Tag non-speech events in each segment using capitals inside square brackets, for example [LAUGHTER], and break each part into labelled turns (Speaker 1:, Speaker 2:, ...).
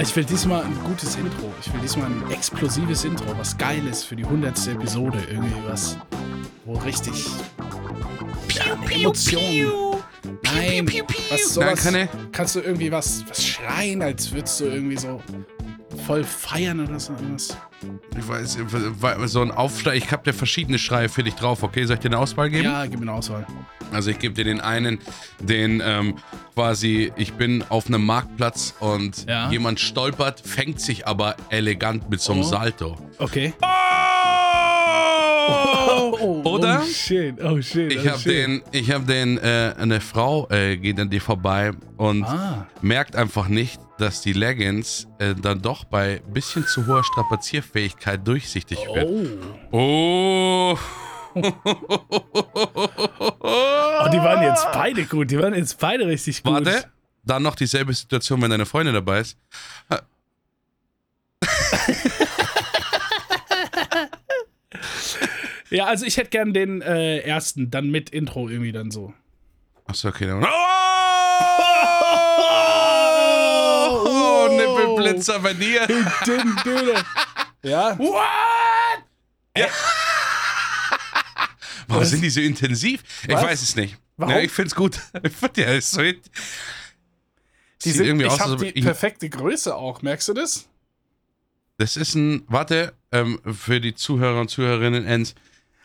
Speaker 1: Ich will diesmal ein gutes Intro. Ich will diesmal ein explosives Intro, was Geiles für die 100. Episode. Irgendwie was, wo richtig ja, Emotionen. Nein, was sowas.
Speaker 2: Nein,
Speaker 1: kannst du irgendwie was, was schreien, als würdest du irgendwie so voll feiern oder so irgendwas?
Speaker 2: Ich weiß, so ein Aufschrei. Ich habe dir verschiedene Schreie für dich drauf, okay? Soll ich dir eine Auswahl geben?
Speaker 1: Ja, gib mir eine Auswahl.
Speaker 2: Also ich gebe dir den einen, den ähm, quasi, ich bin auf einem Marktplatz und
Speaker 1: Ja.
Speaker 2: jemand stolpert, fängt sich aber elegant mit so einem
Speaker 1: Oh.
Speaker 2: Salto.
Speaker 1: Okay.
Speaker 2: Oh! Oder?
Speaker 1: Oh shit, oh shit.
Speaker 2: Ich
Speaker 1: oh
Speaker 2: habe den, ich habe den, äh, eine Frau äh, geht an dir vorbei und
Speaker 1: Ah.
Speaker 2: merkt einfach nicht, dass die Leggings äh, dann doch bei bisschen zu hoher Strapazierfähigkeit durchsichtig wird.
Speaker 1: Oh.
Speaker 2: Oh.
Speaker 1: Oh, die waren jetzt beide gut. Die waren jetzt beide richtig gut.
Speaker 2: Warte, dann noch dieselbe Situation, wenn deine Freundin dabei ist. [LAUGHS]
Speaker 1: Ja, also ich hätte gern den äh, ersten, dann mit Intro irgendwie dann so.
Speaker 2: Achso, okay. Dann. Oh! oh Nippelblitzer bei dir.
Speaker 1: Ja.
Speaker 2: What? Ja. Warum
Speaker 1: Was?
Speaker 2: sind die so intensiv? Ich
Speaker 1: Was?
Speaker 2: weiß es nicht.
Speaker 1: Warum?
Speaker 2: Ja, ich find's gut. [LAUGHS] Ich find, ja, ist so,
Speaker 1: Die sind,
Speaker 2: irgendwie
Speaker 1: ich
Speaker 2: aus, ob
Speaker 1: die
Speaker 2: ich-
Speaker 1: perfekte Größe auch. Merkst du das?
Speaker 2: Das ist ein, warte, ähm, für die Zuhörer und Zuhörerinnen, Ens.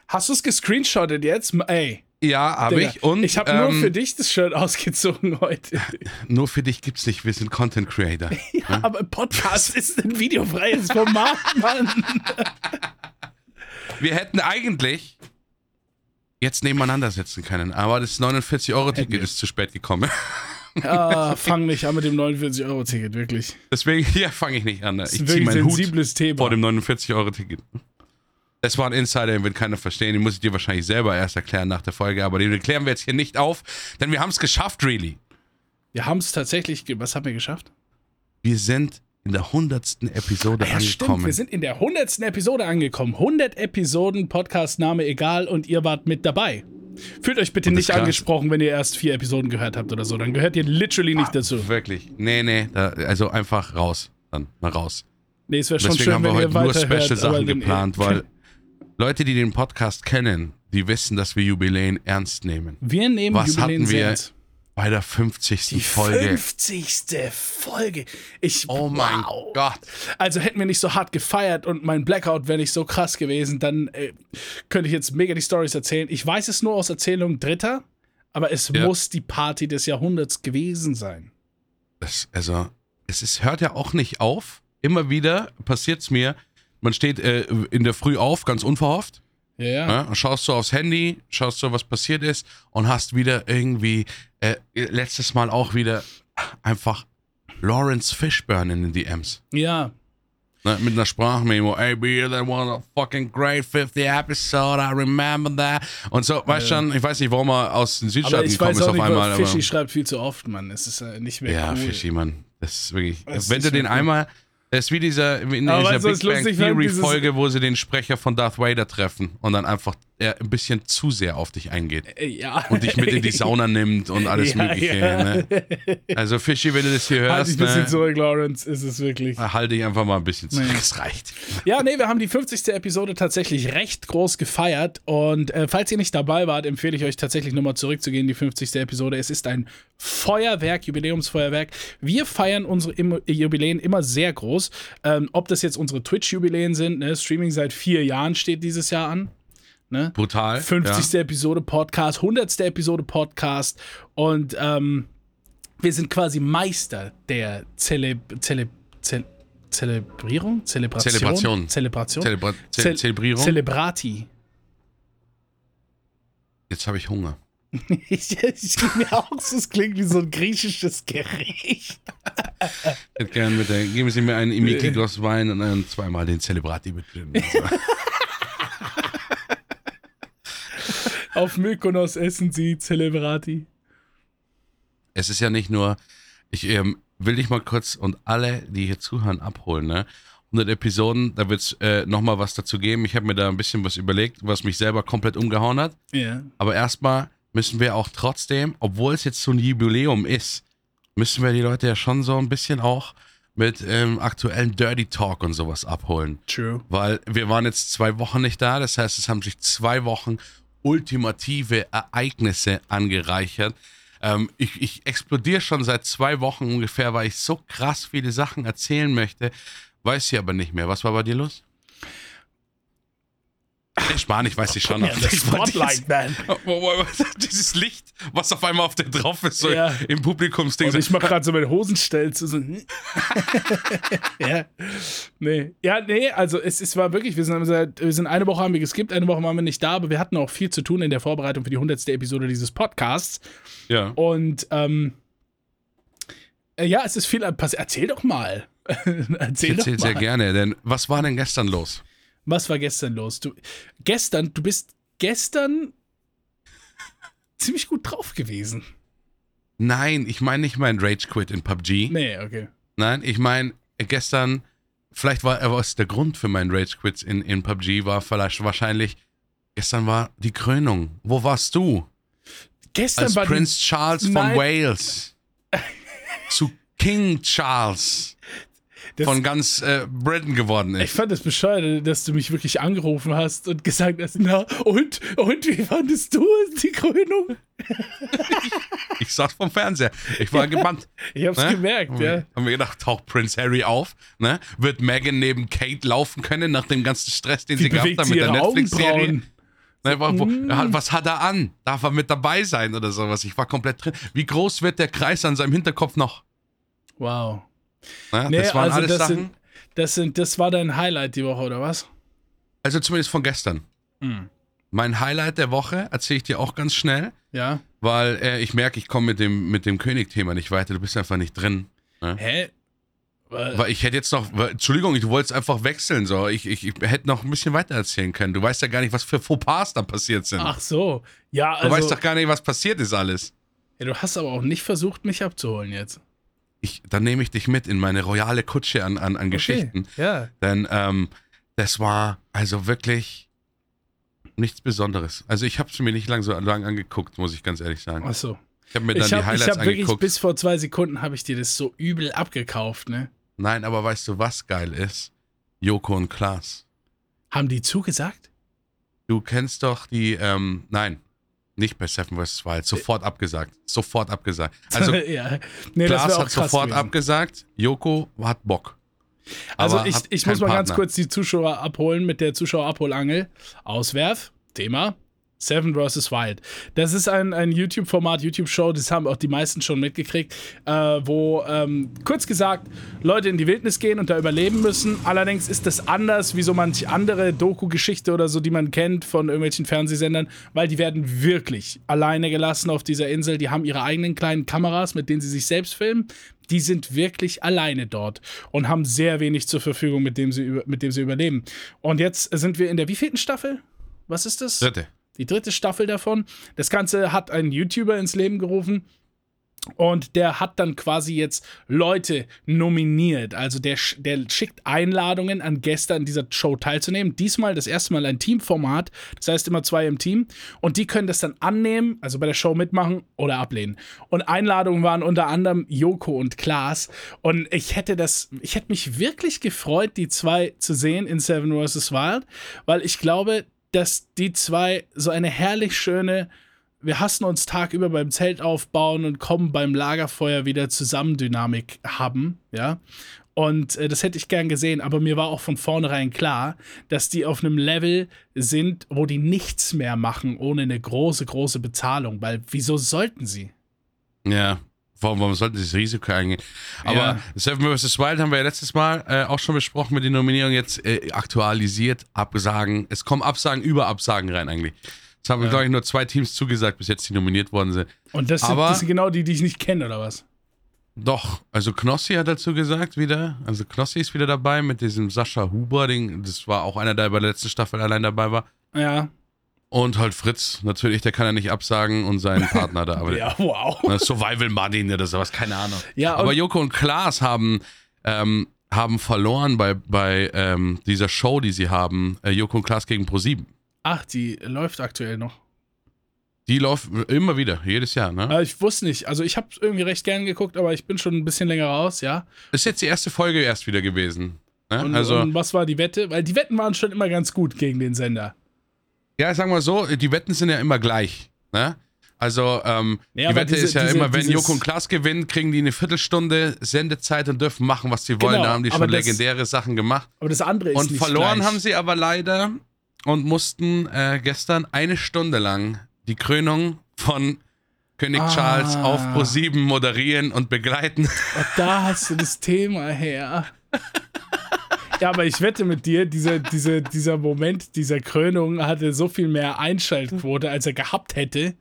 Speaker 1: Hast du es gescreenshottet jetzt? Ey.
Speaker 2: Ja, habe ich. Und
Speaker 1: ich habe
Speaker 2: ähm,
Speaker 1: nur für dich das Shirt ausgezogen heute. [LAUGHS]
Speaker 2: nur für dich gibt's nicht. Wir sind Content Creator. [LAUGHS]
Speaker 1: Ja, aber Podcast ist ein videofreies Format, [LAUGHS] Mann.
Speaker 2: Wir hätten eigentlich jetzt nebeneinander sitzen können, aber das 49-Euro-Ticket
Speaker 1: Hätten wir.
Speaker 2: ist zu spät gekommen.
Speaker 1: Ah, fang nicht an mit dem 49-Euro-Ticket, wirklich.
Speaker 2: Deswegen, hier fange ich nicht an.
Speaker 1: Das
Speaker 2: Ich
Speaker 1: ist ein wirklich sensibles Thema.
Speaker 2: vor dem 49-Euro-Ticket. Es war ein Insider, den wird keiner verstehen. Den muss ich dir wahrscheinlich selber erst erklären nach der Folge, aber den klären wir jetzt hier nicht auf, denn wir haben es geschafft, really.
Speaker 1: Wir haben es tatsächlich, was haben wir geschafft?
Speaker 2: Wir sind in der 100. Episode
Speaker 1: Ah Ja, stimmt,
Speaker 2: angekommen.
Speaker 1: wir sind in der 100. Episode angekommen. 100 Episoden, Podcast-Name egal und ihr wart mit dabei. Fühlt euch bitte
Speaker 2: das
Speaker 1: nicht angesprochen, wenn ihr erst vier Episoden gehört habt oder so. Dann gehört ihr literally nicht dazu.
Speaker 2: Wirklich. Nee, nee, da, also einfach raus. Dann mal raus.
Speaker 1: Nee, es wäre schon
Speaker 2: Deswegen
Speaker 1: schön,
Speaker 2: haben wir heute nur
Speaker 1: weiterhört.
Speaker 2: Special
Speaker 1: aber
Speaker 2: Sachen
Speaker 1: dann-
Speaker 2: geplant, weil [LAUGHS] Leute, die den Podcast kennen, die wissen, dass wir Jubiläen ernst nehmen.
Speaker 1: Wir nehmen
Speaker 2: Was
Speaker 1: Jubiläen
Speaker 2: hatten wir
Speaker 1: ernst.
Speaker 2: bei der 50.
Speaker 1: Die
Speaker 2: Folge?
Speaker 1: 50. Folge. Ich,
Speaker 2: Oh mein
Speaker 1: wow.
Speaker 2: Gott.
Speaker 1: Also hätten wir nicht so hart gefeiert und mein Blackout wäre nicht so krass gewesen, dann äh, könnte ich jetzt mega die Stories erzählen. Ich weiß es nur aus Erzählung Dritter, aber es
Speaker 2: Ja.
Speaker 1: muss die Party des Jahrhunderts gewesen sein.
Speaker 2: Das, also, es ist, hört ja auch nicht auf. Immer wieder passiert es mir. Man steht äh, in der Früh auf, ganz unverhofft.
Speaker 1: Ja, ja.
Speaker 2: Ne? Schaust so aufs Handy, schaust so, was passiert ist und hast wieder irgendwie, äh, letztes Mal auch wieder einfach Lawrence Fishburne in den DMs.
Speaker 1: Ja.
Speaker 2: Ne? Mit einer Sprachmemo. Hey, be that was a fucking great 50 episode, I remember that. Und so, weißt schon, ich weiß nicht, warum er aus den Südstaaten
Speaker 1: ich
Speaker 2: gekommen ist auf
Speaker 1: nicht,
Speaker 2: einmal.
Speaker 1: Fischi schreibt viel zu oft, Mann. Es ist äh, nicht mehr
Speaker 2: ja,
Speaker 1: cool.
Speaker 2: Fischi, Mann. Das ist wirklich.
Speaker 1: Das
Speaker 2: wenn du den einmal. Das ist wie dieser, in
Speaker 1: Aber
Speaker 2: dieser Big Bang
Speaker 1: lustig wäre?
Speaker 2: Theory
Speaker 1: Dieses-
Speaker 2: Folge, wo sie den Sprecher von Darth Vader treffen und dann einfach er ein bisschen zu sehr auf dich eingeht.
Speaker 1: Äh, Ja.
Speaker 2: und dich mit in die Sauna [LAUGHS] nimmt und alles
Speaker 1: Ja,
Speaker 2: Mögliche.
Speaker 1: ja.
Speaker 2: Ne? Also Fischi, wenn du das hier
Speaker 1: Halt dich
Speaker 2: hörst,
Speaker 1: ein bisschen
Speaker 2: ne,
Speaker 1: zurück, Lawrence. Ist es wirklich.
Speaker 2: halte dich einfach mal ein bisschen zurück.
Speaker 1: Nee.
Speaker 2: Es reicht.
Speaker 1: Ja, nee, wir haben die 50. Episode tatsächlich recht groß gefeiert. Und äh, falls ihr nicht dabei wart, empfehle ich euch tatsächlich nochmal zurückzugehen, die 50. Episode. Es ist ein Feuerwerk, Jubiläumsfeuerwerk. Wir feiern unsere Im Jubiläen immer sehr groß. Ähm, ob das jetzt unsere Twitch-Jubiläen sind, ne? Streaming seit vier Jahren steht dieses Jahr an. Ne?
Speaker 2: Brutal.
Speaker 1: 50. Episode Podcast, 100. Episode Podcast und ähm, wir sind quasi Meister der Zele Zele Zele Zelebrierung? Zelebration?
Speaker 2: Zelebration.
Speaker 1: Zelebration?
Speaker 2: Ja. Zelebra Ze
Speaker 1: Zel-
Speaker 2: Zelebrierung.
Speaker 1: Celebrati.
Speaker 2: Jetzt habe ich Hunger.
Speaker 1: ich, [LAUGHS] ich mir auch, so, es klingt wie so ein griechisches Gericht.
Speaker 2: Ich hätte gern mit der, geben Sie mir ein Imiki-Glas Wein und dann zweimal den Celebrati mit. Also, [LAUGHS]
Speaker 1: Auf Mykonos essen sie Celebrati.
Speaker 2: es ist ja nicht nur, ich ähm, will dich mal kurz und alle, die hier zuhören, abholen, ne? 100 Episoden, da wird es äh, nochmal was dazu geben. Ich habe mir da ein bisschen was überlegt, was mich selber komplett umgehauen hat.
Speaker 1: Ja.
Speaker 2: Aber erstmal müssen wir auch trotzdem, obwohl es jetzt so ein Jubiläum ist, müssen wir die Leute ja schon so ein bisschen auch mit ähm, aktuellen Dirty Talk und sowas abholen.
Speaker 1: True.
Speaker 2: Weil wir waren jetzt zwei Wochen nicht da, das heißt, es haben sich zwei Wochen ultimative Ereignisse angereichert. Ähm, ich, ich explodiere schon seit zwei Wochen ungefähr, weil ich so krass viele Sachen erzählen möchte, weiß sie aber nicht mehr. Was war bei dir los? Nicht, weiß ich schon.
Speaker 1: Ja, das Spotlight, man. [LAUGHS]
Speaker 2: Dieses Licht, was auf einmal auf der drauf ist, so
Speaker 1: Ja.
Speaker 2: im Publikumsding.
Speaker 1: Und ich mache gerade so meine Hosenstelze. So. [LAUGHS] ja. Nee. Ja, nee, also es, es war wirklich, wir sind, seit, wir sind eine Woche haben wir geskippt, eine Woche waren wir nicht da, aber wir hatten auch viel zu tun in der Vorbereitung für die 100. Episode dieses Podcasts.
Speaker 2: ja.
Speaker 1: Und ähm, äh, ja, es ist viel passiert. Erzähl doch mal. [LAUGHS]
Speaker 2: Ich
Speaker 1: Erzähl doch mal.
Speaker 2: sehr gerne, denn was war denn gestern los?
Speaker 1: Was war gestern los? Du, gestern, du bist gestern ziemlich gut drauf gewesen.
Speaker 2: Nein, ich meine nicht mein Rage Quit in PUBG.
Speaker 1: Nee, okay.
Speaker 2: Nein, ich meine gestern, vielleicht war er was der Grund für meinen Rage Quit in, in PUBG, war vielleicht wahrscheinlich, gestern war die Krönung. Wo warst du?
Speaker 1: Gestern
Speaker 2: Als
Speaker 1: war
Speaker 2: Prince Charles von. Wales [LAUGHS] zu King Charles
Speaker 1: Das-
Speaker 2: von ganz äh, Britain geworden
Speaker 1: Ich
Speaker 2: ist.
Speaker 1: fand es bescheuert, dass du mich wirklich angerufen hast und gesagt hast, na, und, und wie fandest du die Krönung?
Speaker 2: Ich saß vom Fernseher. Ich war [LAUGHS] gebannt.
Speaker 1: Ich hab's
Speaker 2: Ne?
Speaker 1: gemerkt,
Speaker 2: Haben
Speaker 1: ja.
Speaker 2: wir- Haben wir gedacht, taucht Prince Harry auf? Ne? Wird Megan neben Kate laufen können nach dem ganzen Stress, den
Speaker 1: Wie
Speaker 2: sie gehabt hat
Speaker 1: sie
Speaker 2: mit der Netflix-Serie? Ne, wo,
Speaker 1: Mm.
Speaker 2: Was hat er an? Darf er mit dabei sein oder sowas? Ich war komplett drin. Wie groß wird der Kreis an seinem Hinterkopf noch?
Speaker 1: Wow.
Speaker 2: Ne?
Speaker 1: Nee,
Speaker 2: das waren
Speaker 1: also
Speaker 2: alles
Speaker 1: das
Speaker 2: Sachen.
Speaker 1: sind, das sind, das war dein Highlight die Woche, oder was?
Speaker 2: also zumindest von gestern.
Speaker 1: Hm.
Speaker 2: Mein Highlight der Woche erzähle ich dir auch ganz schnell,
Speaker 1: Ja.
Speaker 2: weil äh, ich merke, ich komme mit dem, mit dem König-Thema nicht weiter. Du bist einfach nicht drin.
Speaker 1: Hä? Weil-
Speaker 2: ich hätte jetzt noch, Entschuldigung, du wolltest einfach wechseln. So. Ich, ich, ich hätte noch ein bisschen weiter erzählen können. Du weißt ja gar nicht, was für Fauxpas da passiert sind.
Speaker 1: Ach so. Ja,
Speaker 2: du weißt
Speaker 1: also,
Speaker 2: doch gar nicht, was passiert ist alles.
Speaker 1: ja, du hast aber auch nicht versucht, mich abzuholen jetzt.
Speaker 2: Ich, dann nehme ich dich mit in meine royale Kutsche an, an, an Geschichten.
Speaker 1: Okay. Ja.
Speaker 2: Denn ähm, das war also wirklich nichts Besonderes. Also ich habe es mir nicht lang so lang angeguckt, muss ich ganz ehrlich sagen.
Speaker 1: Ach so.
Speaker 2: Ich habe mir dann
Speaker 1: Ich
Speaker 2: die
Speaker 1: habe
Speaker 2: Highlights
Speaker 1: hab wirklich
Speaker 2: angeguckt.
Speaker 1: bis vor zwei Sekunden habe ich dir das so übel abgekauft, ne?
Speaker 2: Nein, aber weißt du, was geil ist? Joko und Klaas.
Speaker 1: Haben die zugesagt?
Speaker 2: Du kennst doch die, ähm, nein, nicht bei Seven vs. Wild, sofort abgesagt. Sofort abgesagt. Also [LAUGHS]
Speaker 1: ja. Nee,
Speaker 2: Klaas hat sofort
Speaker 1: gewesen.
Speaker 2: abgesagt, Joko hat Bock.
Speaker 1: Also ich, ich muss mal ganz
Speaker 2: Partner.
Speaker 1: kurz die Zuschauer abholen mit der Zuschauerabholangel. Auswerf, Thema. Seven vs. Wild. Das ist ein, ein YouTube-Format, YouTube-Show, das haben auch die meisten schon mitgekriegt, äh, wo, ähm, kurz gesagt, Leute in die Wildnis gehen und da überleben müssen. Allerdings ist das anders wie so manch andere Doku-Geschichte oder so, die man kennt von irgendwelchen Fernsehsendern, weil die werden wirklich alleine gelassen auf dieser Insel. Die haben ihre eigenen kleinen Kameras, mit denen sie sich selbst filmen. Die sind wirklich alleine dort und haben sehr wenig zur Verfügung, mit dem sie, mit dem sie überleben. Und jetzt sind wir in der wievielten Staffel? Was ist das?
Speaker 2: Dritte.
Speaker 1: Die dritte Staffel davon. Das Ganze hat ein YouTuber ins Leben gerufen. Und der hat dann quasi jetzt Leute nominiert. Also der, der schickt Einladungen an Gäste an dieser Show teilzunehmen. Diesmal das erste Mal ein Teamformat. Das heißt immer zwei im Team. Und die können das dann annehmen, also bei der Show mitmachen oder ablehnen. Und Einladungen waren unter anderem Joko und Klaas. Und ich hätte das, ich hätte mich wirklich gefreut, die zwei zu sehen in Seven vs. Wild, weil ich glaube, dass die zwei so eine herrlich schöne wir hassen uns tagüber beim Zelt aufbauen und kommen beim Lagerfeuer wieder zusammen Dynamik haben, ja. Und äh, das hätte ich gern gesehen, aber mir war auch von vornherein klar, dass die auf einem Level sind, wo die nichts mehr machen ohne eine große, große Bezahlung, weil wieso sollten sie?
Speaker 2: Ja. Warum, warum sollten sie das Risiko eingehen? Aber
Speaker 1: Ja.
Speaker 2: Seven vs. Wild haben wir ja letztes Mal äh, auch schon besprochen mit den Nominierungen. Jetzt äh, aktualisiert, Absagen. Es kommen Absagen über Absagen rein eigentlich. Es haben, glaube ich, nur zwei Teams zugesagt, bis jetzt die nominiert worden sind.
Speaker 1: Und das sind,
Speaker 2: Aber-
Speaker 1: das sind genau die, die ich nicht kenne, oder was?
Speaker 2: Doch, also Knossi hat dazu gesagt wieder. Also Knossi ist wieder dabei mit diesem Sascha Huber-Ding. Das war auch einer, der bei der letzten Staffel allein dabei war.
Speaker 1: Ja.
Speaker 2: Und halt Fritz, natürlich, der kann ja nicht absagen und seinen [LAUGHS] Partner da. Aber
Speaker 1: Ja, wow.
Speaker 2: Ne, Survival Martin oder sowas, keine Ahnung.
Speaker 1: Ja,
Speaker 2: Aber Joko und Klaas haben, ähm, haben verloren bei, bei ähm, dieser Show, die sie haben. Äh, Joko und Klaas gegen Pro7.
Speaker 1: Ach, die läuft aktuell noch.
Speaker 2: Die läuft immer wieder, jedes Jahr, ne?
Speaker 1: Äh, ich wusste nicht. Also ich habe irgendwie recht gern geguckt, aber ich bin schon ein bisschen länger raus, ja.
Speaker 2: Ist jetzt die erste Folge erst wieder gewesen. Ne?
Speaker 1: Und,
Speaker 2: also,
Speaker 1: und was war die Wette? Weil die Wetten waren schon immer ganz gut gegen den Sender.
Speaker 2: Ja, sagen wir so, die Wetten sind ja immer gleich. Ne? Also, ähm,
Speaker 1: Ja,
Speaker 2: die Wette
Speaker 1: diese-
Speaker 2: ist ja
Speaker 1: diese-
Speaker 2: immer, wenn Joko und Klaas gewinnen, kriegen die eine Viertelstunde Sendezeit und dürfen machen, was sie wollen.
Speaker 1: Genau,
Speaker 2: da haben die schon
Speaker 1: das-
Speaker 2: legendäre Sachen gemacht.
Speaker 1: Aber das andere ist
Speaker 2: Und
Speaker 1: nicht
Speaker 2: verloren
Speaker 1: gleich.
Speaker 2: haben sie aber leider und mussten äh, gestern eine Stunde lang die Krönung von König
Speaker 1: Ah.
Speaker 2: Charles auf Pro7 moderieren und begleiten.
Speaker 1: Und da hast du das Thema her. [LAUGHS] Ja, aber ich wette mit dir, dieser, dieser, dieser Moment dieser Krönung hatte so viel mehr Einschaltquote, als er gehabt hätte.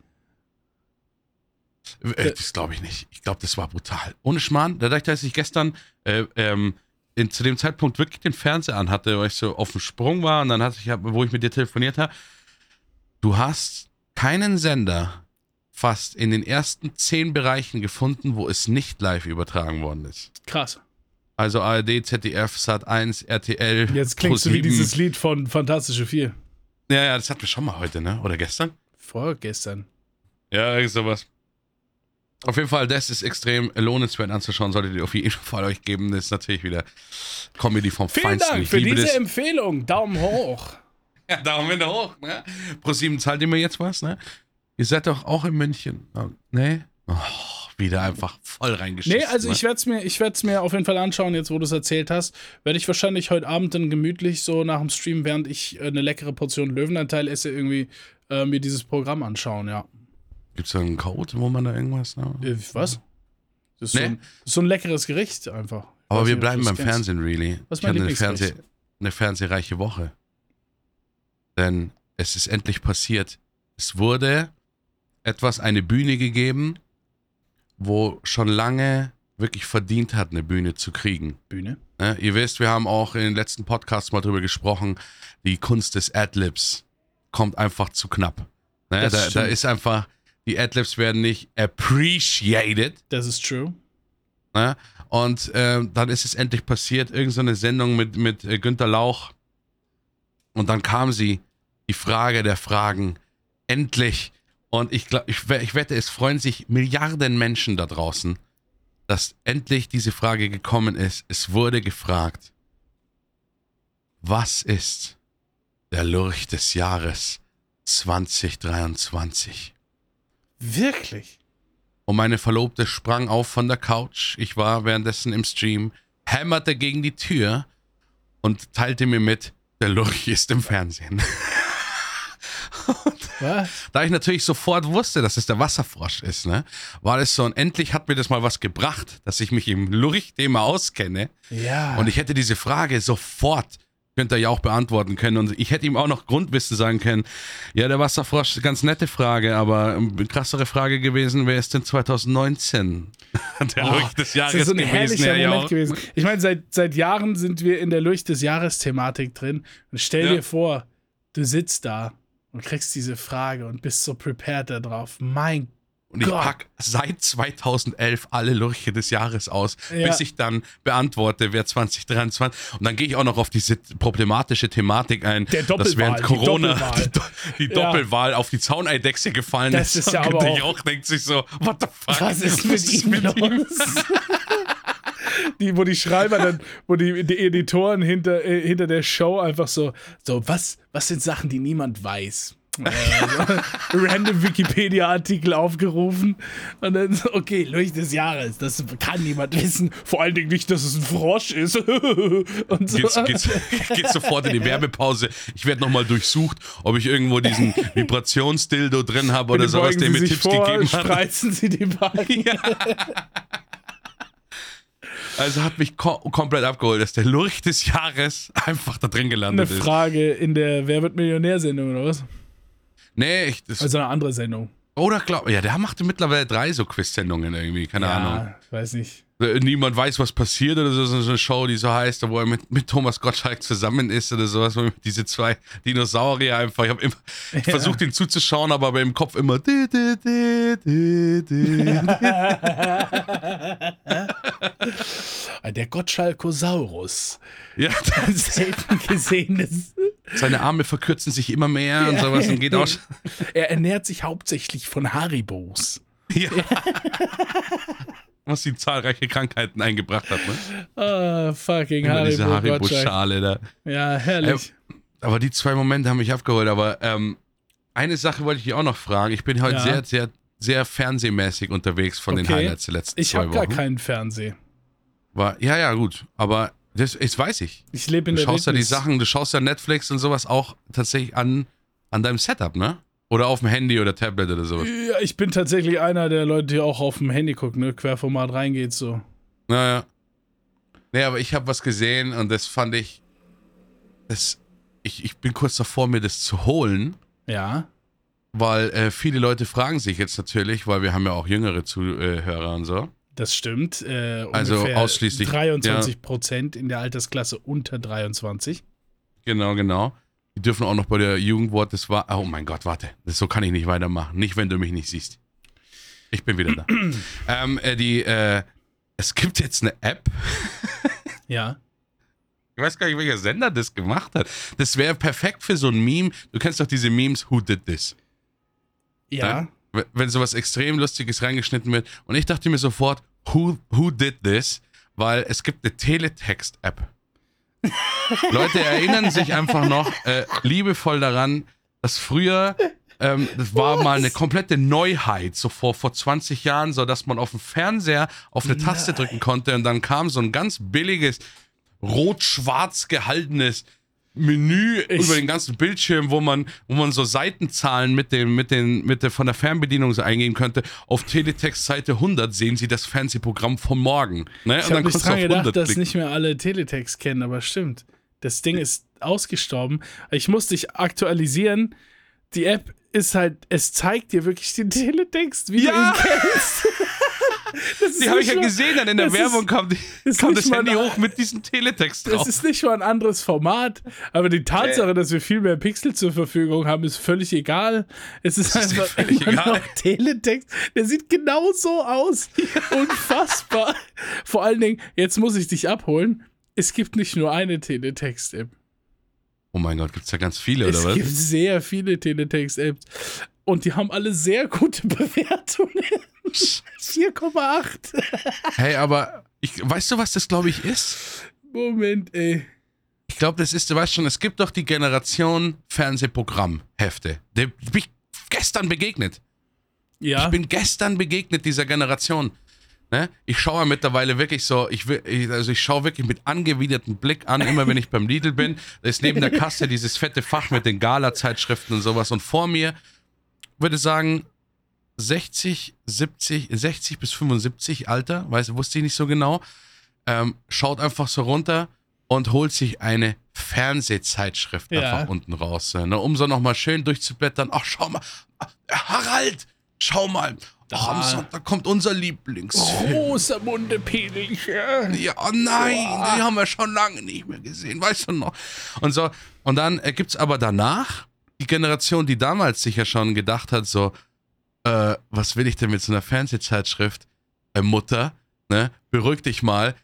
Speaker 2: Äh, das glaube ich nicht. Ich glaube, das war brutal. Ohne Schmarrn, dadurch, dass ich gestern äh, ähm, in, zu dem Zeitpunkt wirklich den Fernseher anhatte, weil ich so auf dem Sprung war und dann hatte ich, wo ich mit dir telefoniert habe, du hast keinen Sender fast in den ersten zehn Bereichen gefunden, wo es nicht live übertragen worden ist.
Speaker 1: Krass.
Speaker 2: Also ARD, ZDF, Sat1, RTL.
Speaker 1: Jetzt klingst du wie
Speaker 2: Pro7.
Speaker 1: dieses Lied von Fantastische Vier.
Speaker 2: Ja, ja, das hatten wir schon mal heute, ne? Oder gestern?
Speaker 1: Vorgestern.
Speaker 2: Ja, irgend sowas. Auf jeden Fall, das ist extrem lohnenswert anzuschauen, solltet ihr auf jeden Fall euch geben. Das ist natürlich wieder Comedy vom
Speaker 1: Vielen
Speaker 2: Feinsten.
Speaker 1: Dank
Speaker 2: Ich
Speaker 1: für diese
Speaker 2: das.
Speaker 1: Empfehlung. Daumen hoch. [LAUGHS]
Speaker 2: Ja, Daumen hoch, ne? ProSieben zahlt ihr mir jetzt was, ne? Ihr seid doch auch in München. Oh, ne? Oh, wieder einfach voll reingeschissen.
Speaker 1: Nee, also
Speaker 2: ne?
Speaker 1: ich werde es mir, ich werd's mir auf jeden Fall anschauen, jetzt wo du es erzählt hast. Werde ich wahrscheinlich heute Abend dann gemütlich so nach dem Stream, während ich äh, eine leckere Portion Löwenanteil esse, irgendwie äh, mir dieses Programm anschauen, ja.
Speaker 2: Gibt's da einen Code, wo man da irgendwas, ne?
Speaker 1: Äh, was? Das ist,
Speaker 2: Nee.
Speaker 1: so, ein, das ist so ein leckeres Gericht einfach.
Speaker 2: Aber wir
Speaker 1: nicht,
Speaker 2: bleiben beim
Speaker 1: kennst.
Speaker 2: Fernsehen, really.
Speaker 1: Was
Speaker 2: ich hatte eine? Fernseh, eine fernsehreiche Woche. Denn es ist endlich passiert. Es wurde etwas, eine Bühne gegeben, wo schon lange wirklich verdient hat, eine Bühne zu kriegen.
Speaker 1: Bühne.
Speaker 2: Ne? Ihr wisst, wir haben auch in den letzten Podcasts mal drüber gesprochen, die Kunst des Adlibs kommt einfach zu knapp. Ne?
Speaker 1: Das
Speaker 2: Da, da ist einfach, die Adlibs werden nicht appreciated.
Speaker 1: Das ist true.
Speaker 2: Ne? Und ähm, dann ist es endlich passiert, irgendeine so eine Sendung mit, mit äh, Günter Lauch. Und dann kam sie, die Frage der Fragen, endlich. Und ich, glaub, ich, ich wette, es freuen sich Milliarden Menschen da draußen, dass endlich diese Frage gekommen ist. Es wurde gefragt, was ist der Lurch des Jahres 2023?
Speaker 1: Wirklich?
Speaker 2: Und meine Verlobte sprang auf von der Couch. Ich war währenddessen im Stream, hämmerte gegen die Tür und teilte mir mit, der Lurch ist im Fernsehen. [LAUGHS]
Speaker 1: Was?
Speaker 2: Da ich natürlich sofort wusste, dass es der Wasserfrosch ist, ne, war das so, und endlich hat mir das mal was gebracht, dass ich mich im Lurch-Thema auskenne.
Speaker 1: Ja.
Speaker 2: Und ich hätte diese Frage sofort, könnte er ja auch beantworten können. Und ich hätte ihm auch noch Grundwissen sagen können. Ja, der Wasserfrosch, ganz nette Frage, aber eine krassere Frage gewesen, wer ist denn 2019 [LAUGHS] der
Speaker 1: Oh,
Speaker 2: Lurch des Jahres
Speaker 1: das ist so ein
Speaker 2: gewesen?
Speaker 1: herrlicher
Speaker 2: ja,
Speaker 1: Moment
Speaker 2: auch.
Speaker 1: gewesen. Ich meine, seit, seit Jahren sind wir in der Lurch des Jahres-Thematik drin. Und stell
Speaker 2: Ja.
Speaker 1: dir vor, du sitzt da und kriegst diese Frage und bist so prepared darauf. Mein
Speaker 2: Und ich
Speaker 1: Gott.
Speaker 2: pack seit 2011 alle Lurche des Jahres aus,
Speaker 1: Ja.
Speaker 2: bis ich dann beantworte, wer 2023. Und dann gehe ich auch noch auf diese problematische Thematik ein, dass
Speaker 1: Doppelwahl,
Speaker 2: während
Speaker 1: die
Speaker 2: Corona
Speaker 1: Doppelwahl.
Speaker 2: die, [LAUGHS] Do die
Speaker 1: Ja.
Speaker 2: Doppelwahl auf die Zauneidechse gefallen
Speaker 1: Das
Speaker 2: ist.
Speaker 1: ist ja
Speaker 2: und
Speaker 1: aber auch-
Speaker 2: Jauch denkt sich so, what the fuck?
Speaker 1: Was ist mit ihm los? [LAUGHS] die, wo die Schreiber dann, wo die, die Editoren hinter, äh, hinter der Show einfach so, so, was, was sind Sachen, die niemand weiß? Äh, so, [LAUGHS] random Wikipedia-Artikel aufgerufen und dann so, okay, Lurch des Jahres, das kann niemand wissen. Vor allen Dingen nicht, dass es ein Frosch ist. [LAUGHS] und so.
Speaker 2: Geht's, geht's, geht's sofort in die Werbepause. Ich werde nochmal durchsucht, ob ich irgendwo diesen Vibrationsdildo drin habe oder sowas, der mir Tipps
Speaker 1: vor,
Speaker 2: gegeben hat.
Speaker 1: Spreizen Sie die Beine. [LAUGHS]
Speaker 2: Also hat mich ko komplett abgeholt, dass der Lurch des Jahres einfach da drin
Speaker 1: Eine
Speaker 2: gelandet ist.
Speaker 1: Frage in der Wer wird Millionär-Sendung oder was?
Speaker 2: Nee, ich, das,
Speaker 1: Also eine andere Sendung.
Speaker 2: oder glaub, ja, der machte mittlerweile drei so Quiz-Sendungen irgendwie, keine Ahnung.
Speaker 1: Ja, weiß nicht.
Speaker 2: Äh, Niemand weiß, was passiert oder so, so eine Show, die so heißt, wo er mit, mit Thomas Gottschalk zusammen ist oder sowas, diese zwei Dinosaurier einfach, ich habe immer,
Speaker 1: Ja.
Speaker 2: versucht ihn zuzuschauen, aber bei im Kopf immer. [LAUGHS]
Speaker 1: Ah, Der Gottschalkosaurus.
Speaker 2: Ja, [LAUGHS]
Speaker 1: Ein selten gesehenes
Speaker 2: seine Arme verkürzen sich immer mehr und sowas und geht aus.
Speaker 1: Er ernährt sich hauptsächlich von Haribos.
Speaker 2: Ja. [LAUGHS] Was ihm zahlreiche Krankheiten eingebracht hat, ne?
Speaker 1: Ah, fucking
Speaker 2: Immer
Speaker 1: Haribo.
Speaker 2: diese. Haribo-Schale da.
Speaker 1: Ja, herrlich.
Speaker 2: Aber die zwei Momente haben mich abgeholt. Aber ähm, eine Sache wollte ich dir auch noch fragen. Ich bin heute
Speaker 1: Ja.
Speaker 2: sehr, sehr, sehr fernsehmäßig unterwegs von den
Speaker 1: Okay.
Speaker 2: Highlights der letzten
Speaker 1: ich
Speaker 2: zwei
Speaker 1: habe
Speaker 2: Wochen.
Speaker 1: gar keinen Fernseher.
Speaker 2: War, ja, ja, gut. Aber das, das weiß ich.
Speaker 1: Ich lebe in
Speaker 2: Du
Speaker 1: der
Speaker 2: schaust ja die
Speaker 1: Wildnis.
Speaker 2: Sachen, du schaust ja Netflix und sowas auch tatsächlich an, an deinem Setup, ne? Oder auf dem Handy oder Tablet oder sowas.
Speaker 1: Ja, ich bin tatsächlich einer der Leute, die auch auf dem Handy gucken, ne? Querformat reingeht so.
Speaker 2: Naja. Nee, aber ich habe was gesehen und das fand ich. Das, ich, ich bin kurz davor, mir das zu holen,
Speaker 1: Ja.
Speaker 2: weil äh, viele Leute fragen sich jetzt natürlich, weil wir haben ja auch jüngere Zuhörer und so.
Speaker 1: Das stimmt. Äh,
Speaker 2: Also ausschließlich-
Speaker 1: 23 Prozent in der Altersklasse unter 23.
Speaker 2: Genau, genau. Die dürfen auch noch bei der Jugendwort, das war. Oh mein Gott, warte. Das, so kann ich nicht weitermachen. Nicht, wenn du mich nicht siehst. Ich bin wieder da. [CLEARS THROAT] ähm, äh, die, äh, es gibt jetzt eine App. [LAUGHS]
Speaker 1: Ja.
Speaker 2: Ich weiß gar nicht, welcher Sender das gemacht hat. Das wäre perfekt für so ein Meme. Du kennst doch diese Memes, Who Did This?
Speaker 1: Ja.
Speaker 2: Ne? W- Wenn sowas extrem Lustiges reingeschnitten wird. Und ich dachte mir sofort, Who, who did this? Weil es gibt eine Teletext-App. Leute erinnern sich einfach noch äh, liebevoll daran, dass früher, ähm, das war mal eine komplette Neuheit, so vor, vor 20 Jahren, so dass man auf dem Fernseher auf eine Taste drücken konnte und dann kam so ein ganz billiges, rot-schwarz gehaltenes Menü
Speaker 1: Ich-
Speaker 2: über den ganzen Bildschirm, wo man, wo man so Seitenzahlen mit dem, mit den, mit der, von der Fernbedienung so eingehen könnte. Auf Teletext Seite 100 sehen Sie das Fernsehprogramm von morgen. Ne?
Speaker 1: Ich habe nicht dran gedacht, dass nicht mehr alle Teletext kennen, aber stimmt. Das Ding ist ausgestorben. Ich musste dich aktualisieren. Die App ist halt, es zeigt dir wirklich den [LAUGHS] Teletext, wie
Speaker 2: Ja!
Speaker 1: du ihn kennst. [LAUGHS] Das ist
Speaker 2: Die habe ich ja gesehen, dann in der
Speaker 1: das ist-
Speaker 2: Werbung kam, die,
Speaker 1: ist
Speaker 2: kam das Handy
Speaker 1: eine-
Speaker 2: hoch mit diesem Teletext
Speaker 1: Das
Speaker 2: drauf.
Speaker 1: ist nicht mal ein anderes Format, aber die Tatsache, dass wir viel mehr Pixel zur Verfügung haben, ist völlig egal. Es ist
Speaker 2: Das ist
Speaker 1: einfach
Speaker 2: völlig
Speaker 1: immer
Speaker 2: egal.
Speaker 1: noch Teletext. Der sieht genau so aus. Unfassbar. Vor allen Dingen, jetzt muss ich dich abholen. Es gibt nicht nur eine Teletext-App.
Speaker 2: oh mein Gott, gibt's da ganz viele, oder
Speaker 1: Es
Speaker 2: was?
Speaker 1: gibt sehr viele Teletext-Apps. Und die haben alle sehr gute [LAUGHS] Bewertungen. 4,8.
Speaker 2: Hey, aber ich, weißt du, was das, glaube ich, ist?
Speaker 1: Moment, ey.
Speaker 2: Ich glaube, das ist, du weißt schon, es gibt doch die Generation Fernsehprogrammhefte. Der bin ich gestern begegnet.
Speaker 1: Ja.
Speaker 2: Ich bin gestern begegnet dieser Generation. Ne? Ich schaue mittlerweile wirklich so, ich will, ich- also ich schaue wirklich mit angewidertem Blick an, immer wenn ich beim Lidl bin. Da ist neben der Kasse dieses fette Fach mit den Gala-Zeitschriften und sowas. Und vor mir würde sagen 60, 70, 60 bis 75 Alter, weiß, wusste ich nicht so genau, ähm, schaut einfach so runter und holt sich eine Fernsehzeitschrift
Speaker 1: Ja.
Speaker 2: einfach unten raus, ne, um so nochmal schön durchzublättern. Ach, schau mal, Harald, schau mal. Ach, am
Speaker 1: Da.
Speaker 2: Sonntag kommt unser Lieblingsfilm.
Speaker 1: Rosamunde Pedelchen.
Speaker 2: Ja, oh nein, die haben wir schon lange nicht mehr gesehen, weißt du noch? Und so, und dann äh, gibt's aber danach die Generation, die damals sicher schon gedacht hat, so, äh, was will ich denn mit so einer Fernsehzeitschrift? Äh, Mutter, ne, beruhig dich mal,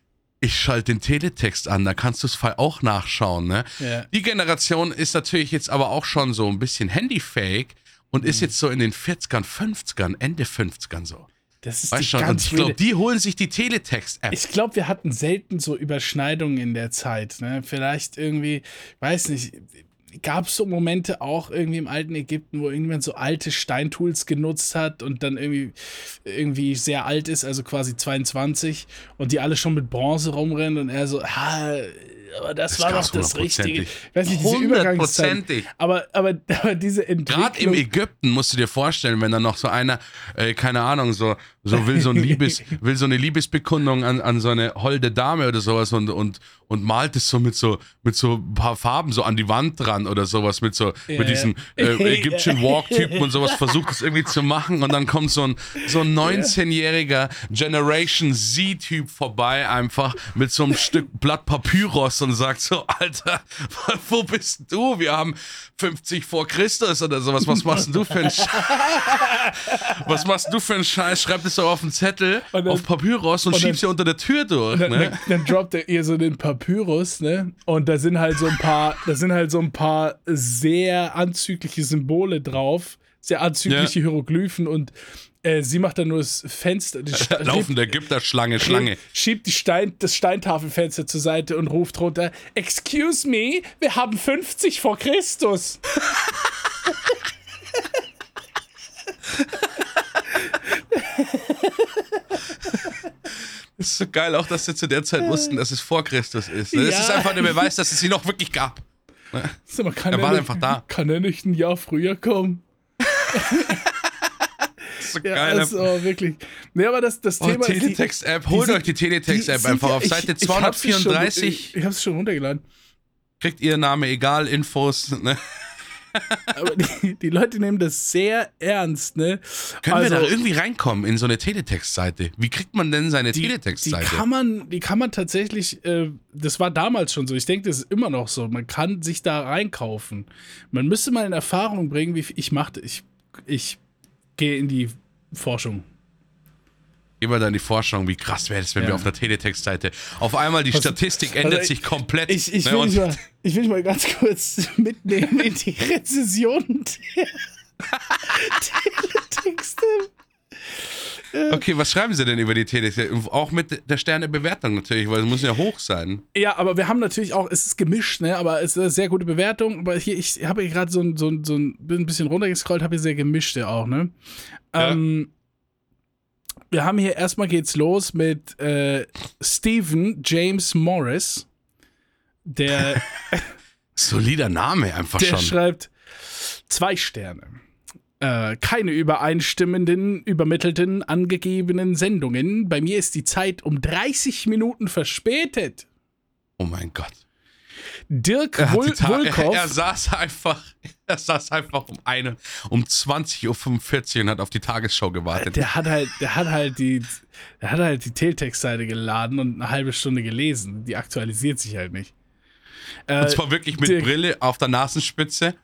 Speaker 2: ich schalte den Teletext an, da kannst du es auch nachschauen, ne?
Speaker 1: Ja.
Speaker 2: Die Generation ist natürlich jetzt aber auch schon so ein bisschen handyfähig und ist jetzt so in den 40ern, 50ern, Ende 50ern so.
Speaker 1: Das ist
Speaker 2: Weißt
Speaker 1: die
Speaker 2: schon,
Speaker 1: ganz
Speaker 2: ich glaube, die holen sich die Teletext-App.
Speaker 1: Ich glaube, wir hatten selten so Überschneidungen in der Zeit. Ne? Vielleicht irgendwie, weiß nicht, gab es so Momente auch irgendwie im alten Ägypten, wo irgendjemand so alte Steintools genutzt hat und dann irgendwie, irgendwie sehr alt ist, also quasi 22 und die alle schon mit Bronze rumrennen und er so, ha, aber das,
Speaker 2: Das
Speaker 1: war doch das Richtige. Ich weiß nicht, diese Übergangszeit. Aber, aber, aber diese
Speaker 2: Gerade im
Speaker 1: Entwicklung.
Speaker 2: Ägypten musst du dir vorstellen, wenn dann noch so einer, äh, keine Ahnung, so, so will so ein Liebes, [LAUGHS] will so eine Liebesbekundung an, an so eine holde Dame oder sowas und, und, und malt es so mit so mit so ein paar Farben so an die Wand dran oder sowas mit so
Speaker 1: Ja,
Speaker 2: mit diesen [LAUGHS]
Speaker 1: ja.
Speaker 2: äh, Egyptian Walk Typen und sowas versucht es irgendwie zu machen und dann kommt so ein so ein 19-jähriger Generation Z Typ vorbei einfach mit so einem Stück Blatt Papyrus und sagt so, Alter, [LAUGHS] wo bist du? Wir haben 50 vor Christus oder sowas. Was machst du für einen Scheiß? [LAUGHS] Was machst du für einen Scheiß? Schreib das doch auf den Zettel, dann, auf Papyrus und, und schiebst sie unter der Tür durch.
Speaker 1: Dann,
Speaker 2: ne?
Speaker 1: dann, dann droppt er ihr so den Papyrus, ne? Und da sind halt so ein paar, da sind halt so ein paar sehr anzügliche Symbole drauf, sehr anzügliche ja. Hieroglyphen und äh, sie macht dann nur das Fenster. [LAUGHS]
Speaker 2: Laufende Ägypter-Schlange, Schlange. [LAUGHS]
Speaker 1: Schiebt die Stein, das Steintafelfenster zur Seite und ruft runter: Excuse me, wir haben 50 vor Christus. [LAUGHS]
Speaker 2: Das ist so geil, auch dass sie zu der Zeit wussten, dass es vor Christus ist. Das ja. ist einfach der Beweis, dass es sie noch wirklich gab.
Speaker 1: Mal, er war nicht, einfach da. Kann er nicht ein Jahr früher kommen? [LAUGHS] so geil. Ja, das, oh, wirklich. Nee, aber das, das
Speaker 2: oh,
Speaker 1: Thema
Speaker 2: Teletext-App, holt euch die Teletext-App einfach auf Seite ich, 234.
Speaker 1: Ich, ich hab's schon runtergeladen.
Speaker 2: Kriegt ihr Name egal, Infos, ne?
Speaker 1: Aber die, die, Leute nehmen das sehr ernst, ne?
Speaker 2: Können also, wir da irgendwie reinkommen in so eine Teletext-Seite? Wie kriegt man denn seine Teletext-Seite?
Speaker 1: Die kann man, die kann man tatsächlich, äh, das war damals schon so, ich denke, das ist immer noch so. Man kann sich da reinkaufen. Man müsste mal in Erfahrung bringen, wie ich machte. Ich, ich gehe in die Forschung.
Speaker 2: Immer dann die Forschung, wie krass wäre es, wenn ja. wir auf der Teletext-Seite auf einmal die also, Statistik ändert also sich komplett.
Speaker 1: Ich, ich, ne, will mal, ich, will mal, ganz kurz [LAUGHS] mitnehmen in die Rezession der Teletexte.
Speaker 2: Okay, was schreiben Sie denn über die Teletext? Auch mit der Sternebewertung natürlich, weil es muss ja hoch sein.
Speaker 1: Ja, aber wir haben natürlich auch, es ist gemischt, ne? aber es ist eine sehr gute Bewertung. Aber hier, ich habe hier gerade so, ein, so, ein, so ein bisschen runtergescrollt, habe hier sehr gemischte auch, ne? Ja. Ähm, wir haben hier erstmal geht's los mit äh, Stephen James Morris, der. [LAUGHS]
Speaker 2: Solider Name einfach
Speaker 1: der
Speaker 2: schon.
Speaker 1: Der schreibt zwei Sterne. Äh, keine übereinstimmenden, übermittelten, angegebenen Sendungen. Bei mir ist die Zeit um 30 Minuten verspätet.
Speaker 2: Oh mein Gott.
Speaker 1: Dirk Wul Wulkow.
Speaker 2: Er, er, saß einfach, [LAUGHS] er saß einfach um eine, um 20.45 Uhr und hat auf die Tagesschau gewartet.
Speaker 1: Der hat halt, der hat halt die, der hat halt die Teletext-Seite geladen und eine halbe Stunde gelesen. Die aktualisiert sich halt nicht.
Speaker 2: Äh, und zwar wirklich mit Dirk, Brille auf der Nasenspitze.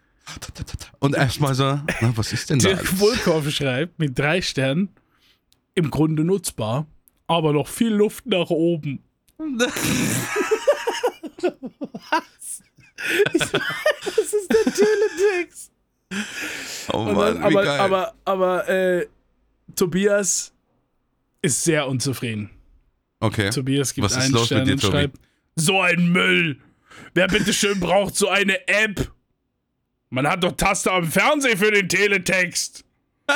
Speaker 2: Und erstmal so, na, was ist denn da?
Speaker 1: Dirk Wulkow schreibt mit drei Sternen, im Grunde nutzbar, aber noch viel Luft nach oben. [LAUGHS] Was? Ich das ist der Teletext.
Speaker 2: Oh Mann,
Speaker 1: dann, aber, aber, aber, äh, Tobias ist sehr unzufrieden.
Speaker 2: Okay.
Speaker 1: Tobias gibt Was einen ist Stern und schreibt, so ein Müll. Wer bitteschön braucht so eine App? Man hat doch Taste am Fernseher für den Teletext. [LAUGHS]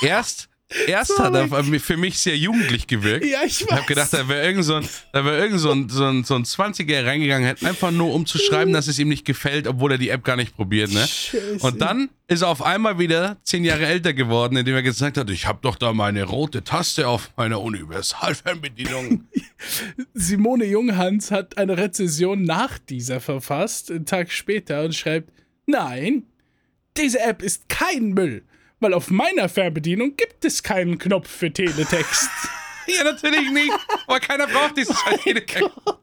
Speaker 2: Erst Erst so hat er für mich sehr jugendlich gewirkt.
Speaker 1: Ja, ich weiß.
Speaker 2: Ich habe gedacht, da wäre irgend so ein, da wär irgend so ein, so ein, so ein 20er reingegangen, einfach nur um zu schreiben, dass es ihm nicht gefällt, obwohl er die App gar nicht probiert. Ne? Und dann ist er auf einmal wieder zehn Jahre älter geworden, indem er gesagt hat, ich habe doch da meine rote Taste auf meiner Universalfernbedienung. [LAUGHS]
Speaker 1: Simone Junghans hat eine Rezession nach dieser verfasst, einen Tag später, und schreibt, nein, diese App ist kein Müll weil auf meiner Fernbedienung gibt es keinen Knopf für Teletext. [LAUGHS]
Speaker 2: ja, natürlich nicht, weil keiner braucht dieses oh Teletext. Gott.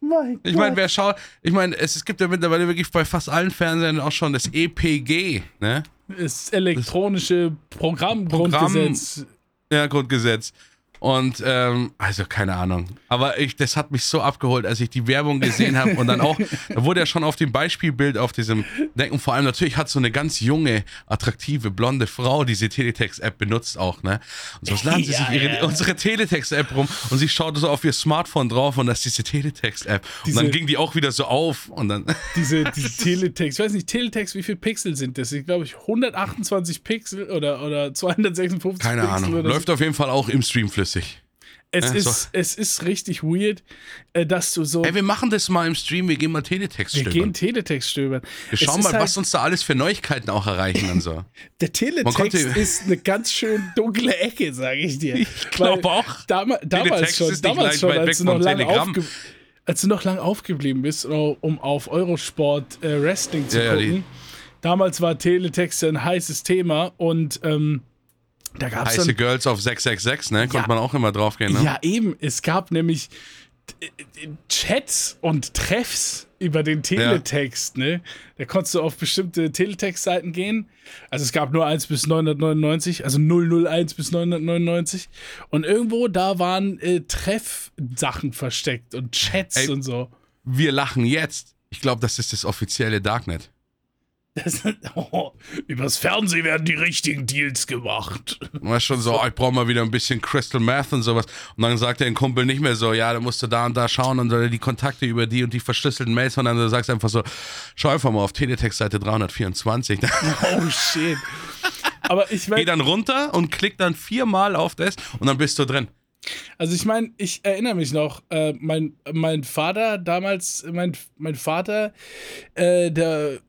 Speaker 2: Mein ich meine, wer schaut, ich meine, es, es, gibt ja mittlerweile wirklich bei fast allen Fernsehern auch schon das EPG, ne?
Speaker 1: Das elektronische Programmgrundgesetz.
Speaker 2: Programm, ja, Grundgesetz. Und ähm, also keine Ahnung. Aber ich, das hat mich so abgeholt, als ich die Werbung gesehen habe und dann auch, [LAUGHS] da wurde ja schon auf dem Beispielbild auf diesem Denken, vor allem natürlich hat so eine ganz junge, attraktive, blonde Frau diese Teletext-App benutzt auch, ne? Und so laden sie [LAUGHS] ja, sich ihre, ja. unsere Teletext-App rum und sie schaut so auf ihr Smartphone drauf und das ist diese Teletext-App. Und dann ging die auch wieder so auf und dann. [LAUGHS]
Speaker 1: Diese, diese Teletext, ich weiß nicht, Teletext, wie viele Pixel sind das? Ich glaube, ich 128 Pixel oder, oder 256
Speaker 2: Keine
Speaker 1: Pixel.
Speaker 2: Keine Ahnung. Läuft auf jeden Fall auch im Streamflüssig flüssig.
Speaker 1: Es, ja, ist, es ist richtig weird, äh, dass du so.
Speaker 2: Ey, wir machen das mal im Stream, wir gehen mal Teletext
Speaker 1: stöbern. Wir gehen Teletext stöbern.
Speaker 2: Wir schauen mal, halt was uns da alles für Neuigkeiten auch erreichen und so. [LAUGHS]
Speaker 1: Der Teletext [LAUGHS] ist eine ganz schön dunkle Ecke, sage ich dir.
Speaker 2: Ich glaube auch.
Speaker 1: Dam damals schon, damals schon als, du noch lang als du noch lang aufgeblieben bist, um auf Eurosport äh, Wrestling zu ja, gucken. Ja, damals war Teletext ein heißes Thema und. Ähm, Da gab es
Speaker 2: Heiße Girls auf 666, ne? Konnte
Speaker 1: Ja.
Speaker 2: man auch immer draufgehen, ne?
Speaker 1: Ja, eben. Es gab nämlich Chats und Treffs über den Teletext, ne? Da konntest du auf bestimmte Teletext-Seiten gehen. Also es gab nur 1 bis 999, also 001 bis 999. Und irgendwo da waren äh, Treff-Sachen versteckt und Chats
Speaker 2: Ey.
Speaker 1: und so.
Speaker 2: Wir lachen jetzt. Ich glaube, das ist das offizielle Darknet.
Speaker 1: Das, [LAUGHS] oh, übers Fernsehen werden die richtigen Deals gemacht.
Speaker 2: Und er ist schon so, oh, ich brauche mal wieder ein bisschen Crystal Meth und sowas. Und dann sagt der Kumpel nicht mehr so, ja, da musst du da und da schauen und die Kontakte über die und die verschlüsselten Mails, sondern du sagst einfach so, schau einfach mal auf Teletext-Seite 324. [LAUGHS]
Speaker 1: Oh shit. Aber ich
Speaker 2: Geh
Speaker 1: meine,
Speaker 2: dann runter und klick dann viermal auf das und dann bist du drin.
Speaker 1: Also ich meine, ich erinnere mich noch, äh, mein, mein Vater damals, mein, mein Vater, äh, der,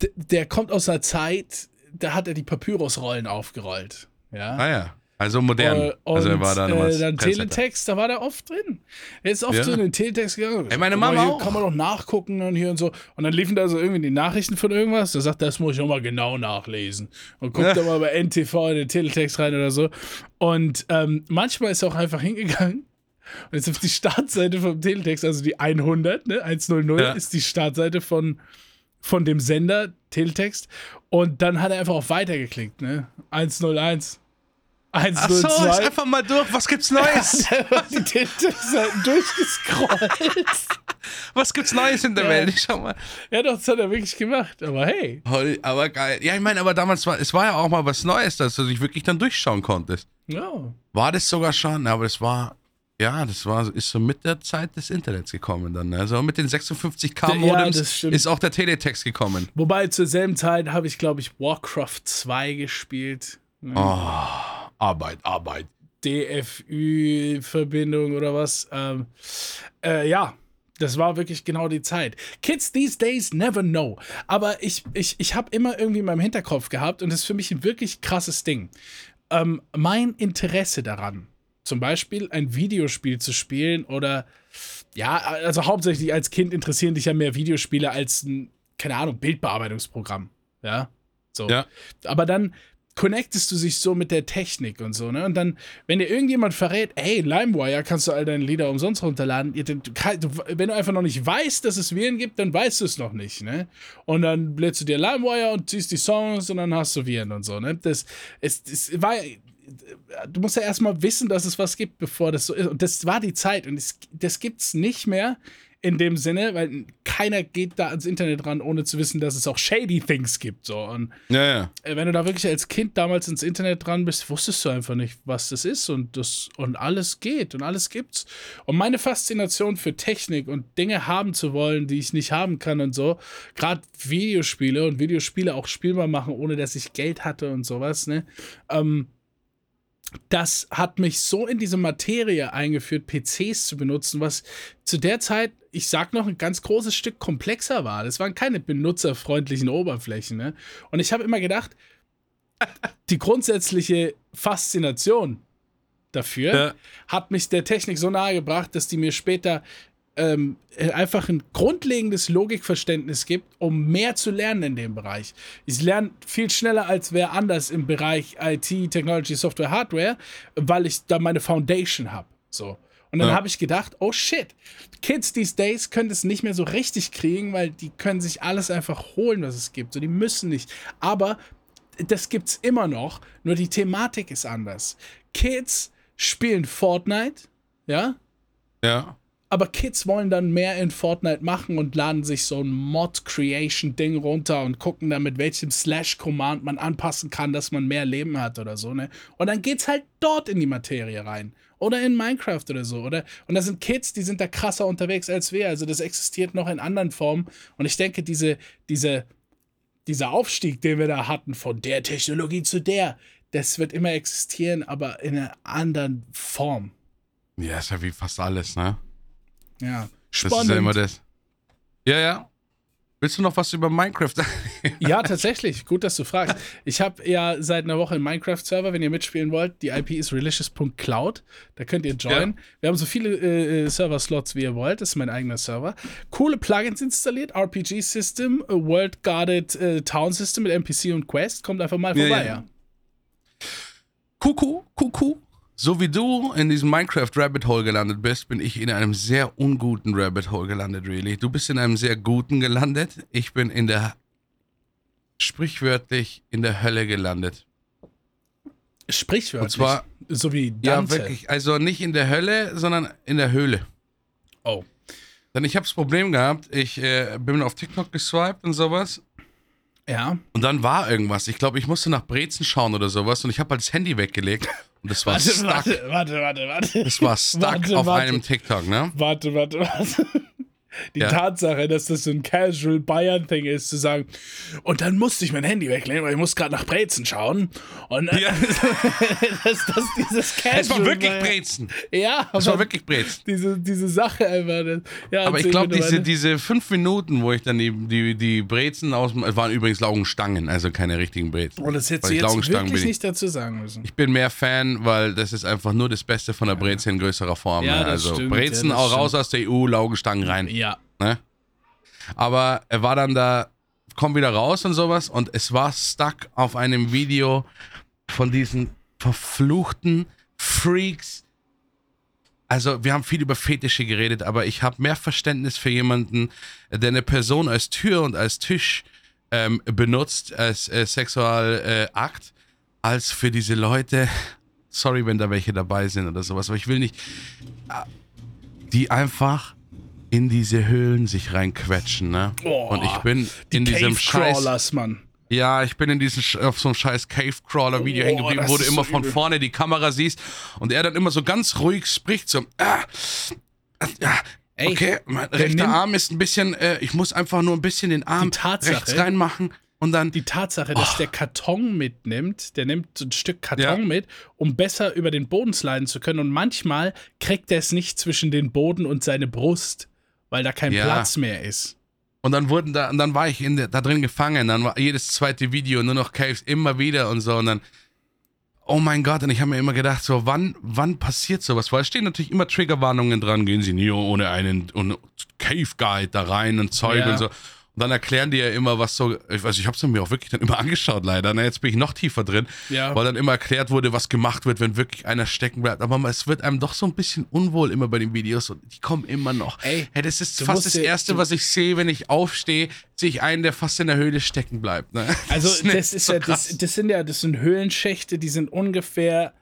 Speaker 1: der kommt aus einer Zeit, da hat er die Papyrusrollen aufgerollt. Ja.
Speaker 2: Ah ja, also modern.
Speaker 1: Äh,
Speaker 2: also er
Speaker 1: und,
Speaker 2: war da
Speaker 1: äh, dann. Teletext, da war der oft drin. Er ist oft
Speaker 2: Ja.
Speaker 1: so in den Teletext gegangen.
Speaker 2: Ey, meine Mama auch.
Speaker 1: Kann man doch nachgucken und hier und so. Und dann liefen da so irgendwie die Nachrichten von irgendwas. Da sagt, das muss ich nochmal genau nachlesen. Und guckt
Speaker 2: Ja.
Speaker 1: da mal bei NTV in den Teletext rein oder so. Und ähm, manchmal ist er auch einfach hingegangen. Und jetzt auf die Startseite vom Teletext, also die 100, ne, 100
Speaker 2: Ja.
Speaker 1: ist die Startseite von, von dem Sender Teletext. Und dann hat er einfach auf Weiter geklickt, ne? 101.
Speaker 2: Ach so,
Speaker 1: 102.
Speaker 2: ist einfach mal durch. Was gibt's [LAUGHS] Neues?
Speaker 1: die Teletext-Seiten durchgescrollt. [LAUGHS]
Speaker 2: Was gibt's Neues in der
Speaker 1: Ja.
Speaker 2: Welt? Ich schau mal.
Speaker 1: ja, doch, das hat er wirklich gemacht. Aber hey.
Speaker 2: Hol- Aber geil. Ja, ich meine, aber damals war es war ja auch mal was Neues, dass du dich wirklich dann durchschauen konntest.
Speaker 1: Ja.
Speaker 2: War das sogar schon? Aber das war, ja, das war, ist so mit der Zeit des Internets gekommen dann. Ne? So mit den 56k
Speaker 1: Ja,
Speaker 2: ist auch der Teletext gekommen.
Speaker 1: Wobei zur selben Zeit habe ich, glaube ich, Warcraft 2 gespielt.
Speaker 2: Oh, Arbeit, Arbeit.
Speaker 1: DFÜ-Verbindung oder was. Ähm, äh, ja, das war wirklich genau die Zeit. Kids these days never know. Aber ich, ich, ich habe immer irgendwie in meinem Hinterkopf gehabt und das ist für mich ein wirklich krasses Ding. Ähm, mein Interesse daran, zum Beispiel ein Videospiel zu spielen oder ja, also hauptsächlich als Kind interessieren dich ja mehr Videospiele als ein, keine Ahnung, Bildbearbeitungsprogramm. Ja, so.
Speaker 2: Ja.
Speaker 1: Aber dann connectest du dich so mit der Technik und so, ne? Und dann, wenn dir irgendjemand verrät, hey, LimeWire kannst du all deine Lieder umsonst runterladen, wenn du einfach noch nicht weißt, dass es Viren gibt, dann weißt du es noch nicht, ne? Und dann lädst du dir LimeWire und ziehst die Songs und dann hast du Viren und so, ne? Das, es, es war, du musst ja erstmal wissen, dass es was gibt, bevor das so ist. Und das war die Zeit und es, das gibt's nicht mehr in dem Sinne, weil keiner geht da ans Internet ran, ohne zu wissen, dass es auch shady things gibt, so. Und
Speaker 2: Ja, ja.
Speaker 1: äh, wenn du da wirklich als Kind damals ins Internet dran bist, wusstest du einfach nicht, was das ist und das und alles geht und alles gibt's. Und meine Faszination für Technik und Dinge haben zu wollen, die ich nicht haben kann und so, gerade Videospiele und Videospiele auch spielbar machen, ohne dass ich Geld hatte und sowas, ne? Ähm, das hat mich so in diese Materie eingeführt, PCs zu benutzen, was zu der Zeit, ich sag noch, ein ganz großes Stück komplexer war. Das waren keine benutzerfreundlichen Oberflächen. Ne? Und ich habe immer gedacht, die grundsätzliche Faszination dafür
Speaker 2: Ja.
Speaker 1: hat mich der Technik so nahe gebracht, dass die mir später ähm, äh, einfach ein grundlegendes Logikverständnis gibt, um mehr zu lernen in dem Bereich. Ich lerne viel schneller als wer anders im Bereich IT, Technology, Software, Hardware, weil ich da meine Foundation habe. So. Und dann
Speaker 2: Ja.
Speaker 1: habe ich gedacht, oh shit, Kids these days können es nicht mehr so richtig kriegen, weil die können sich alles einfach holen, was es gibt. So, die müssen nicht. Aber das gibt's immer noch, nur die Thematik ist anders. Kids spielen Fortnite, ja,
Speaker 2: Ja.
Speaker 1: Aber Kids wollen dann mehr in Fortnite machen und laden sich so ein Mod-Creation-Ding runter und gucken dann, mit welchem Slash-Command man anpassen kann, dass man mehr Leben hat oder so, ne? Und dann geht's halt dort in die Materie rein. Oder in Minecraft oder so, oder? Und da sind Kids, die sind da krasser unterwegs als wir. Also das existiert noch in anderen Formen. Und ich denke, diese, diese, dieser Aufstieg, den wir da hatten, von der Technologie zu der, das wird immer existieren, aber in einer anderen Form.
Speaker 2: Ja, ist ja wie fast alles, ne?
Speaker 1: Ja.
Speaker 2: Das ist ja immer das. Ja, ja. Willst du noch was über Minecraft sagen? [LAUGHS]
Speaker 1: Ja, tatsächlich. Gut, dass du fragst. Ich habe ja seit einer Woche einen Minecraft-Server, wenn ihr mitspielen wollt. Die IP ist relicious.cloud. Da könnt ihr joinen. Wir haben so viele äh, äh, Server-Slots, wie ihr wollt. Das ist mein eigener Server. Coole Plugins installiert. RPG-System, World Guarded äh, Town System mit NPC und Quest. Kommt einfach mal
Speaker 2: Ja,
Speaker 1: vorbei,
Speaker 2: ja.
Speaker 1: ja.
Speaker 2: Kuckuck, Kuckuck. So wie du in diesem Minecraft Rabbit Hole gelandet bist, bin ich in einem sehr unguten Rabbit Hole gelandet, really. Du bist in einem sehr guten gelandet. Ich bin in der sprichwörtlich in der Hölle gelandet.
Speaker 1: Sprichwörtlich.
Speaker 2: Und zwar-
Speaker 1: so wie
Speaker 2: Ja,
Speaker 1: Dante.
Speaker 2: wirklich. Also nicht in der Hölle, sondern in der Höhle.
Speaker 1: Oh.
Speaker 2: Denn ich habe das Problem gehabt, ich äh, bin auf TikTok geswiped und sowas.
Speaker 1: Ja.
Speaker 2: Und dann war irgendwas. Ich glaube, ich musste nach Brezen schauen oder sowas. Und ich habe halt das Handy weggelegt. Und das war
Speaker 1: Warte,
Speaker 2: stuck.
Speaker 1: warte, warte, warte, warte.
Speaker 2: Das war stuck
Speaker 1: Warte,
Speaker 2: auf
Speaker 1: warte.
Speaker 2: einem TikTok, ne?
Speaker 1: Warte, warte, warte. Die
Speaker 2: Ja.
Speaker 1: Tatsache, dass das so ein casual Bayern-Thing ist, zu sagen, und dann musste ich mein Handy weglegen, weil ich muss gerade nach Brezen schauen. Und
Speaker 2: Ja. [LAUGHS]
Speaker 1: dass das dieses casual [LAUGHS]
Speaker 2: Es war wirklich Brezen.
Speaker 1: Ja,
Speaker 2: Es war wirklich Brezen.
Speaker 1: diese, diese Sache einfach. Ja,
Speaker 2: Aber ich glaube, diese, diese fünf Minuten, wo ich dann die, die, die Brezen aus dem. Waren übrigens Laugenstangen, also keine richtigen Brezen.
Speaker 1: Und das hättest du
Speaker 2: ich
Speaker 1: jetzt wirklich
Speaker 2: ich.
Speaker 1: nicht dazu sagen müssen.
Speaker 2: Ich bin mehr Fan, weil das ist einfach nur das Beste von der Breze in größerer Form.
Speaker 1: Ja,
Speaker 2: ne?
Speaker 1: das
Speaker 2: Also
Speaker 1: stimmt,
Speaker 2: Brezen auch raus aus der EU, Laugenstangen rein.
Speaker 1: Ja.
Speaker 2: Ne? Aber er war dann da, komm wieder raus und sowas und es war stuck auf einem Video von diesen verfluchten Freaks. Also wir haben viel über Fetische geredet, aber ich habe mehr Verständnis für jemanden, der eine Person als Tür und als Tisch ähm, benutzt, als äh, Sexualakt, äh, als für diese Leute. Sorry, wenn da welche dabei sind oder sowas, aber ich will nicht, äh, die einfach in diese Höhlen sich reinquetschen, ne?
Speaker 1: Oh,
Speaker 2: und ich bin
Speaker 1: Die
Speaker 2: in diesem Scheiß.
Speaker 1: Mann.
Speaker 2: Ja, ich bin in diesem auf so einem scheiß Cave Crawler Video
Speaker 1: Oh,
Speaker 2: hängen geblieben, wo du immer
Speaker 1: so
Speaker 2: von
Speaker 1: übel.
Speaker 2: vorne die Kamera siehst und er dann immer so ganz ruhig spricht so ah, ah,
Speaker 1: Ey,
Speaker 2: okay, mein rechter Arm ist ein bisschen äh, ich muss einfach nur ein bisschen den Arm
Speaker 1: Tatsache-
Speaker 2: rechts reinmachen und dann
Speaker 1: Die Tatsache, dass der Karton mitnimmt, der nimmt so ein Stück Karton
Speaker 2: Ja.
Speaker 1: mit, um besser über den Boden sliden zu können. Und manchmal kriegt er es nicht zwischen den Boden und seine Brust, weil da kein
Speaker 2: Ja.
Speaker 1: Platz mehr ist.
Speaker 2: Und dann wurden da, und dann war ich in der, da drin gefangen. Dann war jedes zweite Video nur noch Caves immer wieder und so. Und dann, oh mein Gott, und ich habe mir immer gedacht, so, wann, wann passiert sowas? Weil es stehen natürlich immer Triggerwarnungen dran, gehen Sie nie ohne einen Cave Guide da rein und Zeug
Speaker 1: Ja.
Speaker 2: und so. Und dann erklären die ja immer, was so, ich weiß, ich habe es mir auch wirklich dann immer angeschaut, leider. Na, jetzt bin ich noch tiefer drin,
Speaker 1: Ja.
Speaker 2: weil dann immer erklärt wurde, was gemacht wird, wenn wirklich einer stecken bleibt. Aber es wird einem doch so ein bisschen unwohl immer bei den Videos und die kommen immer noch.
Speaker 1: Ey,
Speaker 2: hey, das ist fast das Erste, was ich sehe, wenn ich aufstehe, sehe ich einen, der fast in der Höhle stecken bleibt. Ne? [LAUGHS]
Speaker 1: Also
Speaker 2: nicht
Speaker 1: das ist
Speaker 2: so
Speaker 1: ja, das, das sind ja, das sind Höhlenschächte, die sind ungefähr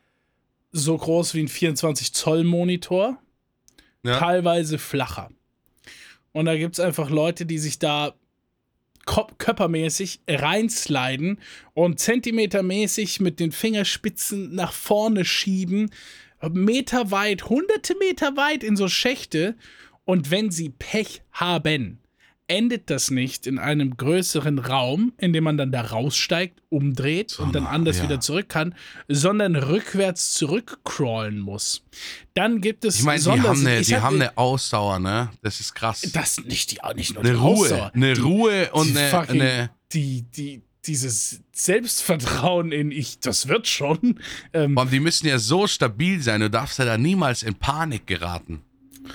Speaker 1: so groß wie ein 24 Zoll Monitor,
Speaker 2: ja.
Speaker 1: teilweise flacher. Und da gibt es einfach Leute, die sich da körpermäßig reinsliden und zentimetermäßig mit den Fingerspitzen nach vorne schieben, Meter weit, hunderte Meter weit in so Schächte. Und wenn sie Pech haben, endet das nicht in einem größeren Raum, in dem man dann da raussteigt, umdreht und dann anders
Speaker 2: ja.
Speaker 1: wieder zurück kann, sondern rückwärts zurückcrawlen muss. Dann gibt es
Speaker 2: Ich meine, die, haben eine, die
Speaker 1: hab-
Speaker 2: haben eine Ausdauer, ne? Das ist krass.
Speaker 1: das nicht die nicht nur
Speaker 2: eine
Speaker 1: die
Speaker 2: Ruhe.
Speaker 1: Ausdauer,
Speaker 2: eine
Speaker 1: die,
Speaker 2: Ruhe und
Speaker 1: die
Speaker 2: eine,
Speaker 1: fucking,
Speaker 2: eine.
Speaker 1: die die dieses Selbstvertrauen in ich, das wird schon. Ähm,
Speaker 2: die müssen ja so stabil sein, du darfst ja da niemals in Panik geraten.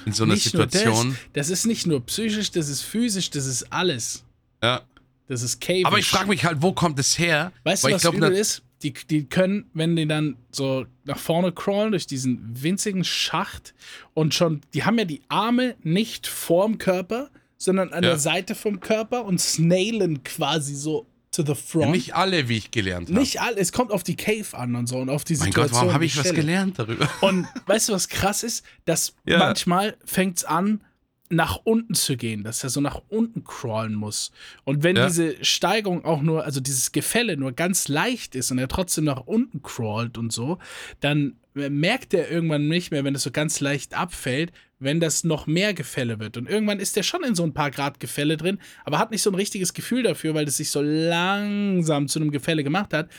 Speaker 2: In so einer
Speaker 1: nicht nur
Speaker 2: Situation.
Speaker 1: das, das ist nicht nur psychisch, das ist physisch, das ist alles.
Speaker 2: Ja.
Speaker 1: Das ist Cave.
Speaker 2: Aber ich frage mich halt, wo kommt es her?
Speaker 1: Weißt du,
Speaker 2: ich
Speaker 1: was
Speaker 2: glaub,
Speaker 1: übel
Speaker 2: na-
Speaker 1: ist? Die, die können, wenn die dann so nach vorne crawlen durch diesen winzigen Schacht und schon, die haben ja die Arme nicht vorm Körper, sondern an
Speaker 2: Ja.
Speaker 1: der Seite vom Körper und snailen quasi so to the front.
Speaker 2: Nicht alle, wie ich gelernt habe.
Speaker 1: Nicht all, es kommt auf die Cave an und so und auf die
Speaker 2: Mein
Speaker 1: Situation.
Speaker 2: Gott, warum habe ich was gelernt darüber? [LAUGHS]
Speaker 1: Und weißt du, was krass ist? Dass
Speaker 2: Ja.
Speaker 1: manchmal fängt es an, nach unten zu gehen, dass er so nach unten crawlen muss. Und wenn
Speaker 2: Ja.
Speaker 1: diese Steigung auch nur, also dieses Gefälle nur ganz leicht ist und er trotzdem nach unten crawlt und so, dann merkt er irgendwann nicht mehr, wenn es so ganz leicht abfällt, wenn das noch mehr Gefälle wird. Und irgendwann ist er schon in so ein paar Grad Gefälle drin, aber hat nicht so ein richtiges Gefühl dafür, weil es sich so langsam zu einem Gefälle gemacht hat.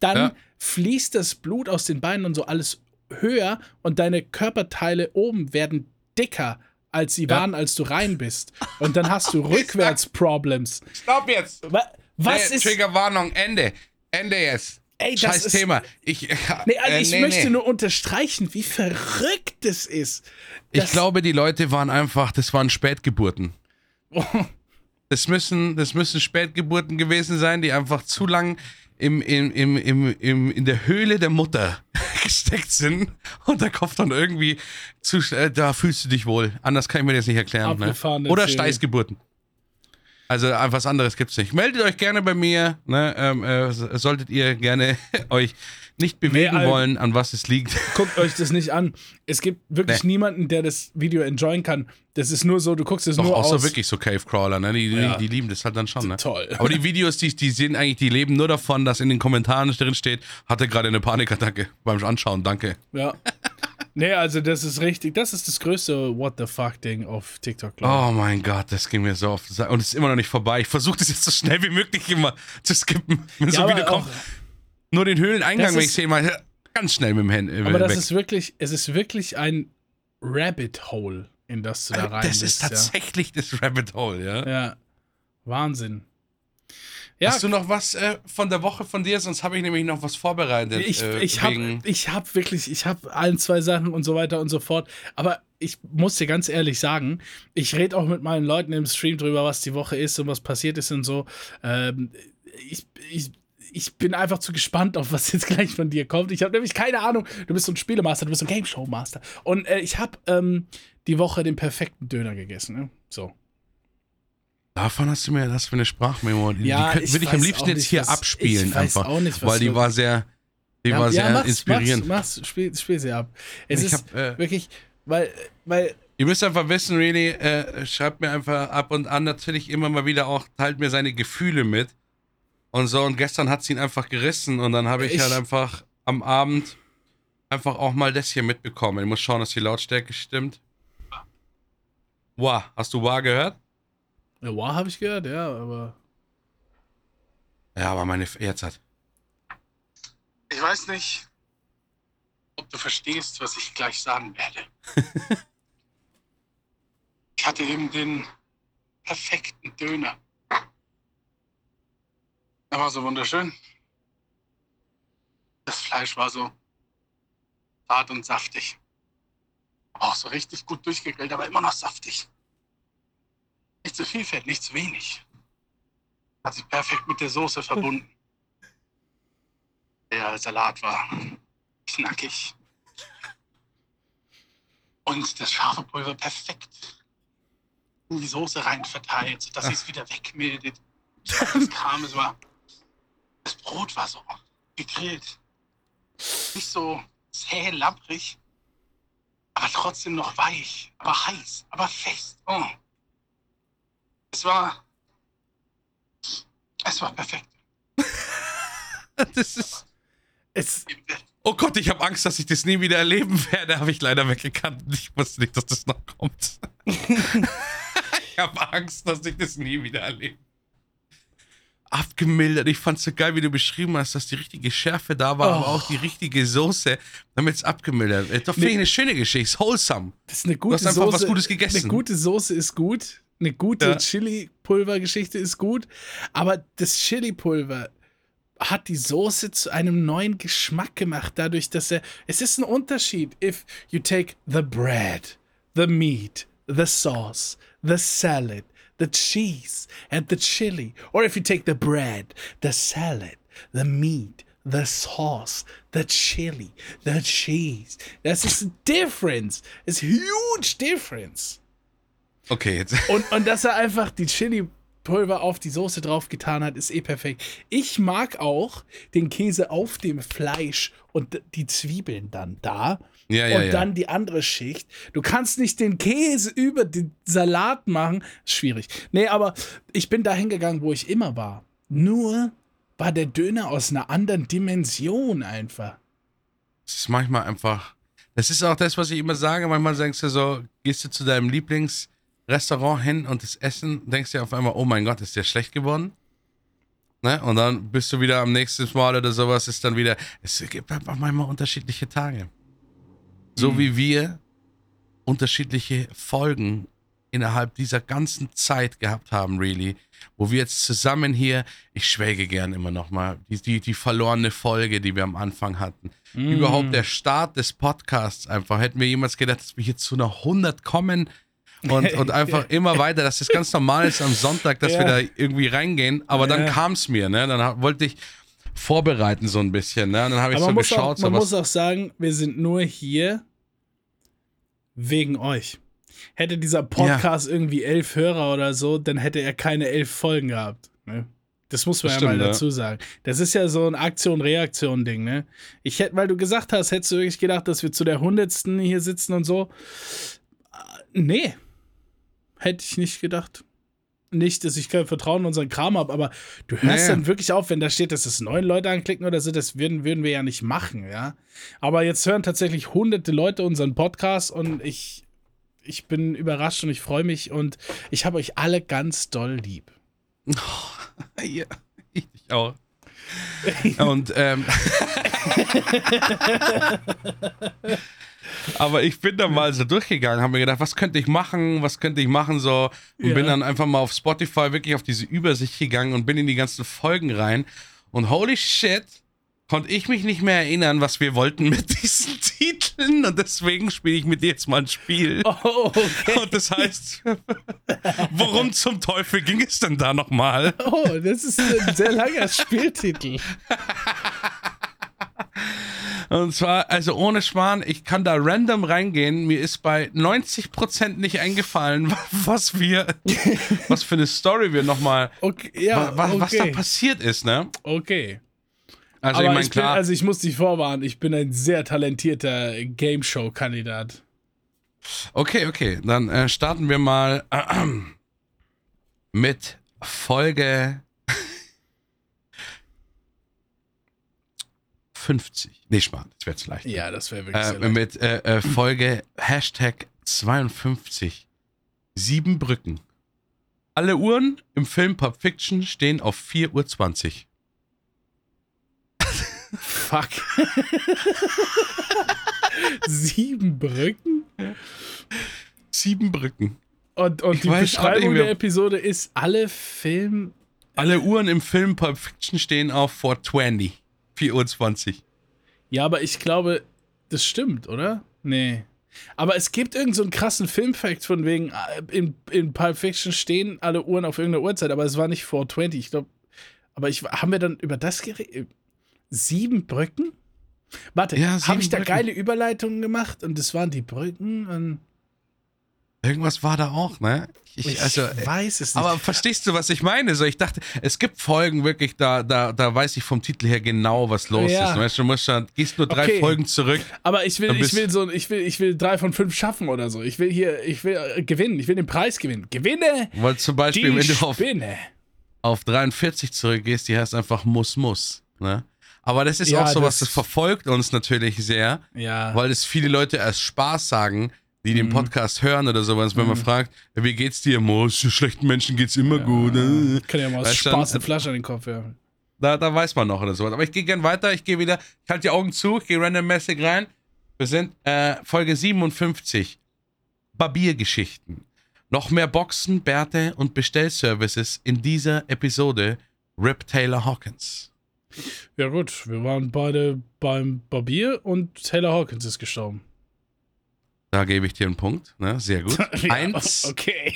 Speaker 1: Dann
Speaker 2: Ja.
Speaker 1: fließt das Blut aus den Beinen und so alles höher und deine Körperteile oben werden dicker, als sie
Speaker 2: Ja.
Speaker 1: waren, als du rein bist. Und dann hast du [LAUGHS] Rückwärts-Problems.
Speaker 2: Stopp jetzt!
Speaker 1: Wa- Was
Speaker 2: nee,
Speaker 1: ist.
Speaker 2: Triggerwarnung, Ende. Ende jetzt.
Speaker 1: Ey, das
Speaker 2: Scheiß
Speaker 1: ist-
Speaker 2: Thema. Ich,
Speaker 1: Nee, also
Speaker 2: äh,
Speaker 1: ich
Speaker 2: nee,
Speaker 1: möchte
Speaker 2: nee.
Speaker 1: nur unterstreichen, wie verrückt es ist.
Speaker 2: Ich glaube, die Leute waren einfach, das waren Spätgeburten. [LAUGHS] Das müssen, das müssen Spätgeburten gewesen sein, die einfach zu lang im, im, im, im, im, in der Höhle der Mutter [LAUGHS] gesteckt sind und der Kopf dann irgendwie zu, äh, da fühlst du dich wohl. Anders kann ich mir das nicht erklären. Ne? Oder. Steißgeburten. Also äh, was anderes gibt's nicht. Meldet euch gerne bei mir. Ne? Ähm, äh, solltet ihr gerne [LAUGHS] euch nicht bewegen
Speaker 1: Nee, Al-
Speaker 2: wollen, an was es liegt.
Speaker 1: Guckt euch das nicht an. Es gibt wirklich
Speaker 2: Nee.
Speaker 1: niemanden, der das Video enjoyen kann. Das ist nur so, du guckst es
Speaker 2: Doch,
Speaker 1: nur
Speaker 2: außer
Speaker 1: aus.
Speaker 2: wirklich so Cave-Crawler, ne? Die, die,
Speaker 1: Ja.
Speaker 2: die lieben das halt dann schon, ne?
Speaker 1: Toll.
Speaker 2: Aber die Videos, die, die sind eigentlich, die leben nur davon, dass in den Kommentaren drin steht, hatte gerade eine Panikattacke beim Anschauen, danke.
Speaker 1: Ja. [LAUGHS] Nee, also das ist richtig. Das ist das größte What the fuck Ding auf TikTok, glaube
Speaker 2: Oh mein Gott, das ging mir so oft. Und es ist immer noch nicht vorbei. Ich versuche das jetzt so schnell wie möglich immer zu skippen, [LAUGHS] wenn
Speaker 1: ich.
Speaker 2: so
Speaker 1: Ja, aber,
Speaker 2: Video kommt. Nur den Höhleneingang, wenn ich
Speaker 1: ist-
Speaker 2: sehe, mal ganz schnell mit dem Handy.
Speaker 1: aber das
Speaker 2: weg.
Speaker 1: ist wirklich, es ist wirklich ein Rabbit Hole, in das du da rein
Speaker 2: das ist
Speaker 1: bist,
Speaker 2: tatsächlich das Rabbit Hole, ja.
Speaker 1: ja. ja. Wahnsinn. Ja,
Speaker 2: Hast du noch was äh, von der Woche von dir? Sonst habe ich nämlich noch was vorbereitet.
Speaker 1: Ich,
Speaker 2: äh,
Speaker 1: ich habe hab wirklich, ich habe ein, zwei Sachen und so weiter und so fort. Aber ich muss dir ganz ehrlich sagen, ich rede auch mit meinen Leuten im Stream drüber, was die Woche ist und was passiert ist und so. Ähm, ich, ich, ich bin einfach zu gespannt auf, was jetzt gleich von dir kommt. Ich habe nämlich keine Ahnung. Du bist so ein Spielemaster, du bist so ein Game Show Master. Und äh, ich habe ähm, die Woche den perfekten Döner gegessen. Ne? So.
Speaker 2: Davon hast du mir das für eine Sprachmemo. Die,
Speaker 1: Ja,
Speaker 2: die würde ich am liebsten jetzt hier
Speaker 1: was-
Speaker 2: abspielen einfach.
Speaker 1: nicht,
Speaker 2: weil die war sehr, die
Speaker 1: ja,
Speaker 2: war sehr
Speaker 1: mach's,
Speaker 2: inspirierend.
Speaker 1: Mach's, mach's, spiel, spiel sie ab. Es
Speaker 2: Ich
Speaker 1: ist
Speaker 2: hab, äh,
Speaker 1: wirklich, weil, weil
Speaker 2: Ihr müsst einfach wissen, really, äh, schreibt mir einfach ab und an natürlich immer mal wieder auch, teilt mir seine Gefühle mit. Und so, und gestern hat sie ihn einfach gerissen und dann habe ich,
Speaker 1: Ich-
Speaker 2: halt einfach am Abend einfach auch mal das hier mitbekommen. Ich muss schauen, dass die Lautstärke stimmt. Wow, hast du Wow gehört?
Speaker 1: Ja, wow, habe ich gehört, ja, aber.
Speaker 2: Ja, aber meine, F- jetzt hat.
Speaker 1: Ich weiß nicht, ob du verstehst, was ich gleich sagen werde. [LAUGHS] ich hatte eben den perfekten Döner. Er war so wunderschön. Das Fleisch war so zart und saftig. Auch so richtig gut durchgegrillt, aber immer noch saftig. Nicht zu viel Fett, nicht zu wenig. Hat sich perfekt mit der Soße verbunden. Der Salat war knackig. Und das scharfe Pulver perfekt in die Soße rein verteilt, sodass sie es wieder wegmildet. Das kam, es war. Das Brot war so gegrillt. Nicht so zäh, lapprig, aber trotzdem noch weich, aber heiß, aber fest. Oh. Es war. Es war perfekt. [LAUGHS]
Speaker 2: Das ist.
Speaker 1: Es,
Speaker 2: Oh Gott, ich habe Angst, dass ich das nie wieder erleben werde. Habe ich leider weggekannt. Ich wusste nicht, dass das noch kommt. [LAUGHS] ich habe Angst, dass ich das nie wieder erlebe. Abgemildert. Ich fand's so geil, wie du beschrieben hast, dass die richtige Schärfe da war, aber
Speaker 1: Oh.
Speaker 2: auch die richtige Soße, damit es abgemildert wird. Doch finde ich eine schöne Geschichte. Ist wholesome.
Speaker 1: Das ist eine gute
Speaker 2: hast einfach
Speaker 1: Soße.
Speaker 2: was Gutes gegessen.
Speaker 1: Eine gute Soße ist gut. Eine gute
Speaker 2: Ja.
Speaker 1: Chili-Pulver-Geschichte ist gut. Aber das Chili-Pulver hat die Soße zu einem neuen Geschmack gemacht, dadurch, dass er. Es ist ein Unterschied, if you take the bread, the meat, the sauce, the salad, the cheese, and the chili. Or if you take the bread, the salad, the meat, the sauce, the chili, the cheese. Das ist a difference. It's a huge difference.
Speaker 2: Okay, jetzt. [LAUGHS]
Speaker 1: Und, und dass er einfach die Chili-Pulver auf die Soße draufgetan hat, ist eh perfekt. Ich mag auch den Käse auf dem Fleisch und die Zwiebeln dann da.
Speaker 2: Ja, ja,
Speaker 1: und
Speaker 2: ja.
Speaker 1: dann die andere Schicht. Du kannst nicht den Käse über den Salat machen. Schwierig. Nee, aber ich bin da hingegangen, wo ich immer war. Nur war der Döner aus einer anderen Dimension einfach.
Speaker 2: Es ist manchmal einfach. Das ist auch das, was ich immer sage. Manchmal denkst du so, gehst du zu deinem Lieblingsrestaurant hin und das Essen, denkst dir auf einmal, oh mein Gott, ist der schlecht geworden? Ne? Und dann bist du wieder am nächsten Mal oder sowas, ist dann wieder. Es gibt einfach manchmal unterschiedliche Tage. So wie wir unterschiedliche Folgen innerhalb dieser ganzen Zeit gehabt haben, really. Wo wir jetzt zusammen hier, ich schwelge gern immer noch mal, die, die, die verlorene Folge, die wir am Anfang hatten. Überhaupt der Start des Podcasts einfach. Hätten wir jemals gedacht, dass wir hier zu einer 100 kommen und, [LAUGHS] und einfach immer weiter, dass das ganz normal ist am Sonntag, dass
Speaker 1: Ja.
Speaker 2: wir da irgendwie reingehen. Aber dann
Speaker 1: Ja.
Speaker 2: kam es mir, ne? Dann wollte ich, vorbereiten, so ein bisschen. Ne? Und dann habe ich so geschaut,
Speaker 1: auch,
Speaker 2: so
Speaker 1: man
Speaker 2: was.
Speaker 1: muss auch sagen, wir sind nur hier wegen euch. Hätte dieser Podcast irgendwie elf Hörer oder so, dann hätte er keine elf Folgen gehabt. Ne? Das muss man
Speaker 2: Das
Speaker 1: ja mal
Speaker 2: stimmt, ja.
Speaker 1: dazu sagen. Das ist ja so ein Aktion-Reaktion-Ding, ne? Ich hätte, weil du gesagt hast, hättest du wirklich gedacht, dass wir zu der hundertsten hier sitzen und so. Äh, Nee. Hätte ich nicht gedacht. Nicht, dass ich kein Vertrauen in unseren Kram habe, aber du hörst
Speaker 2: Naja.
Speaker 1: dann wirklich auf, wenn da steht, dass es neun Leute anklicken oder so, das würden, würden wir ja nicht machen, ja. Aber jetzt hören tatsächlich hunderte Leute unseren Podcast und ich, ich bin überrascht und ich freue mich und ich habe euch alle ganz doll lieb. [LAUGHS]
Speaker 2: Ja, ich auch. [LAUGHS] Und ähm, [LAUGHS] aber ich bin da mal so durchgegangen, habe mir gedacht, was könnte ich machen, was könnte ich machen so und
Speaker 1: Ja.
Speaker 2: bin dann einfach mal auf Spotify wirklich auf diese Übersicht gegangen und bin in die ganzen Folgen rein und holy shit, konnte ich mich nicht mehr erinnern, was wir wollten mit [LAUGHS] diesen Titeln und deswegen spiele ich mit dir jetzt mal ein Spiel.
Speaker 1: Oh, okay.
Speaker 2: Und das heißt, worum zum Teufel ging es denn da nochmal?
Speaker 1: Oh, das ist ein sehr langer Spieltitel. [LAUGHS]
Speaker 2: Und zwar, also ohne Schmarrn, ich kann da random reingehen. Mir ist bei 90% nicht eingefallen, [LAUGHS] was wir, [LAUGHS] was für eine Story wir nochmal,
Speaker 1: Okay, ja,
Speaker 2: wa- wa- was da
Speaker 1: okay.
Speaker 2: passiert ist, ne?
Speaker 1: Okay.
Speaker 2: Also
Speaker 1: Aber
Speaker 2: ich meine,
Speaker 1: ich bin,
Speaker 2: klar,
Speaker 1: also ich muss dich vorwarnen, ich bin ein sehr talentierter Game Show Kandidat.
Speaker 2: okay, okay, dann äh, starten wir mal äh, [CLEARS THROAT] mit Folge 50. Nee, Schmarrn, das wäre zu leicht.
Speaker 1: Ja, das wäre wirklich
Speaker 2: Äh, mit äh, äh, Folge Hashtag 52. Sieben Brücken. Alle Uhren im Film Pulp Fiction stehen auf 4.20 Uhr.
Speaker 1: Fuck. [LAUGHS] Sieben Brücken?
Speaker 2: Sieben Brücken.
Speaker 1: Und, und die
Speaker 2: weiß
Speaker 1: Beschreibung der Episode ist alle Film.
Speaker 2: Alle Uhren im Film Pulp Fiction stehen auf 420. 4.20 Uhr.
Speaker 1: Ja, aber ich glaube, das stimmt, oder? Nee. Aber es gibt irgendeinen so einen krassen Filmfact von wegen, äh, in, in Pulp Fiction stehen alle Uhren auf irgendeiner Uhrzeit, aber es war nicht 420. Ich glaube, aber ich, haben wir dann über das geredet? Sieben Brücken? Warte,
Speaker 2: Ja,
Speaker 1: habe ich da
Speaker 2: Brücken.
Speaker 1: geile Überleitungen gemacht und das waren die Brücken und
Speaker 2: Irgendwas war da auch, ne? Ich,
Speaker 1: ich
Speaker 2: also,
Speaker 1: weiß es nicht.
Speaker 2: aber verstehst du, was ich meine? So, ich dachte, es gibt Folgen wirklich, da, da, da weiß ich vom Titel her genau, was los
Speaker 1: Ja.
Speaker 2: ist. Weißt du, du musst dann, gehst nur drei
Speaker 1: Okay.
Speaker 2: Folgen zurück.
Speaker 1: Aber ich will, ich will so, ich will, ich will drei von fünf schaffen oder so. Ich will hier, ich will äh, gewinnen. Ich will den Preis gewinnen. Gewinne
Speaker 2: Weil zum Beispiel,
Speaker 1: die
Speaker 2: wenn du auf,
Speaker 1: Spinne.
Speaker 2: auf 43 zurückgehst, die heißt einfach Muss, Muss. Ne? Aber das ist
Speaker 1: Ja,
Speaker 2: auch sowas,
Speaker 1: das-
Speaker 2: das verfolgt uns natürlich sehr,
Speaker 1: Ja.
Speaker 2: weil es viele Leute als Spaß sagen, die
Speaker 1: Mhm.
Speaker 2: den Podcast hören oder sowas, wenn man fragt, wie geht's dir? Muss, schlechten Menschen geht's immer gut. äh.
Speaker 1: Kann ja mal aus
Speaker 2: Weißt du,
Speaker 1: Spaß eine Flasche an den Kopf werfen.
Speaker 2: Da, da weiß man noch oder sowas. Aber ich gehe gern weiter, ich gehe wieder, ich halte die Augen zu, ich gehe randommäßig rein. Wir sind äh, Folge 57. Barbiergeschichten. Noch mehr Boxen, Bärte und Bestellservices in dieser Episode. Rip Taylor Hawkins.
Speaker 1: Ja, gut. Wir waren beide beim Barbier und Taylor Hawkins ist gestorben.
Speaker 2: Da gebe ich dir einen Punkt. Ne? Sehr gut. [LAUGHS]
Speaker 1: Ja,
Speaker 2: Eins.
Speaker 1: Okay.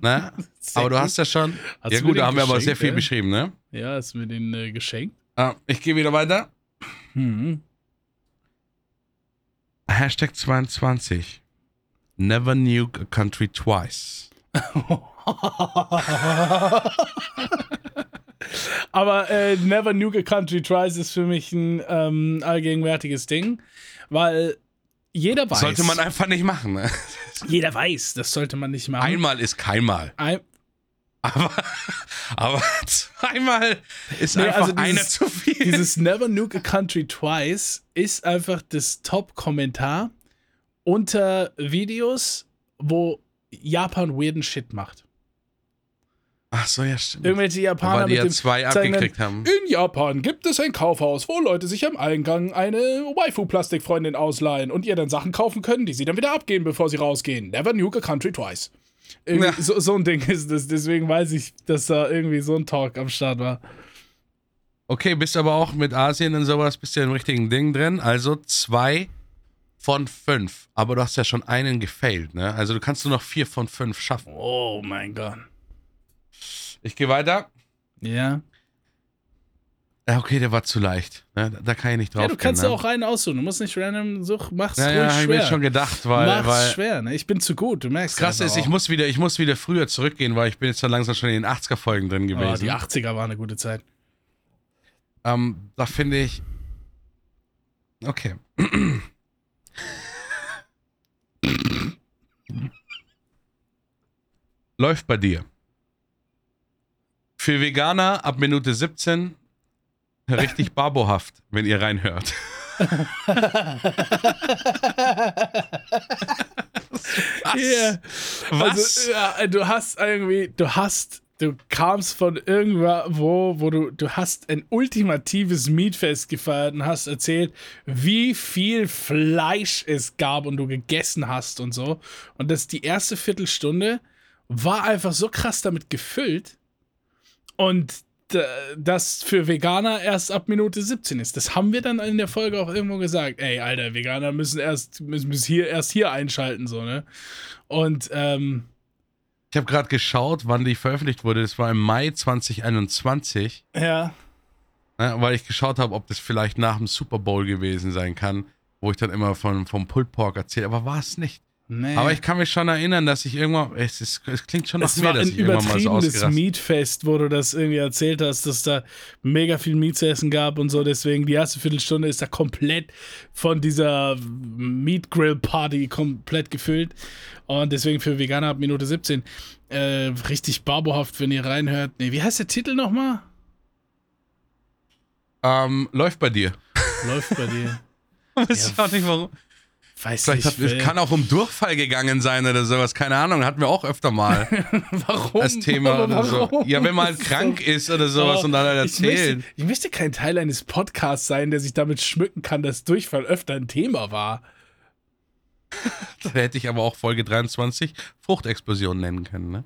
Speaker 2: Ne? [LAUGHS] Aber du hast ja schon.
Speaker 1: Hast
Speaker 2: ja gut, da haben wir aber sehr viel
Speaker 1: ja?
Speaker 2: beschrieben, ne?
Speaker 1: Ja, hast du mir den äh, geschenkt?
Speaker 2: Ah, ich gehe wieder weiter.
Speaker 1: Hm.
Speaker 2: Hashtag 22. Never nuke a country twice. [LAUGHS]
Speaker 1: Aber äh, Never Nuke a Country Tries ist für mich ein ähm, allgegenwärtiges Ding, weil jeder weiß.
Speaker 2: Sollte man einfach nicht machen. Ne? [LAUGHS]
Speaker 1: jeder weiß, das sollte man nicht machen.
Speaker 2: Einmal ist keinmal.
Speaker 1: Ein,
Speaker 2: Aber, [LAUGHS] aber zweimal ist
Speaker 1: Nee,
Speaker 2: einfach
Speaker 1: also
Speaker 2: einer
Speaker 1: dieses-
Speaker 2: zu viel.
Speaker 1: dieses Never Nuke a Country Twice ist einfach das Top-Kommentar unter Videos, wo Japan weirden Shit macht.
Speaker 2: Ach so, ja, stimmt.
Speaker 1: Irgendwelche Japaner
Speaker 2: Weil die
Speaker 1: mit
Speaker 2: ja
Speaker 1: dem
Speaker 2: zwei abgekriegt haben.
Speaker 1: In Japan gibt es ein Kaufhaus, wo Leute sich am Eingang eine Waifu-Plastikfreundin ausleihen und ihr dann Sachen kaufen können, die sie dann wieder abgeben, bevor sie rausgehen. Never nuke a country twice.
Speaker 2: Ja.
Speaker 1: so, so ein Ding ist das. Deswegen weiß ich, dass da irgendwie so ein Talk am Start war.
Speaker 2: Okay, bist aber auch mit Asien und sowas, bist ja im richtigen Ding drin. Also zwei von fünf. Aber du hast ja schon einen gefailt, ne? Also du kannst nur noch vier von fünf schaffen.
Speaker 1: Oh mein Gott.
Speaker 2: Ich gehe weiter.
Speaker 1: Ja.
Speaker 2: Ja, okay, der war zu leicht. Ne? Da kann ich nicht drauf
Speaker 1: Ja, du kannst
Speaker 2: gehen,
Speaker 1: ja
Speaker 2: ne?
Speaker 1: auch einen aussuchen. Du musst nicht random suchen. Mach's
Speaker 2: Ja,
Speaker 1: ruhig
Speaker 2: ja, hab ich mir
Speaker 1: schwer.
Speaker 2: schon gedacht, weil,
Speaker 1: Mach's
Speaker 2: weil
Speaker 1: schwer, ne? Ich bin zu gut, du merkst
Speaker 2: krass ist, ich muss, wieder, ich muss wieder früher zurückgehen, weil ich bin jetzt schon langsam schon in den 80er-Folgen drin
Speaker 1: Oh,
Speaker 2: gewesen.
Speaker 1: die 80er war eine gute Zeit.
Speaker 2: Ähm, da finde ich. Okay. [COUGHS] Läuft bei dir. Für Veganer ab Minute 17 richtig barbohaft, wenn ihr reinhört. [LAUGHS] Was?
Speaker 1: Yeah.
Speaker 2: Was?
Speaker 1: Also, ja, du hast irgendwie, du hast, du kamst von irgendwo, wo du, du hast ein ultimatives Meatfest gefeiert und hast erzählt, wie viel Fleisch es gab und du gegessen hast und so. Und das die erste Viertelstunde war einfach so krass damit gefüllt und das für Veganer erst ab Minute 17 ist. Das haben wir dann in der Folge auch irgendwo gesagt. Ey, Alter, Veganer müssen erst müssen, hier erst hier einschalten so, ne? Und ähm,
Speaker 2: Ich habe gerade geschaut, wann die veröffentlicht wurde. Das war im Mai 2021.
Speaker 1: ja,
Speaker 2: Ne, weil ich geschaut habe, ob das vielleicht nach dem Super Bowl gewesen sein kann, wo ich dann immer von, vom Pulled Pork erzähle, aber war es nicht.
Speaker 1: Nee.
Speaker 2: Aber ich kann mich schon erinnern, dass ich irgendwann, es, ist, es klingt schon nach
Speaker 1: es
Speaker 2: mir, dass
Speaker 1: ein
Speaker 2: ich irgendwann mal so
Speaker 1: übertriebenes
Speaker 2: ausgerastet
Speaker 1: Meatfest, wo du das irgendwie erzählt hast, dass da mega viel Meat zu essen gab und so. Deswegen die erste Viertelstunde ist da komplett von dieser Meat Grill Party komplett gefüllt. Und deswegen für Veganer ab Minute 17 äh, richtig barbohaft, wenn ihr reinhört. Nee, wie heißt der Titel nochmal?
Speaker 2: ähm, läuft bei dir.
Speaker 1: Läuft bei dir. [LAUGHS]
Speaker 2: Weiß ich auch nicht warum.
Speaker 1: Weiß
Speaker 2: Vielleicht hat,
Speaker 1: nicht,
Speaker 2: es kann auch um Durchfall gegangen sein oder sowas, keine Ahnung, hatten wir auch öfter mal [LAUGHS]
Speaker 1: warum?
Speaker 2: als Thema
Speaker 1: Aber
Speaker 2: oder so.
Speaker 1: warum?
Speaker 2: Ja, wenn man
Speaker 1: Das
Speaker 2: krank ist oder sowas
Speaker 1: Oh,
Speaker 2: und dann halt
Speaker 1: ich, möchte,
Speaker 2: erzählt.
Speaker 1: ich möchte kein Teil eines Podcasts sein, der sich damit schmücken kann, dass Durchfall öfter ein Thema war. [LAUGHS]
Speaker 2: Da hätte ich aber auch Folge 23 Fruchtexplosion nennen können, ne?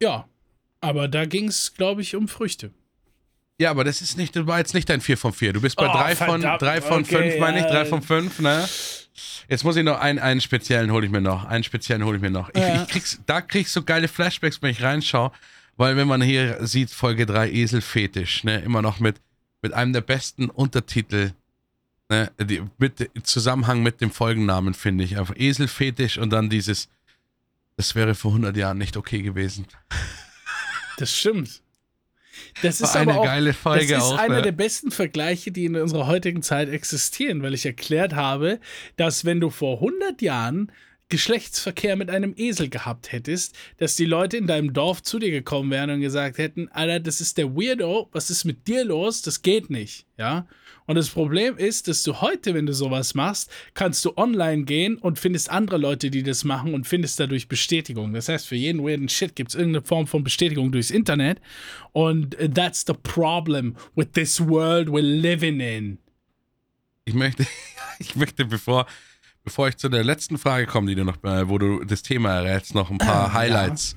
Speaker 1: Ja, aber da ging es, glaube ich, um Früchte.
Speaker 2: Ja, aber das ist nicht, das war jetzt nicht dein 4 von 4. Du bist bei
Speaker 1: Oh,
Speaker 2: 3 von,
Speaker 1: verdammt,
Speaker 2: drei von
Speaker 1: okay,
Speaker 2: 5, meine ich,
Speaker 1: ja.
Speaker 2: 3 von 5, ne? Jetzt muss ich noch einen, einen speziellen hole ich mir noch. Einen speziellen hole ich mir noch. Ich,
Speaker 1: Ja.
Speaker 2: ich krieg's, da kriegst du geile Flashbacks, wenn ich reinschaue, weil wenn man hier sieht, Folge 3 Eselfetisch, ne? Immer noch mit, mit einem der besten Untertitel, ne? Die, mit, im Zusammenhang mit dem Folgennamen, finde ich. Einfach Eselfetisch und dann dieses, das wäre vor 100 Jahren nicht okay gewesen.
Speaker 1: Das stimmt. Das ist
Speaker 2: eine
Speaker 1: auch,
Speaker 2: geile Folge
Speaker 1: das ist
Speaker 2: auch,
Speaker 1: einer
Speaker 2: ne?
Speaker 1: der besten Vergleiche, die in unserer heutigen Zeit existieren, weil ich erklärt habe, dass wenn du vor 100 Jahren Geschlechtsverkehr mit einem Esel gehabt hättest, dass die Leute in deinem Dorf zu dir gekommen wären und gesagt hätten, Alter, das ist der Weirdo, was ist mit dir los? Das geht nicht, ja? Und das Problem ist, dass du heute, wenn du sowas machst, kannst du online gehen und findest andere Leute, die das machen und findest dadurch Bestätigung. Das heißt, für jeden weirden Shit gibt es irgendeine Form von Bestätigung durchs Internet. Und äh, that's the problem with this world we're living in.
Speaker 2: Ich möchte, [LAUGHS] ich möchte, bevor, bevor ich zu der letzten Frage komme, die du noch, äh, wo du das Thema errätst, noch ein paar Highlights,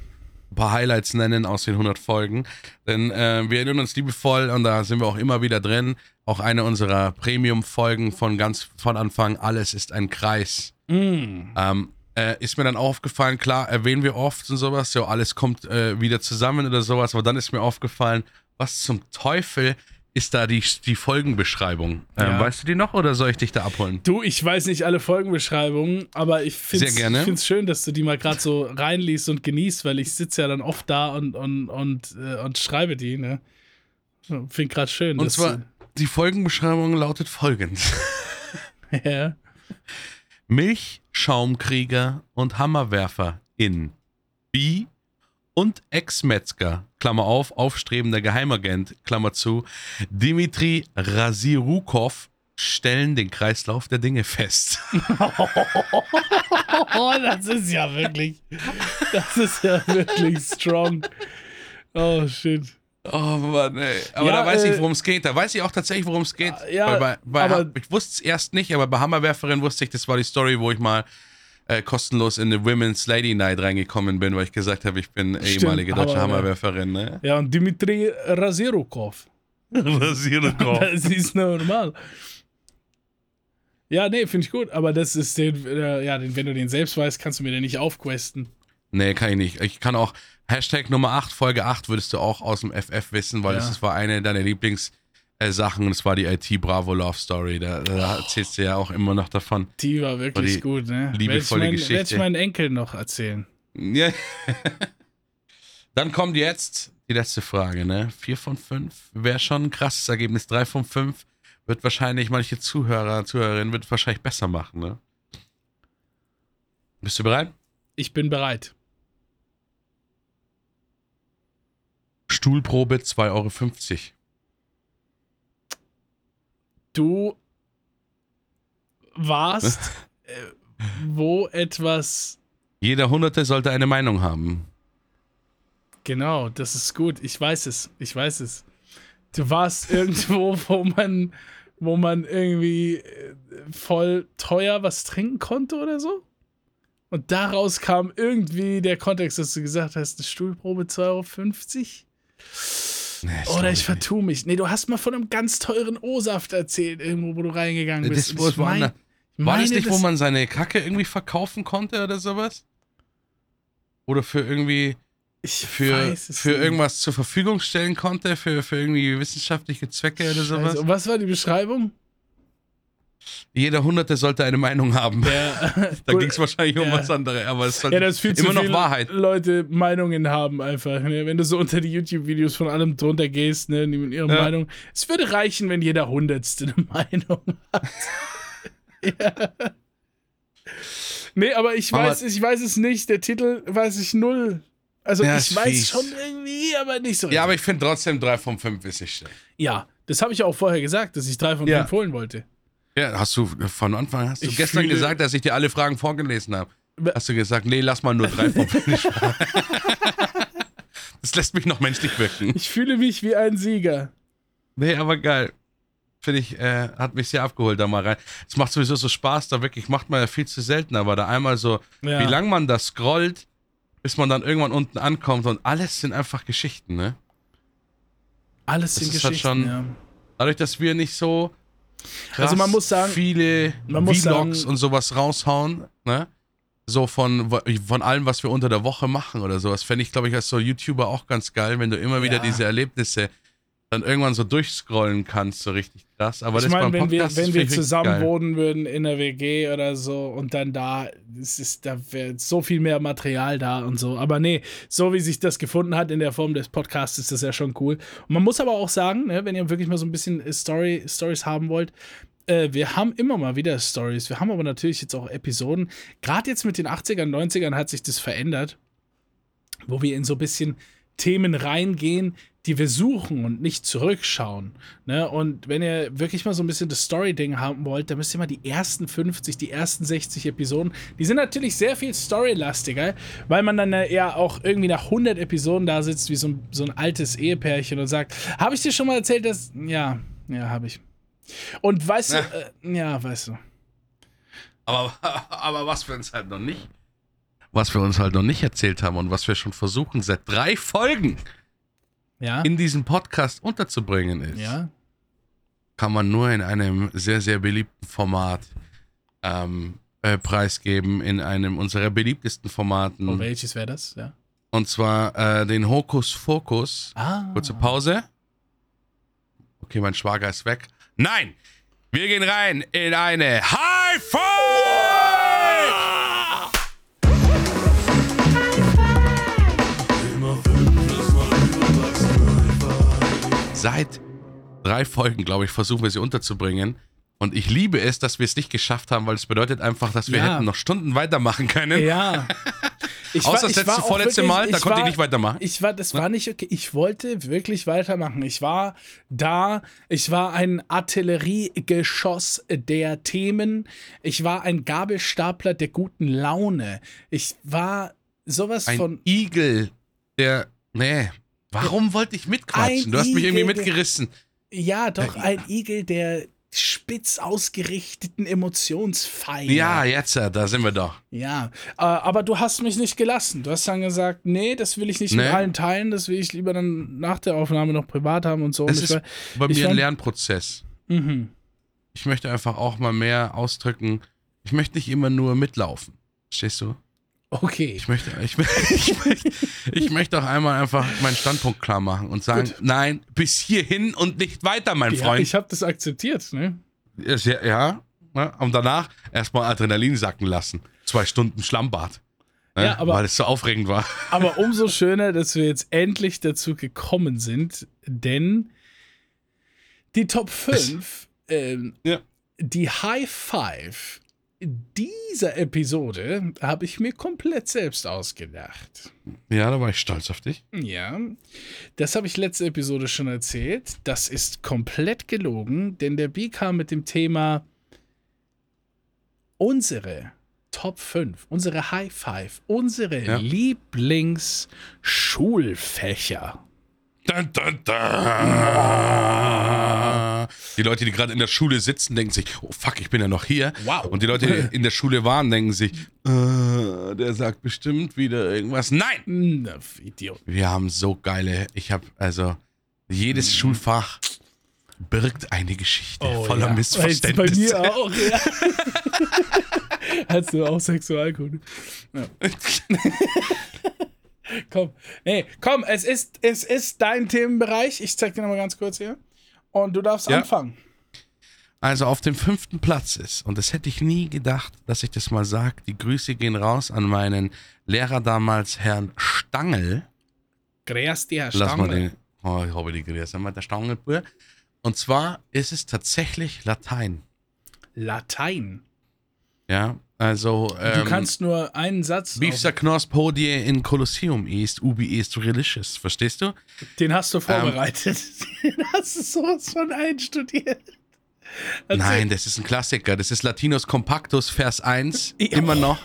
Speaker 2: ein paar Highlights nennen aus den 100 Folgen. Denn äh, wir erinnern uns liebevoll und da sind wir auch immer wieder drin. Auch eine unserer Premium-Folgen von ganz von Anfang. Alles ist ein Kreis. Ähm, äh, ist mir dann aufgefallen, klar, erwähnen wir oft und sowas, so alles kommt äh, wieder zusammen oder sowas, aber dann ist mir aufgefallen, was zum Teufel ist da die, die Folgenbeschreibung? Ähm,
Speaker 1: Ja.
Speaker 2: Weißt du die noch oder soll ich dich da abholen?
Speaker 1: Du, ich weiß nicht alle Folgenbeschreibungen, aber ich finde es schön, dass du die mal gerade so reinliest und genießt, weil ich sitze ja dann oft da und, und, und, äh, und schreibe die, ne? Finde gerade schön.
Speaker 2: Und zwar, die Folgenbeschreibung lautet folgend. [LAUGHS] [LAUGHS]
Speaker 1: ja.
Speaker 2: Milchschaumkrieger und Hammerwerfer in B und Ex-Metzger, Klammer auf, aufstrebender Geheimagent, Klammer zu, Dimitri Rasirukov stellen den Kreislauf der Dinge fest. [LAUGHS]
Speaker 1: Oh, das ist ja wirklich. Das ist ja wirklich strong. Oh, shit.
Speaker 2: Oh Mann, ey. Aber
Speaker 1: Ja,
Speaker 2: da weiß ich,
Speaker 1: äh,
Speaker 2: worum es geht. Da weiß ich auch tatsächlich, worum es geht.
Speaker 1: Ja,
Speaker 2: Weil bei, bei,
Speaker 1: aber-
Speaker 2: ich wusste es erst nicht, aber bei Hammerwerferin wusste ich, das war die Story, wo ich mal äh, kostenlos in eine Women's Lady Night reingekommen bin, weil ich gesagt habe, ich bin
Speaker 1: Stimmt,
Speaker 2: ehemalige deutsche
Speaker 1: Hammer-
Speaker 2: Hammerwerferin. Ne?
Speaker 1: Ja, und Dimitri Rasirukov. [LAUGHS] [LAUGHS]
Speaker 2: Rasierukov.
Speaker 1: Das ist normal. Ja, nee, finde ich gut, aber das ist den, äh, ja, den, wenn du den selbst weißt, kannst du mir den nicht aufquesten.
Speaker 2: Nee, kann ich nicht. Ich kann auch Hashtag Nummer 8, Folge 8 würdest du auch aus dem FF wissen, weil
Speaker 1: Ja.
Speaker 2: das war eine deiner Lieblingssachen und es war die IT Bravo Love Story. Da, da erzählst du ja auch immer noch davon.
Speaker 1: Die war wirklich
Speaker 2: die
Speaker 1: gut, ne?
Speaker 2: liebevolle
Speaker 1: mein-
Speaker 2: Geschichte.
Speaker 1: Werd ich meinen Enkel noch erzählen.
Speaker 2: Ja. [LAUGHS] Dann kommt jetzt die letzte Frage, ne? Vier von fünf wäre schon ein krasses Ergebnis. Drei von fünf wird wahrscheinlich manche Zuhörer, Zuhörerinnen wird wahrscheinlich besser machen, ne? Bist du bereit?
Speaker 1: Ich bin bereit.
Speaker 2: Stuhlprobe 2,50 Euro.
Speaker 1: Du warst, [LAUGHS] äh, wo etwas.
Speaker 2: Jeder Hunderte sollte eine Meinung haben.
Speaker 1: Genau, das ist gut. Ich weiß es. Ich weiß es. Du warst [LAUGHS] irgendwo, wo man, wo man irgendwie äh, voll teuer was trinken konnte oder so. Und daraus kam irgendwie der Kontext, dass du gesagt hast, eine Stuhlprobe 2,50 Euro.
Speaker 2: Nee, das
Speaker 1: Oder
Speaker 2: glaub
Speaker 1: ich vertue mich. Nee, du hast mal von einem ganz teuren O-Saft erzählt, irgendwo, wo du reingegangen bist.
Speaker 2: Das, wo,
Speaker 1: ich mein- ich
Speaker 2: war das
Speaker 1: meine,
Speaker 2: nicht, wo man seine Kacke irgendwie verkaufen konnte oder sowas? Oder für irgendwie,
Speaker 1: ich
Speaker 2: für, für
Speaker 1: nicht.
Speaker 2: irgendwas zur Verfügung stellen konnte, für, für irgendwie wissenschaftliche Zwecke oder sowas?
Speaker 1: Und was war die Beschreibung?
Speaker 2: Jeder Hunderte sollte eine Meinung haben.
Speaker 1: Der, [LAUGHS]
Speaker 2: Da ging es wahrscheinlich um
Speaker 1: Ja.
Speaker 2: was anderes, aber es ist halt
Speaker 1: ja, dass viel zu
Speaker 2: immer noch
Speaker 1: viele
Speaker 2: Wahrheit.
Speaker 1: Leute Meinungen haben einfach. Ne? Wenn du so unter die YouTube-Videos von allem drunter gehst, ne, mit ihrer
Speaker 2: Ja.
Speaker 1: Meinung. Es würde reichen, wenn jeder Hundertste eine [LAUGHS] Meinung hat. [LAUGHS] ja. Nee, aber ich weiß, ich weiß es nicht. Der Titel weiß ich null. Also
Speaker 2: Ja,
Speaker 1: ich weiß
Speaker 2: fies.
Speaker 1: schon irgendwie, aber nicht so.
Speaker 2: Ja,
Speaker 1: richtig.
Speaker 2: aber ich finde trotzdem 3 von 5 ist nicht schlecht.
Speaker 1: ja, das habe ich auch vorher gesagt, dass ich drei von
Speaker 2: Ja.
Speaker 1: fünf holen wollte.
Speaker 2: Ja, hast du von Anfang hast du
Speaker 1: Ich
Speaker 2: gestern
Speaker 1: fühle-
Speaker 2: gesagt, dass ich dir alle Fragen vorgelesen habe. Hast du gesagt, nee, lass mal nur 3 von 5. das lässt mich noch menschlich wirken.
Speaker 1: Ich fühle mich wie ein Sieger.
Speaker 2: Nee, aber geil. Finde ich, äh, hat mich sehr abgeholt da mal rein. Es macht sowieso so Spaß, da wirklich macht man ja viel zu selten, aber da einmal so,
Speaker 1: Ja.
Speaker 2: wie lange man da scrollt, bis man dann irgendwann unten ankommt und alles sind einfach Geschichten, ne?
Speaker 1: Alles
Speaker 2: Das
Speaker 1: sind
Speaker 2: halt
Speaker 1: Geschichten,
Speaker 2: schon-
Speaker 1: ja.
Speaker 2: Dadurch, dass wir nicht so krass
Speaker 1: Also man muss sagen-
Speaker 2: viele
Speaker 1: man
Speaker 2: Vlogs
Speaker 1: sagen-
Speaker 2: und sowas raushauen, ne? So von, von allem, was wir unter der Woche machen oder sowas, fände ich, glaube ich, als so YouTuber auch ganz geil, wenn du immer wieder
Speaker 1: Ja.
Speaker 2: diese Erlebnisse dann irgendwann so durchscrollen kannst, so richtig krass. Aber
Speaker 1: ich
Speaker 2: das
Speaker 1: meine, wenn wir, wenn wir zusammen wohnen würden in der WG oder so und dann da, es ist, da wäre so viel mehr Material da und so. Aber nee, so wie sich das gefunden hat in der Form des Podcasts, ist das ja schon cool. Und man muss aber auch sagen, ne, wenn ihr wirklich mal so ein bisschen äh, Story, Stories haben wollt, äh, wir haben immer mal wieder Stories. Wir haben aber natürlich jetzt auch Episoden. Gerade jetzt mit den 80ern, 90ern hat sich das verändert, wo wir in so ein bisschen Themen reingehen, die wir suchen und nicht zurückschauen. Ne? Und wenn ihr wirklich mal so ein bisschen das Story-Ding haben wollt, dann müsst ihr mal die ersten 50, die ersten 60 Episoden, die sind natürlich sehr viel storylastiger, weil man dann ja auch irgendwie nach 100 Episoden da sitzt, wie so ein, so ein altes Ehepärchen und sagt, habe ich dir schon mal erzählt, dass... Ja, ja, habe ich. Und weißt du, äh, ja, weißt du.
Speaker 2: Aber, [LAUGHS] aber was wir uns halt noch nicht, was wir uns halt noch nicht erzählt haben und was wir schon versuchen, seit drei Folgen
Speaker 1: Ja,
Speaker 2: in diesem Podcast unterzubringen ist,
Speaker 1: ja.
Speaker 2: kann man nur in einem sehr, sehr beliebten Format ähm, äh, preisgeben, in einem unserer beliebtesten Formaten.
Speaker 1: Und welches wäre das? Ja.
Speaker 2: Und zwar äh, den Hokus Fokus.
Speaker 1: Ah.
Speaker 2: Kurze Pause. Okay, mein Schwager ist weg. Nein! Wir gehen rein in eine High Five! Seit drei Folgen, glaube ich, versuchen wir sie unterzubringen. Und ich liebe es, dass wir es nicht geschafft haben, weil es bedeutet einfach, dass wir
Speaker 1: Ja.
Speaker 2: hätten noch Stunden weitermachen können.
Speaker 1: Ja. [LAUGHS] Ich
Speaker 2: Außer das letzte, vorletzte
Speaker 1: wirklich-
Speaker 2: Mal, da konnte ich
Speaker 1: war-
Speaker 2: nicht weitermachen.
Speaker 1: Ich war, das war nicht okay. Ich wollte wirklich weitermachen. Ich war da. Ich war ein Artilleriegeschoss der Themen. Ich war ein Gabelstapler der guten Laune. Ich war sowas
Speaker 2: Ein
Speaker 1: von.
Speaker 2: Igel, der. Nee. Warum wollte ich mitquatschen?
Speaker 1: Ein
Speaker 2: Du hast mich irgendwie
Speaker 1: Igel, der-
Speaker 2: mitgerissen.
Speaker 1: Ja, doch, ein Igel der spitz ausgerichteten Emotionspfeile.
Speaker 2: Ja, jetzt, äh, da sind wir doch.
Speaker 1: Ja, äh, aber du hast mich nicht gelassen. Du hast dann gesagt, nee, das will ich nicht mit
Speaker 2: Nee.
Speaker 1: allen teilen, das will ich lieber dann nach der Aufnahme noch privat haben und so.
Speaker 2: Es
Speaker 1: und
Speaker 2: ist
Speaker 1: war,
Speaker 2: bei mir ein Lernprozess.
Speaker 1: mhm.
Speaker 2: Ich möchte einfach auch mal mehr ausdrücken. Ich möchte nicht immer nur mitlaufen. Verstehst du?
Speaker 1: Okay.
Speaker 2: Ich möchte, ich, [LAUGHS] ich, möchte, ich möchte auch einmal einfach meinen Standpunkt klar machen und sagen,
Speaker 1: Gut.
Speaker 2: nein, bis hierhin und nicht weiter, mein
Speaker 1: Ja,
Speaker 2: Freund.
Speaker 1: ich habe das akzeptiert, ne?
Speaker 2: Ist ja, ja, ne? und danach erstmal Adrenalin sacken lassen. Zwei Stunden Schlammbad. Ne?
Speaker 1: Ja, aber-
Speaker 2: Weil es so aufregend war. [LAUGHS]
Speaker 1: Aber umso schöner, dass wir jetzt endlich dazu gekommen sind, denn die Top 5, ähm,
Speaker 2: Ja.
Speaker 1: die High Five dieser Episode habe ich mir komplett selbst ausgedacht.
Speaker 2: Ja, da war ich stolz auf dich.
Speaker 1: Ja, das habe ich letzte Episode schon erzählt. Das ist komplett gelogen, denn der B kam mit dem Thema unsere Top 5, unsere High Five, unsere
Speaker 2: Ja.
Speaker 1: Lieblingsschulfächer.
Speaker 2: Dun, dun, dun. Die Leute, die gerade in der Schule sitzen, denken sich, oh fuck, ich bin ja noch hier.
Speaker 1: Wow.
Speaker 2: Und die Leute, die in der Schule waren, denken sich, äh, der sagt bestimmt wieder irgendwas. Nein!
Speaker 1: Na, Idiot.
Speaker 2: Wir haben so geile, ich habe also jedes
Speaker 1: Mhm.
Speaker 2: Schulfach birgt eine Geschichte voller
Speaker 1: Oh ja.
Speaker 2: Missverständnisse.
Speaker 1: Bei mir auch, ja. [LAUGHS] Hast du auch Sexualkunde? Ja. [LAUGHS] komm, nee, komm, es ist, es ist dein Themenbereich. Ich zeig dir nochmal ganz kurz hier. Und du darfst
Speaker 2: Ja.
Speaker 1: anfangen.
Speaker 2: Also auf dem fünften Platz ist, und das hätte ich nie gedacht, dass ich das mal sage, die Grüße gehen raus an meinen Lehrer damals, Herrn Stangl.
Speaker 1: Grüß dich, Herr
Speaker 2: Lass mal
Speaker 1: Stangl.
Speaker 2: den, oh, ich habe die Grüße mit der Stangelbur. Und zwar ist es tatsächlich Latein.
Speaker 1: Latein.
Speaker 2: Ja, also
Speaker 1: Du
Speaker 2: ähm,
Speaker 1: kannst nur einen Satz.
Speaker 2: Beefster Knosp hodie in Colosseum ist, ubi est religious. Verstehst du?
Speaker 1: Den hast
Speaker 2: Ähm,
Speaker 1: du vorbereitet. [LAUGHS] den hast du sowas von einstudiert. Erzähl.
Speaker 2: Nein, das ist ein Klassiker. Das ist Latinus Compactus, Vers 1.
Speaker 1: Ja.
Speaker 2: Immer noch.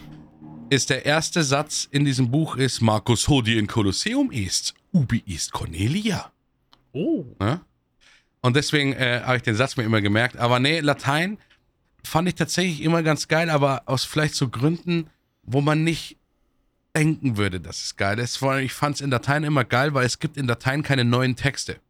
Speaker 2: Ist der erste Satz in diesem Buch ist Marcus hodie in Colosseum ist, ubi ist Cornelia.
Speaker 1: Oh.
Speaker 2: Ne? Und deswegen äh, habe ich den Satz mir immer gemerkt. Aber nee, Latein fand ich tatsächlich immer ganz geil, aber aus vielleicht so Gründen, wo man nicht denken würde, dass es geil ist. Vor allem, ich fand es in Latein immer geil, weil es gibt in Latein keine neuen Texte.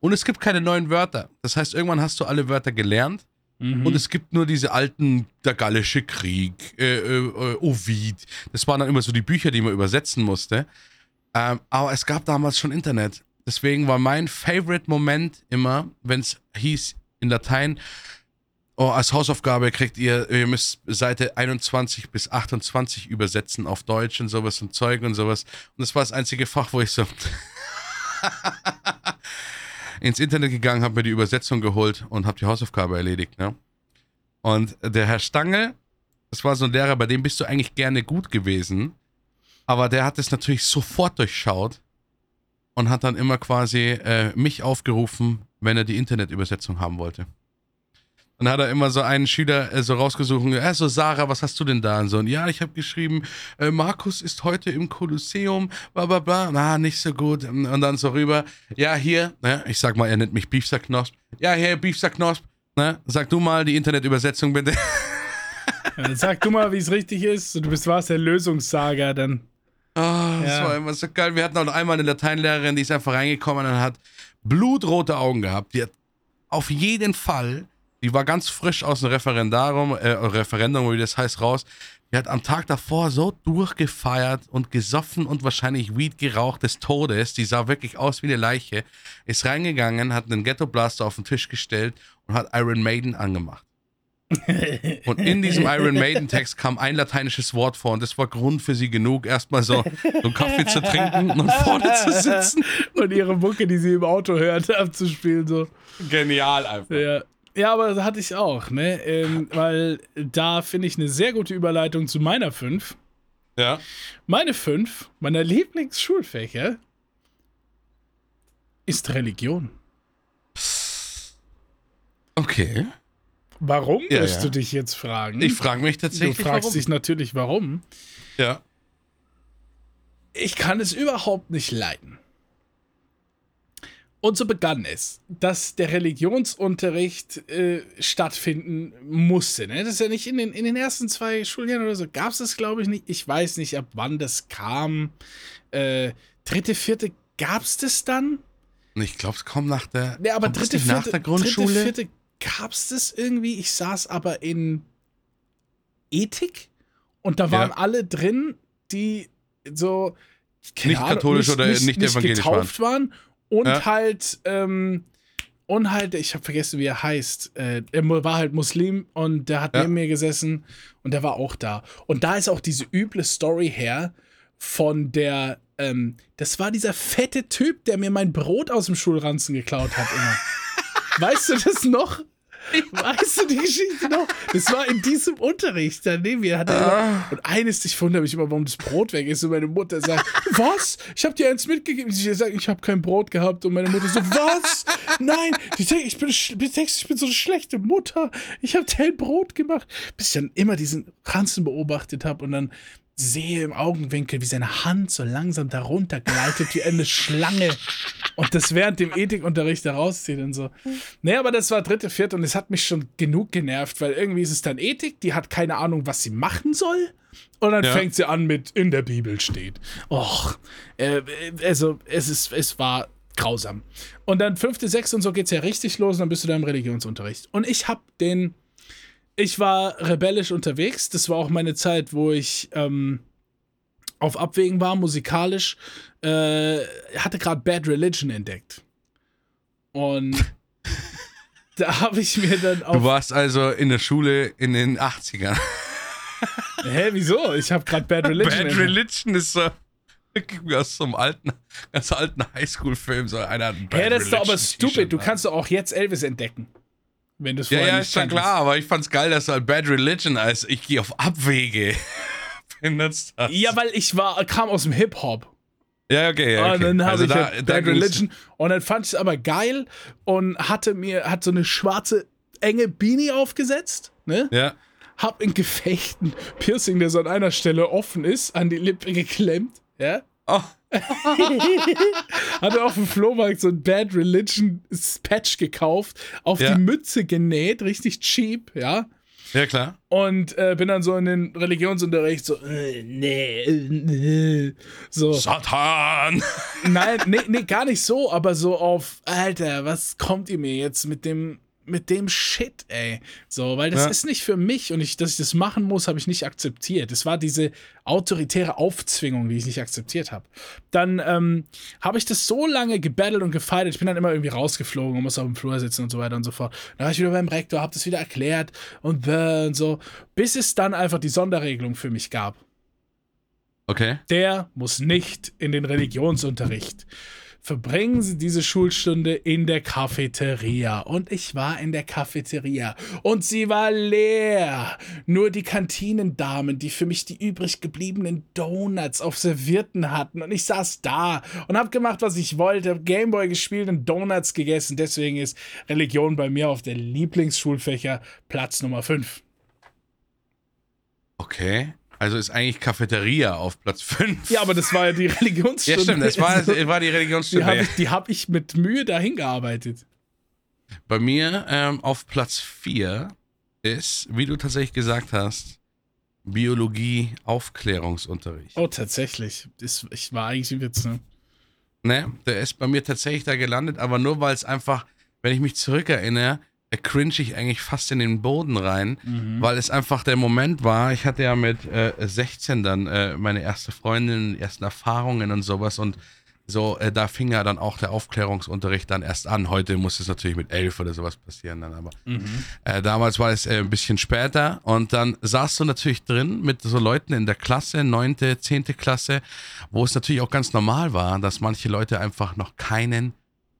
Speaker 2: Und es gibt keine neuen Wörter. Das heißt, irgendwann hast du alle Wörter gelernt
Speaker 1: Mhm.
Speaker 2: und es gibt nur diese alten, der Gallische Krieg, äh, äh, Ovid. Das waren dann immer so die Bücher, die man übersetzen musste. Ähm, aber es gab damals schon Internet. Deswegen war mein Favorite-Moment immer, wenn es hieß in Latein, oh, als Hausaufgabe kriegt ihr, ihr müsst Seite 21 bis 28 übersetzen auf Deutsch und sowas und Zeug und sowas. Und das war das einzige Fach, wo ich so [LAUGHS] ins Internet gegangen, habe mir die Übersetzung geholt und habe die Hausaufgabe erledigt. Ne? Und der Herr Stange, das war so ein Lehrer, bei dem bist du eigentlich gerne gut gewesen, aber der hat es natürlich sofort durchschaut und hat dann immer quasi äh, mich aufgerufen, wenn er die Internetübersetzung haben wollte. Dann hat er immer so einen Schüler äh, so rausgesucht, äh, so Sarah, was hast du denn da? Und so, und ja, ich habe geschrieben, äh, Markus ist heute im Kolosseum, bla bla bla, na, nicht so gut. Und dann so rüber, ja, hier, ne, ich sag mal, er nennt mich Beefsacknosp. Ja, hier, Beefsacknosp, ne, sag du mal die Internetübersetzung bitte. [LAUGHS]
Speaker 1: Ja, sag du mal, wie es richtig ist. Du bist warst der Lösungssager dann.
Speaker 2: Ah, das
Speaker 1: Ja.
Speaker 2: war immer so geil. Wir hatten auch einmal eine Lateinlehrerin, die ist einfach reingekommen und hat blutrote Augen gehabt. Die hat auf jeden Fall, die war ganz frisch aus dem Referendarum, äh, Referendum, wie das heißt, raus. Die hat am Tag davor so durchgefeiert und gesoffen und wahrscheinlich Weed geraucht des Todes. Die sah wirklich aus wie eine Leiche. Ist reingegangen, hat einen Ghetto Blaster auf den Tisch gestellt und hat Iron Maiden angemacht. [LAUGHS] Und in diesem Iron Maiden Text kam ein lateinisches Wort vor und das war Grund für sie genug, erstmal so, so einen Kaffee zu trinken und vorne zu sitzen. [LAUGHS]
Speaker 1: Und ihre Mucke, die sie im Auto hört, abzuspielen. So.
Speaker 2: Genial einfach.
Speaker 1: Ja. Ja, aber das hatte ich auch, ne? Ähm, weil da finde ich eine sehr gute Überleitung zu meiner 5.
Speaker 2: Ja.
Speaker 1: Meine 5, meiner Lieblingsschulfächer, ist Religion.
Speaker 2: Okay.
Speaker 1: Warum,
Speaker 2: Ja,
Speaker 1: wirst
Speaker 2: ja.
Speaker 1: du dich jetzt fragen?
Speaker 2: Ich frage mich
Speaker 1: du
Speaker 2: tatsächlich,
Speaker 1: fragst
Speaker 2: warum.
Speaker 1: dich natürlich, warum.
Speaker 2: Ja.
Speaker 1: Ich kann es überhaupt nicht leiden. Und so begann es, dass der Religionsunterricht äh, stattfinden musste. Ne? Das ist ja nicht in den, in den ersten zwei Schuljahren oder so, gab es das, glaube ich, nicht. Ich weiß nicht, ab wann das kam. Äh, dritte, vierte, gab es das dann?
Speaker 2: Ich glaube, es kommt nach der,
Speaker 1: Ne, aber dritte,
Speaker 2: nicht
Speaker 1: vierte,
Speaker 2: nach der Grundschule.
Speaker 1: dritte, vierte gab es das irgendwie. Ich saß aber in Ethik Und da waren
Speaker 2: Ja.
Speaker 1: alle drin, die so
Speaker 2: Nicht katholisch oder nicht
Speaker 1: nicht
Speaker 2: evangelisch
Speaker 1: getauft waren. Und
Speaker 2: Ja.
Speaker 1: halt, ähm, und halt, ich habe vergessen, wie er heißt. Äh, er war halt Muslim und der hat
Speaker 2: Ja.
Speaker 1: neben mir gesessen und der war auch da. Und da ist auch diese üble Story her von der, ähm, das war dieser fette Typ, der mir mein Brot aus dem Schulranzen geklaut hat immer. [LAUGHS] weißt du das noch? Weißt du die Geschichte noch? Das war in diesem Unterricht. Da neben mir hat er
Speaker 2: Ah.
Speaker 1: und eines, ich wundere mich immer, warum das Brot weg ist. Und meine Mutter sagt, was? Ich habe dir eins mitgegeben. Ich sage, ich habe kein Brot gehabt. Und meine Mutter so, was? Nein, die denkt, ich bin, ich bin so eine schlechte Mutter. Ich habe dir ein Brot gemacht. Bis ich dann immer diesen Ranzen beobachtet habe und dann sehe im Augenwinkel, wie seine Hand so langsam darunter gleitet wie eine Schlange und das während dem Ethikunterricht da rauszieht und so. Nee, aber das war dritte, vierte und es hat mich schon genug genervt, weil irgendwie ist es dann Ethik, die hat keine Ahnung, was sie machen soll. Und dann
Speaker 2: Ja.
Speaker 1: fängt sie an mit in der Bibel steht. Och, äh, also es ist, es war grausam. Und dann fünfte, sechste und so geht's ja richtig los und dann bist du da im Religionsunterricht. Und ich hab den, ich war rebellisch unterwegs. Das war auch meine Zeit, wo ich ähm, auf Abwägen war, musikalisch. Äh, hatte gerade Bad Religion entdeckt. Und [LAUGHS] da habe ich mir dann
Speaker 2: Du
Speaker 1: auf.
Speaker 2: warst also in der Schule in den 80ern. [LAUGHS]
Speaker 1: Hä, wieso? Ich habe gerade Bad Religion
Speaker 2: Bad
Speaker 1: entdeckt.
Speaker 2: Religion ist so aus so einem alten, ganz alten Highschool-Film, so einer hat Bad
Speaker 1: Hä, das ist doch aber stupid. Du
Speaker 2: an.
Speaker 1: kannst doch auch jetzt Elvis entdecken. Wenn du es
Speaker 2: Ja, ja, ist schon klar, aber ich fand's geil, dass du halt Bad Religion als ich gehe auf Abwege [LAUGHS] benutzt hast.
Speaker 1: Ja, weil ich war, kam aus dem Hip-Hop.
Speaker 2: ja, okay, ja, okay.
Speaker 1: Und dann habe
Speaker 2: also
Speaker 1: ich
Speaker 2: da,
Speaker 1: halt
Speaker 2: da
Speaker 1: Bad Religion und dann fand ich es aber geil und hatte mir, hat so eine schwarze, enge Beanie aufgesetzt, ne?
Speaker 2: Ja,
Speaker 1: Hab in Gefechten Piercing, der so an einer Stelle offen ist, an die Lippe geklemmt, ja?
Speaker 2: oh, [LAUGHS]
Speaker 1: Hatte auf dem Flohmarkt so ein Bad Religion Patch gekauft, auf
Speaker 2: Ja.
Speaker 1: die Mütze genäht, richtig cheap, ja?
Speaker 2: ja klar.
Speaker 1: Und äh, bin dann so in den Religionsunterricht so, äh, nee, äh, nee. So.
Speaker 2: Satan!
Speaker 1: Nein, nee, nee, gar nicht so, aber so auf, Alter, was kommt ihr mir jetzt mit dem, mit dem Shit, ey? So, weil das
Speaker 2: Ja.
Speaker 1: ist nicht für mich und ich, dass ich das machen muss, habe ich nicht akzeptiert. Es war diese autoritäre Aufzwingung, die ich nicht akzeptiert habe. Dann ähm, habe ich das so lange gebattelt und gefeiert, ich bin dann immer irgendwie rausgeflogen und muss auf dem Flur sitzen und so weiter und so fort. Dann war ich wieder beim Rektor, habe das wieder erklärt und, äh, und so, bis es dann einfach die Sonderregelung für mich gab
Speaker 2: Okay.
Speaker 1: der muss nicht in den Religionsunterricht. Verbringen Sie diese Schulstunde in der Cafeteria. Und ich war in der Cafeteria. Und sie war leer. Nur die Kantinendamen, die für mich die übrig gebliebenen Donuts auf Servierten hatten. Und ich saß da und hab gemacht, was ich wollte. Hab Gameboy gespielt und Donuts gegessen. Deswegen ist Religion bei mir auf der Lieblingsschulfächer Platz Nummer 5.
Speaker 2: Okay. Also ist eigentlich Cafeteria auf Platz 5.
Speaker 1: Ja, aber das war ja die [LAUGHS]
Speaker 2: Ja,
Speaker 1: Religionsstunde.
Speaker 2: stimmt, das war,
Speaker 1: Also-
Speaker 2: war die
Speaker 1: Die
Speaker 2: Religionsstunde.
Speaker 1: habe ich, die hab ich mit Mühe dahin gearbeitet.
Speaker 2: Bei mir ähm, auf Platz 4 ist, wie du tatsächlich gesagt hast, Biologie Aufklärungsunterricht.
Speaker 1: Oh, tatsächlich. Das, ich war eigentlich ein Witz, ne?
Speaker 2: Ne, der ist bei mir tatsächlich da gelandet, aber nur weil es einfach, wenn ich mich zurückerinnere, cringe ich eigentlich fast in den Boden rein, weil es einfach der Moment war, ich hatte ja mit äh, 16 dann äh, meine erste Freundin, ersten Erfahrungen und sowas und so, äh, da fing ja dann auch der Aufklärungsunterricht dann erst an. Heute muss es natürlich mit elf oder sowas passieren dann, aber äh, damals war es äh, ein bisschen später und dann saßt du natürlich drin mit so Leuten in der Klasse, neunte, zehnte Klasse, wo es natürlich auch ganz normal war, dass manche Leute einfach noch keinen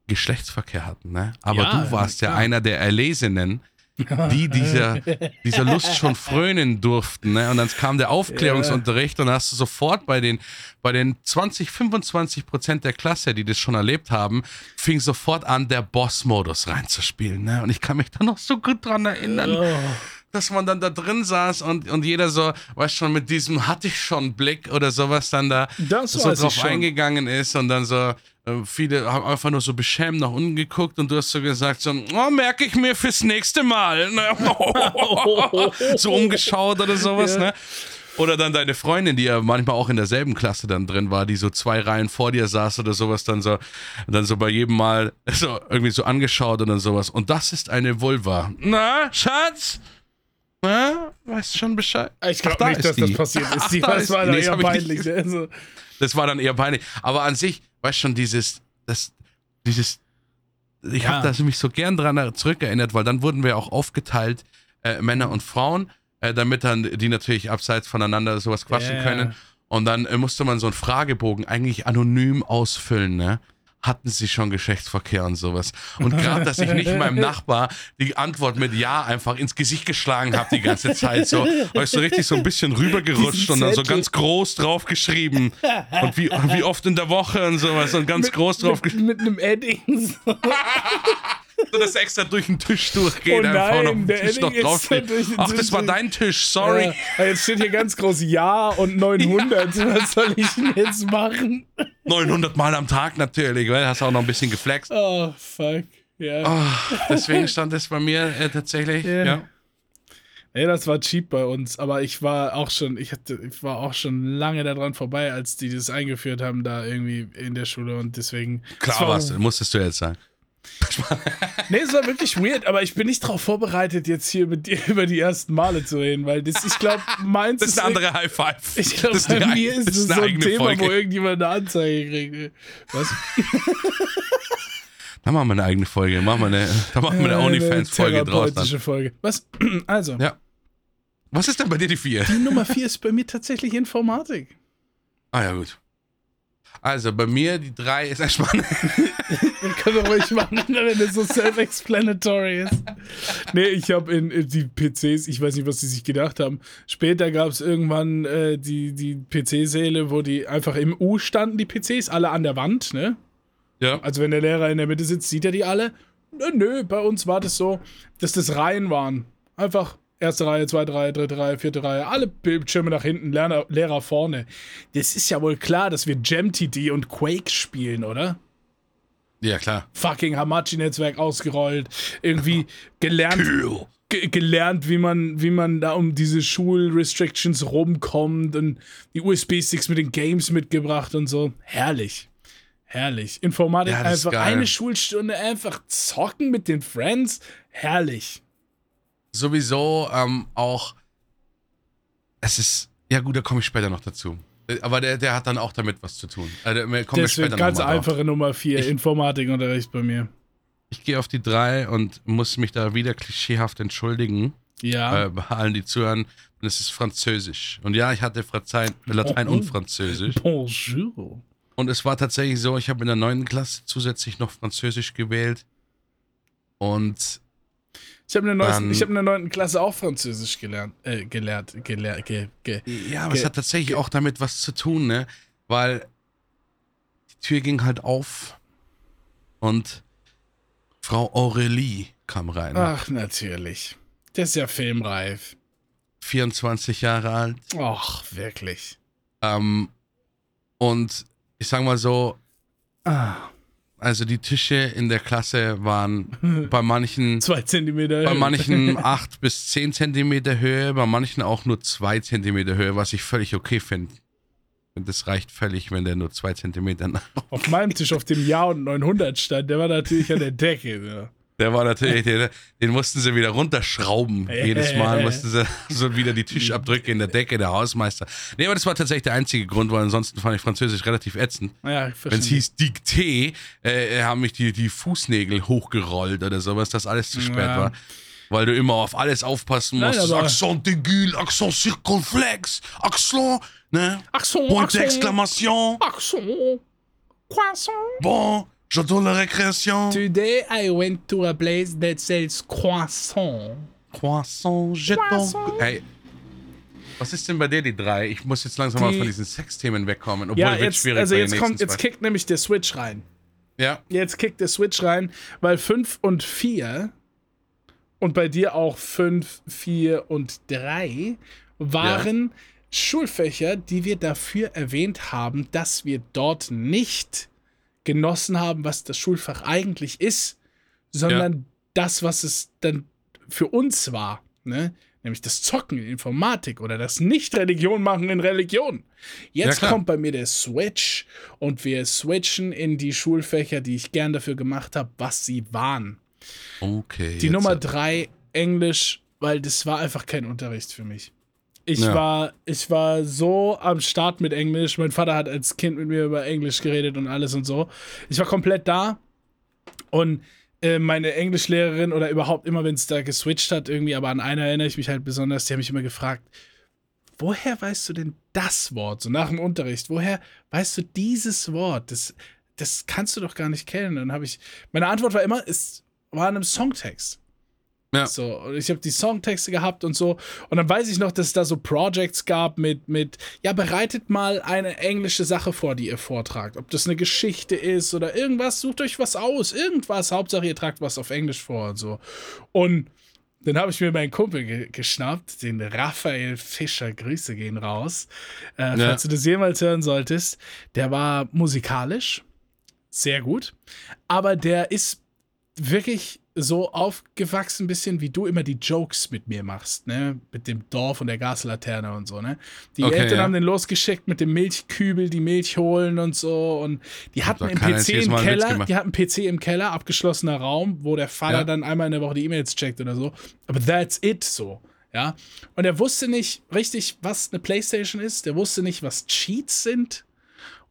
Speaker 2: Geschlechtsverkehr hatten. Ne? Aber
Speaker 1: Ja,
Speaker 2: du warst ja
Speaker 1: klar.
Speaker 2: einer der Erlesenen, die [LAUGHS] dieser, dieser Lust schon frönen durften. Ne? Und dann kam der Aufklärungsunterricht und hast du sofort bei den, bei den 20, 25 Prozent der Klasse, die das schon erlebt haben, fing sofort an, der Boss-Modus reinzuspielen. Ne? Und ich kann mich da noch so gut dran erinnern
Speaker 1: Oh.
Speaker 2: dass man dann da drin saß und, und jeder so, weißt schon, mit diesem hatte ich schon Blick oder sowas dann da
Speaker 1: Das
Speaker 2: so drauf eingegangen ist und dann so, viele haben einfach nur so beschämt nach unten geguckt und du hast so gesagt, so, oh, merke ich mir fürs nächste Mal. Ne? [LAUGHS] so umgeschaut oder sowas,
Speaker 1: Ja.
Speaker 2: ne? Oder dann deine Freundin, die ja manchmal auch in derselben Klasse dann drin war, die so zwei Reihen vor dir saß oder sowas, dann so, dann so bei jedem Mal [LAUGHS] so irgendwie so angeschaut und dann sowas. Und das ist eine Vulva. Na, Schatz? Na, weißt du schon Bescheid?
Speaker 1: Ich glaube
Speaker 2: da
Speaker 1: nicht, dass das
Speaker 2: die.
Speaker 1: passiert ist.
Speaker 2: Ach, [LAUGHS]
Speaker 1: Die,
Speaker 2: da
Speaker 1: das
Speaker 2: ist
Speaker 1: war
Speaker 2: Nee, das
Speaker 1: eher peinlich. Also,
Speaker 2: Das war dann eher peinlich. Aber an sich, weißt du schon, dieses, das, dieses, ich
Speaker 1: Ja.
Speaker 2: habe da mich so gern dran zurückerinnert, weil dann wurden wir auch aufgeteilt, äh, Männer und Frauen, äh, damit dann die natürlich abseits voneinander sowas quatschen
Speaker 1: Ja.
Speaker 2: können. Und dann äh, musste man so einen Fragebogen eigentlich anonym ausfüllen, ne? Hatten sie schon Geschlechtsverkehr und sowas? Und gerade, dass ich nicht meinem Nachbar die Antwort mit Ja einfach ins Gesicht geschlagen habe die ganze Zeit, so, weil ich so richtig so ein bisschen rübergerutscht und dann so ganz groß drauf geschrieben. Und wie, wie oft in der Woche und sowas und ganz groß drauf
Speaker 1: mit, mit einem Edding. So. [LAUGHS]
Speaker 2: so dass extra durch den Tisch durchgeht,
Speaker 1: Oh
Speaker 2: einfach
Speaker 1: nein,
Speaker 2: noch auf
Speaker 1: der
Speaker 2: Tisch noch
Speaker 1: den
Speaker 2: Ach, das war dein Tisch, sorry.
Speaker 1: Ja, jetzt steht hier ganz groß Ja und 900. Was soll ich denn jetzt machen?
Speaker 2: 900 Mal am Tag natürlich, weil hast auch noch ein bisschen geflext.
Speaker 1: Oh, fuck. Ja.
Speaker 2: Oh, deswegen stand das bei mir äh, tatsächlich.
Speaker 1: Ja.
Speaker 2: Ja.
Speaker 1: Nee, das war cheap bei uns, aber ich war auch schon, ich hatte, ich war auch schon lange daran vorbei, als die das eingeführt haben, da irgendwie in der Schule und deswegen. es
Speaker 2: Klar
Speaker 1: war,
Speaker 2: was, musstest du jetzt sagen.
Speaker 1: Nee, es war wirklich weird, aber ich bin nicht darauf vorbereitet, jetzt hier mit dir [LAUGHS] über die ersten Male zu reden, weil das, ich glaube, meins
Speaker 2: Das ist eine andere High Five.
Speaker 1: Ich glaube,
Speaker 2: Das ist
Speaker 1: bei
Speaker 2: eine-
Speaker 1: mir ist
Speaker 2: das
Speaker 1: es
Speaker 2: ist eine
Speaker 1: so ein Thema,
Speaker 2: Folge.
Speaker 1: wo irgendjemand eine Anzeige kriegt. Was? [LAUGHS]
Speaker 2: Da machen wir eine eigene Folge. Machen wir eine, da machen wir eine OnlyFans-Folge draus. Dann.
Speaker 1: therapeutische Folge. Was? [CLEARS THROAT] Also,
Speaker 2: Ja. Was ist denn bei dir die vier?
Speaker 1: die Nummer 4 ist bei mir tatsächlich Informatik.
Speaker 2: Ah ja, gut. Also bei mir die drei ist erstmal. [LAUGHS]
Speaker 1: Das können wir ruhig machen, wenn es so self-explanatory ist. Nee, ich habe in, in die PCs, ich weiß nicht, was die sich gedacht haben. Später gab es irgendwann äh, die, die PC-Säle, wo die einfach im U standen, die PCs, alle an der Wand, ne?
Speaker 2: ja.
Speaker 1: Also wenn der Lehrer in der Mitte sitzt, sieht er die alle? Nö, nö, bei uns war das so, dass das Reihen waren. Einfach erste Reihe, zweite Reihe, dritte Reihe, vierte Reihe, alle Bildschirme nach hinten, Lerner, Lehrer vorne. Das ist ja wohl klar, dass wir GemTD und Quake spielen, oder?
Speaker 2: Ja, klar.
Speaker 1: Fucking Hamachi-Netzwerk ausgerollt, irgendwie gelernt, ge gelernt, wie man, wie man da um diese Schulrestrictions rumkommt und die USB-Sticks mit den Games mitgebracht und so. Herrlich. Herrlich. Informatik
Speaker 2: Ja,
Speaker 1: einfach eine Schulstunde einfach zocken mit den Friends. Herrlich.
Speaker 2: Sowieso ähm, auch. Es ist. Ja, gut, da komme ich später noch dazu. Aber der, der hat dann auch damit was zu tun. Also,
Speaker 1: Deswegen ganz
Speaker 2: mal drauf.
Speaker 1: einfache Nummer 4,
Speaker 2: Ich-
Speaker 1: Informatikunterricht bei mir.
Speaker 2: Ich gehe auf die drei und muss mich da wieder klischeehaft entschuldigen.
Speaker 1: Ja.
Speaker 2: Äh, bei allen, die zuhören. Und es ist Französisch. Und ja, ich hatte Frazein, Latein und Französisch.
Speaker 1: Bonjour.
Speaker 2: Und es war tatsächlich so, ich habe in der neunten Klasse zusätzlich noch Französisch gewählt. Und
Speaker 1: Ich habe in, hab in der 9. Klasse auch Französisch gelernt. Äh, gelehrt. Gelehrt. Ge, ge.
Speaker 2: ja, aber es hat tatsächlich auch damit was zu tun, ne? Weil die Tür ging halt auf und Frau Aurélie kam rein.
Speaker 1: Ach, natürlich. Der ist ja filmreif.
Speaker 2: 24 Jahre alt.
Speaker 1: Ach, wirklich.
Speaker 2: Ähm, und ich sag mal so,
Speaker 1: Ah,
Speaker 2: also die Tische in der Klasse waren bei manchen [LAUGHS]
Speaker 1: zwei Zentimeter.
Speaker 2: Bei
Speaker 1: Höhe.
Speaker 2: manchen 8 bis 10 Zentimeter Höhe, bei manchen auch nur 2 Zentimeter Höhe, was ich völlig okay finde. Und das reicht völlig, wenn der nur 2 Zentimeter nach.
Speaker 1: Auf meinem Tisch, auf dem Jahr und 900 stand, der war natürlich an der Decke. Ja.
Speaker 2: Der war natürlich, den, den mussten sie wieder runterschrauben. Jedes Mal mussten sie [LAUGHS] so wieder die Tischabdrücke in der Decke, der Hausmeister. Nee, aber das war tatsächlich der einzige Grund, weil ansonsten fand ich Französisch relativ ätzend.
Speaker 1: Ja,
Speaker 2: Wenn es hieß Dikté, äh, haben mich die, die Fußnägel hochgerollt oder sowas, dass alles zu spät
Speaker 1: Ja.
Speaker 2: war. Weil du immer auf alles aufpassen
Speaker 1: Nein,
Speaker 2: musstest.
Speaker 1: aber-
Speaker 2: Accent aigu, Accent circonflex, Accent, ne?
Speaker 1: Accent,
Speaker 2: Point
Speaker 1: Accent.
Speaker 2: d'exclamation.
Speaker 1: Accent. Croissant.
Speaker 2: Bon, j'adore la récréation.
Speaker 1: Today I went to a place that sells croissant.
Speaker 2: Croissant, jeton. Hey, was ist denn bei dir die drei? Ich muss jetzt langsam mal
Speaker 1: Die-
Speaker 2: von diesen Sexthemen wegkommen. Obwohl,
Speaker 1: Ja, jetzt,
Speaker 2: schwierig
Speaker 1: also jetzt kommt, jetzt kickt nämlich der Switch rein.
Speaker 2: Ja,
Speaker 1: Jetzt kickt der Switch rein, weil 5 und 4 und bei dir auch 5, 4 und 3 waren Schulfächer, die wir dafür erwähnt haben, dass wir dort nicht genossen haben, was das Schulfach eigentlich ist, sondern das, was es dann für uns war. Ne? Nämlich das Zocken in Informatik oder das Nicht-Religion machen in Religion. Jetzt
Speaker 2: klar.
Speaker 1: kommt bei mir der Switch und wir switchen in die Schulfächer, die ich gern dafür gemacht habe, was sie waren.
Speaker 2: okay.
Speaker 1: Die Nummer drei, Englisch weil das war einfach kein Unterricht für mich. Ich
Speaker 2: Ja.
Speaker 1: war, ich war so am Start mit Englisch. Mein Vater hat als Kind mit mir über Englisch geredet und alles und so. Ich war komplett da und äh, meine Englischlehrerin oder überhaupt immer, wenn es da geswitcht hat, irgendwie, aber an einer erinnere ich mich halt besonders, die haben mich immer gefragt, woher weißt du denn das Wort? So nach dem Unterricht, woher weißt du dieses Wort? Das, das kannst du doch gar nicht kennen. Und dann habe ich, meine Antwort war immer, es war in einem Songtext.
Speaker 2: Ja.
Speaker 1: So, und ich habe die Songtexte gehabt und so. Und dann weiß ich noch, dass es da so Projects gab mit, mit, ja, bereitet mal eine englische Sache vor, die ihr vortragt. Ob das eine Geschichte ist oder irgendwas, sucht euch was aus. Irgendwas, Hauptsache ihr tragt was auf Englisch vor und so. Und dann habe ich mir meinen Kumpel ge geschnappt, den Raphael Fischer, Grüße gehen raus. Äh,
Speaker 2: Ja.
Speaker 1: Falls du das jemals hören solltest, der war musikalisch sehr gut, aber der ist wirklich so aufgewachsen, ein bisschen wie du immer die Jokes mit mir machst, ne? Mit dem Dorf und der Gaslaterne und so, ne? Die
Speaker 2: Okay,
Speaker 1: Eltern
Speaker 2: ja.
Speaker 1: haben den losgeschickt mit dem Milchkübel, die Milch holen und so. Und die hatten
Speaker 2: er
Speaker 1: PC im
Speaker 2: einen
Speaker 1: Keller, die hatten PC im Keller, abgeschlossener Raum, wo der Vater
Speaker 2: Ja.
Speaker 1: dann einmal in der Woche die E-Mails checkt oder so. Aber that's it so. Ja. Und er wusste nicht richtig, was eine Playstation ist. Der wusste nicht, was Cheats sind.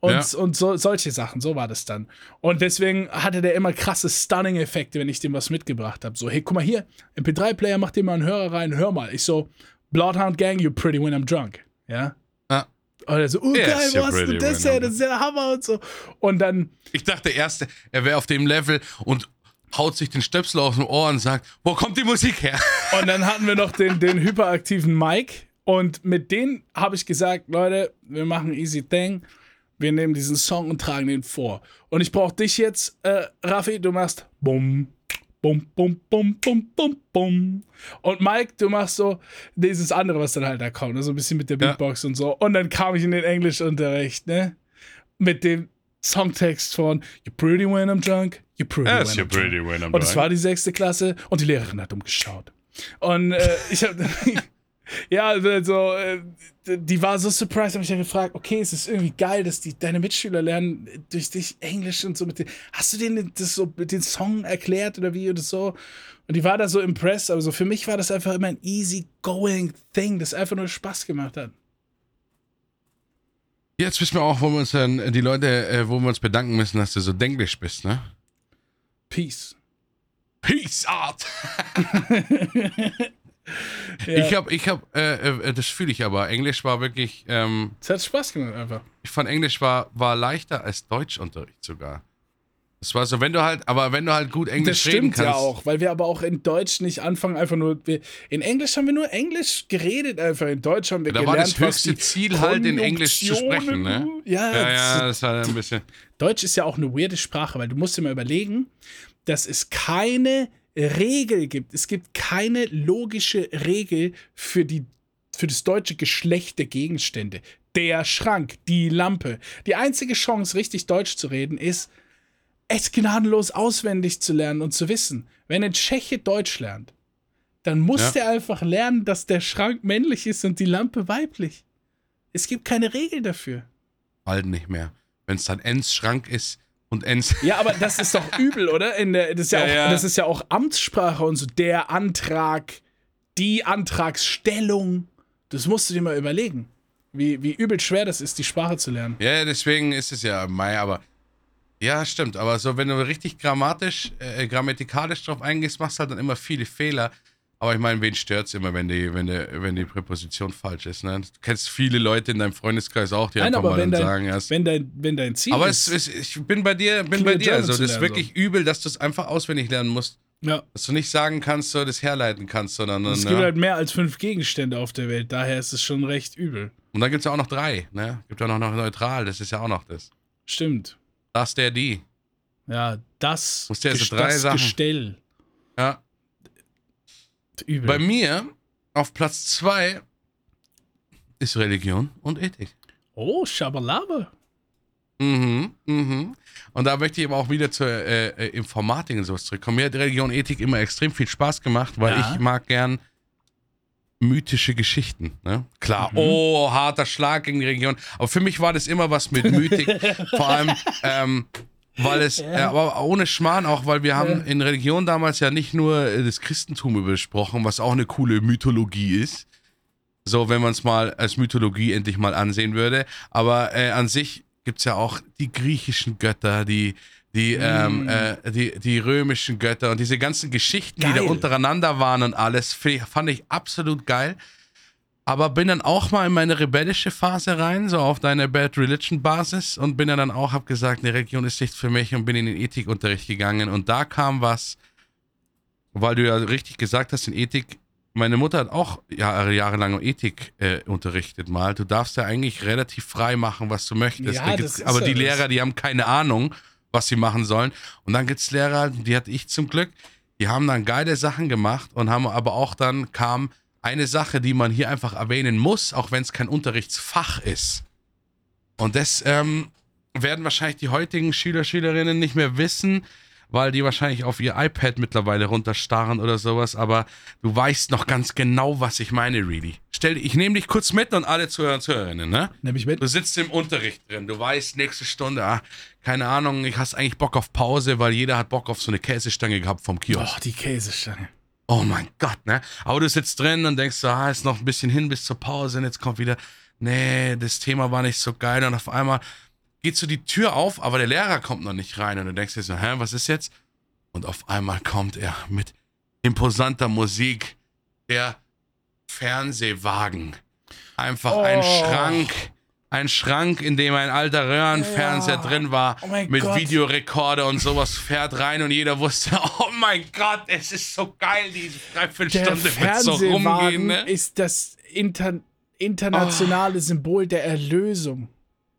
Speaker 1: Und,
Speaker 2: Ja.
Speaker 1: und so, solche Sachen, so war das dann. Und deswegen hatte der immer krasse Stunning-Effekte, wenn ich dem was mitgebracht habe. So, hey, guck mal hier, MP3-Player, mach dir mal einen Hörer rein, hör mal. Ich so, Bloodhound Gang, you're pretty when I'm drunk. Ja.
Speaker 2: Ah.
Speaker 1: Und er so, oh
Speaker 2: Yes,
Speaker 1: geil, wo hast du das her? Das ist ja Hammer und so. Und dann,
Speaker 2: Ich dachte erst, er wäre auf dem Level und haut sich den Stöpsel aus dem Ohr und sagt, wo kommt die Musik her? [LAUGHS]
Speaker 1: Und dann hatten wir noch den, den hyperaktiven Mike. Und mit denen habe ich gesagt, Leute, wir machen easy thing. Wir nehmen diesen Song und tragen den vor. Und ich brauche dich jetzt, äh, Raffi, du machst bum, bum, bum, bum, bum, bum, bum. Und Mike, du machst so dieses andere, was dann halt da kommt, ne? so ein bisschen mit der
Speaker 2: Ja.
Speaker 1: Beatbox und so. Und dann kam ich in den Englischunterricht, ne? Mit dem Songtext von You're pretty when I'm drunk, you're pretty when I'm drunk.
Speaker 2: when I'm
Speaker 1: Und es war die sechste Klasse und die Lehrerin hat umgeschaut. Und äh, ich habe, [LAUGHS] ja, also, äh, die war so surprised, habe ich ja gefragt, okay, es ist irgendwie geil, dass die, deine Mitschüler lernen durch dich Englisch und so. Mit den, hast du denen das so mit den Song erklärt oder wie oder so? Und die war da so impressed, aber so für mich war das einfach immer ein easy going Thing, das einfach nur Spaß gemacht hat.
Speaker 2: Jetzt wissen wir auch, wo wir uns dann, die Leute, äh, wo wir uns bedanken müssen, dass du so denglisch bist, ne?
Speaker 1: Peace.
Speaker 2: Peace out! [LAUGHS] [LAUGHS] [LAUGHS]
Speaker 1: Ja,
Speaker 2: Ich hab, ich hab, äh, äh, das fühle ich aber. Englisch war wirklich, ähm,
Speaker 1: es hat Spaß gemacht einfach.
Speaker 2: ich fand Englisch war, war leichter als Deutschunterricht sogar. Es war so, wenn du halt, aber wenn du halt gut Englisch
Speaker 1: Das
Speaker 2: reden
Speaker 1: stimmt
Speaker 2: kannst.
Speaker 1: ja auch, weil wir aber auch in Deutsch nicht anfangen, einfach nur. Wir, in Englisch haben wir nur Englisch geredet, einfach. In Deutsch haben wir
Speaker 2: Da war
Speaker 1: gelernt,
Speaker 2: das höchste
Speaker 1: was die
Speaker 2: Ziel halt, in Englisch zu sprechen, ne?
Speaker 1: Konjunktionen- Ja,
Speaker 2: Ja,
Speaker 1: das-
Speaker 2: ja, das war ein bisschen.
Speaker 1: Deutsch ist ja auch eine weirde Sprache, weil du musst dir mal überlegen, dass es keine Regel gibt. Es gibt keine logische Regel für, die, für das deutsche Geschlecht der Gegenstände. Der Schrank, die Lampe. Die einzige Chance, richtig Deutsch zu reden, ist, es gnadenlos auswendig zu lernen und zu wissen. Wenn ein Tscheche Deutsch lernt, dann muss
Speaker 2: Ja.
Speaker 1: der einfach lernen, dass der Schrank männlich ist und die Lampe weiblich. Es gibt keine Regel dafür.
Speaker 2: Bald nicht mehr. Wenn es dann Ens Schrank ist und Ens.
Speaker 1: Ja, aber das ist doch übel, oder? In der, das, ist ja
Speaker 2: Ja,
Speaker 1: auch,
Speaker 2: ja.
Speaker 1: das ist ja auch Amtssprache und so. Der Antrag, die Antragsstellung. Das musst du dir mal überlegen. Wie, wie übel schwer das ist, die Sprache zu lernen.
Speaker 2: Ja, deswegen ist es ja Mai, aber. Ja, stimmt. Aber so, wenn du richtig grammatisch, äh, grammatikalisch drauf eingehst, machst du halt dann immer viele Fehler. Aber ich meine, wen stört's immer, wenn die, wenn, die, wenn die Präposition falsch ist, ne? Du kennst viele Leute in deinem Freundeskreis auch, die
Speaker 1: Nein,
Speaker 2: einfach
Speaker 1: aber
Speaker 2: mal dann
Speaker 1: dein,
Speaker 2: sagen, erst.
Speaker 1: wenn, dein, wenn dein Ziel
Speaker 2: Aber
Speaker 1: ist.
Speaker 2: es, es, ich bin bei dir, bin bei dir. Also, das ist wirklich übel, dass du es einfach auswendig lernen musst.
Speaker 1: ja.
Speaker 2: Dass du nicht sagen kannst, so das herleiten kannst, sondern.
Speaker 1: Es
Speaker 2: ja.
Speaker 1: gibt halt mehr als fünf Gegenstände auf der Welt, daher ist es schon recht übel.
Speaker 2: Und dann gibt es ja auch noch drei, ne? Gibt ja noch, noch neutral, das ist ja auch noch das.
Speaker 1: Stimmt.
Speaker 2: Das, der, die.
Speaker 1: Ja, das,
Speaker 2: Musst du also drei
Speaker 1: das
Speaker 2: Sachen-
Speaker 1: Gestell.
Speaker 2: Ja.
Speaker 1: Übel.
Speaker 2: Bei mir auf Platz zwei ist Religion und Ethik.
Speaker 1: oh, Schabalaba.
Speaker 2: Mhm, mhm. Und da möchte ich eben auch wieder zur äh, äh, Informatik und sowas zurückkommen. Mir hat Religion und Ethik immer extrem viel Spaß gemacht, weil
Speaker 1: Ja.
Speaker 2: ich mag gern mythische Geschichten. Ne? Klar,
Speaker 1: Mhm.
Speaker 2: oh, harter Schlag gegen die Religion. Aber für mich war das immer was mit Mythik. [LAUGHS] Vor allem, ähm, Weil es,
Speaker 1: Ja.
Speaker 2: äh, aber ohne Schmarrn auch, weil wir haben
Speaker 1: Ja.
Speaker 2: in Religion damals ja nicht nur äh, das Christentum besprochen, was auch eine coole Mythologie ist. So, wenn man es mal als Mythologie endlich mal ansehen würde. Aber äh, an sich gibt es ja auch die griechischen Götter, die, die, ähm, äh, die, die römischen Götter und diese ganzen Geschichten, die da
Speaker 1: Geil.
Speaker 2: untereinander waren und alles, fand ich absolut geil. Aber bin dann auch mal in meine rebellische Phase rein, so auf deine Bad Religion Basis und bin dann auch, hab gesagt, eine Religion ist nichts für mich und bin in den Ethikunterricht gegangen und da kam was, weil du ja richtig gesagt hast, in Ethik, meine Mutter hat auch Jahre, jahrelang Ethik äh, unterrichtet mal. Du darfst ja eigentlich relativ frei machen, was du möchtest.
Speaker 1: Ja,
Speaker 2: aber die. Lehrer, die haben keine Ahnung, was sie machen sollen. Und dann gibt's Lehrer, die hatte ich zum Glück, die haben dann geile Sachen gemacht und haben aber auch dann kam eine Sache, die man hier einfach erwähnen muss, auch wenn es kein Unterrichtsfach ist. Und das ähm, werden wahrscheinlich die heutigen Schüler, Schülerinnen nicht mehr wissen, weil die wahrscheinlich auf ihr iPad mittlerweile runterstarren oder sowas, aber du weißt noch ganz genau, was ich meine, really. Stell, ich nehme dich kurz mit und alle Zuhörer und Zuhörerinnen, ne?
Speaker 1: Nimm ich mit.
Speaker 2: Du sitzt im Unterricht drin, du weißt, nächste Stunde, ah, keine Ahnung, ich hast eigentlich Bock auf Pause, weil jeder hat Bock auf so eine Käsestange gehabt vom Kiosk.
Speaker 1: Oh, die Käsestange.
Speaker 2: Oh mein Gott, ne? Aber du sitzt drin und denkst so, ah, ist noch ein bisschen hin bis zur Pause und jetzt kommt wieder, nee, das Thema war nicht so geil und auf einmal geht so die Tür auf, aber der Lehrer kommt noch nicht rein und du denkst dir so, hä, was ist jetzt? Und auf einmal kommt er mit imposanter Musik, der Fernsehwagen. Einfach ein
Speaker 1: Oh.
Speaker 2: Schrank, ein Schrank, in dem ein alter Röhrenfernseher
Speaker 1: Ja.
Speaker 2: drin war,
Speaker 1: Oh
Speaker 2: mit
Speaker 1: Gott.
Speaker 2: Videorekorder und sowas fährt rein und jeder wusste, [LAUGHS] oh mein Gott, es ist so geil, diese Dreiviertelstunde wird so rumgehen, ne?
Speaker 1: ist das inter internationale Symbol der Erlösung.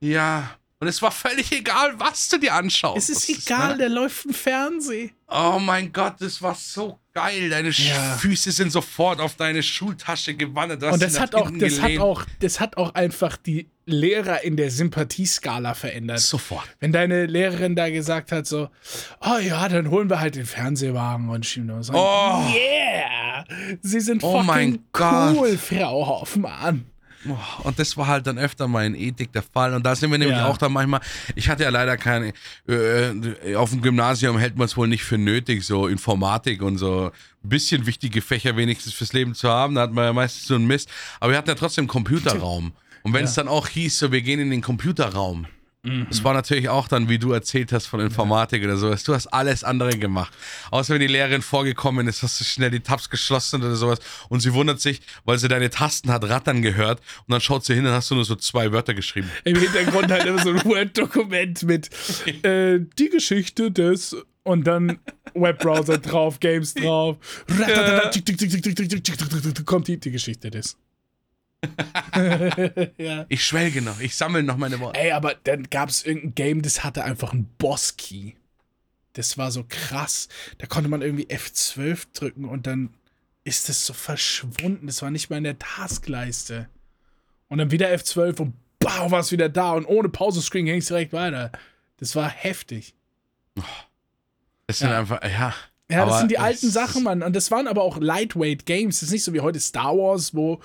Speaker 2: Ja. Und es war völlig egal, was du dir anschaust.
Speaker 1: Es ist
Speaker 2: Das
Speaker 1: egal,
Speaker 2: ne?
Speaker 1: der läuft ein Fernseh.
Speaker 2: Oh mein Gott, das war so geil. Deine
Speaker 1: Ja.
Speaker 2: Füße sind sofort auf deine Schultasche gewandert.
Speaker 1: Und das hat auch, das hat auch, das hat auch einfach die Lehrer in der Sympathieskala verändert.
Speaker 2: Sofort.
Speaker 1: Wenn deine Lehrerin da gesagt hat, so, oh ja, dann holen wir halt den Fernsehwagen und schieben so.
Speaker 2: Oh.
Speaker 1: Yeah! Sie sind
Speaker 2: Oh
Speaker 1: fucking
Speaker 2: mein Gott.
Speaker 1: cool, Frau Hoffmann.
Speaker 2: Oh, Und das war halt dann öfter mal in Ethik der Fall. Und da sind wir nämlich
Speaker 1: Ja.
Speaker 2: auch dann manchmal. Ich hatte ja leider keine. Äh, auf dem Gymnasium hält man es wohl nicht für nötig, so Informatik und so ein bisschen wichtige Fächer wenigstens fürs Leben zu haben. Da hat man ja meistens so einen Mist. Aber wir hatten ja trotzdem einen Computerraum. Und wenn es dann auch hieß, so wir gehen in den Computerraum. Das war natürlich auch dann, wie du erzählt hast von Informatik oder sowas. Du hast alles andere gemacht. Außer wenn die Lehrerin vorgekommen ist, hast du schnell die Tabs geschlossen oder sowas. Und sie wundert sich, weil sie deine Tasten hat rattern gehört. Und dann schaut sie hin und hast du nur so zwei Wörter geschrieben.
Speaker 1: Im Hintergrund halt immer so ein Word-Dokument mit äh, die Geschichte des und dann Webbrowser drauf, Games drauf. Kommt die, die Geschichte des. [LAUGHS] ja.
Speaker 2: Ich schwelge noch, ich sammle noch meine Worte.
Speaker 1: Ey, aber dann gab es irgendein Game, das hatte einfach einen Boss-Key. Das war so krass. Da konnte man irgendwie F12 drücken und dann ist das so verschwunden. Das war nicht mal in der Taskleiste. Und dann wieder F12 und bau, war es wieder da. Und ohne Pause-Screen ging es direkt weiter. Das war heftig.
Speaker 2: Das sind
Speaker 1: Ja.
Speaker 2: einfach, ja.
Speaker 1: Ja, das
Speaker 2: Aber
Speaker 1: sind die alten Sachen, Mann. Und das waren aber auch Lightweight Games. Das ist nicht so wie heute Star Wars, wo,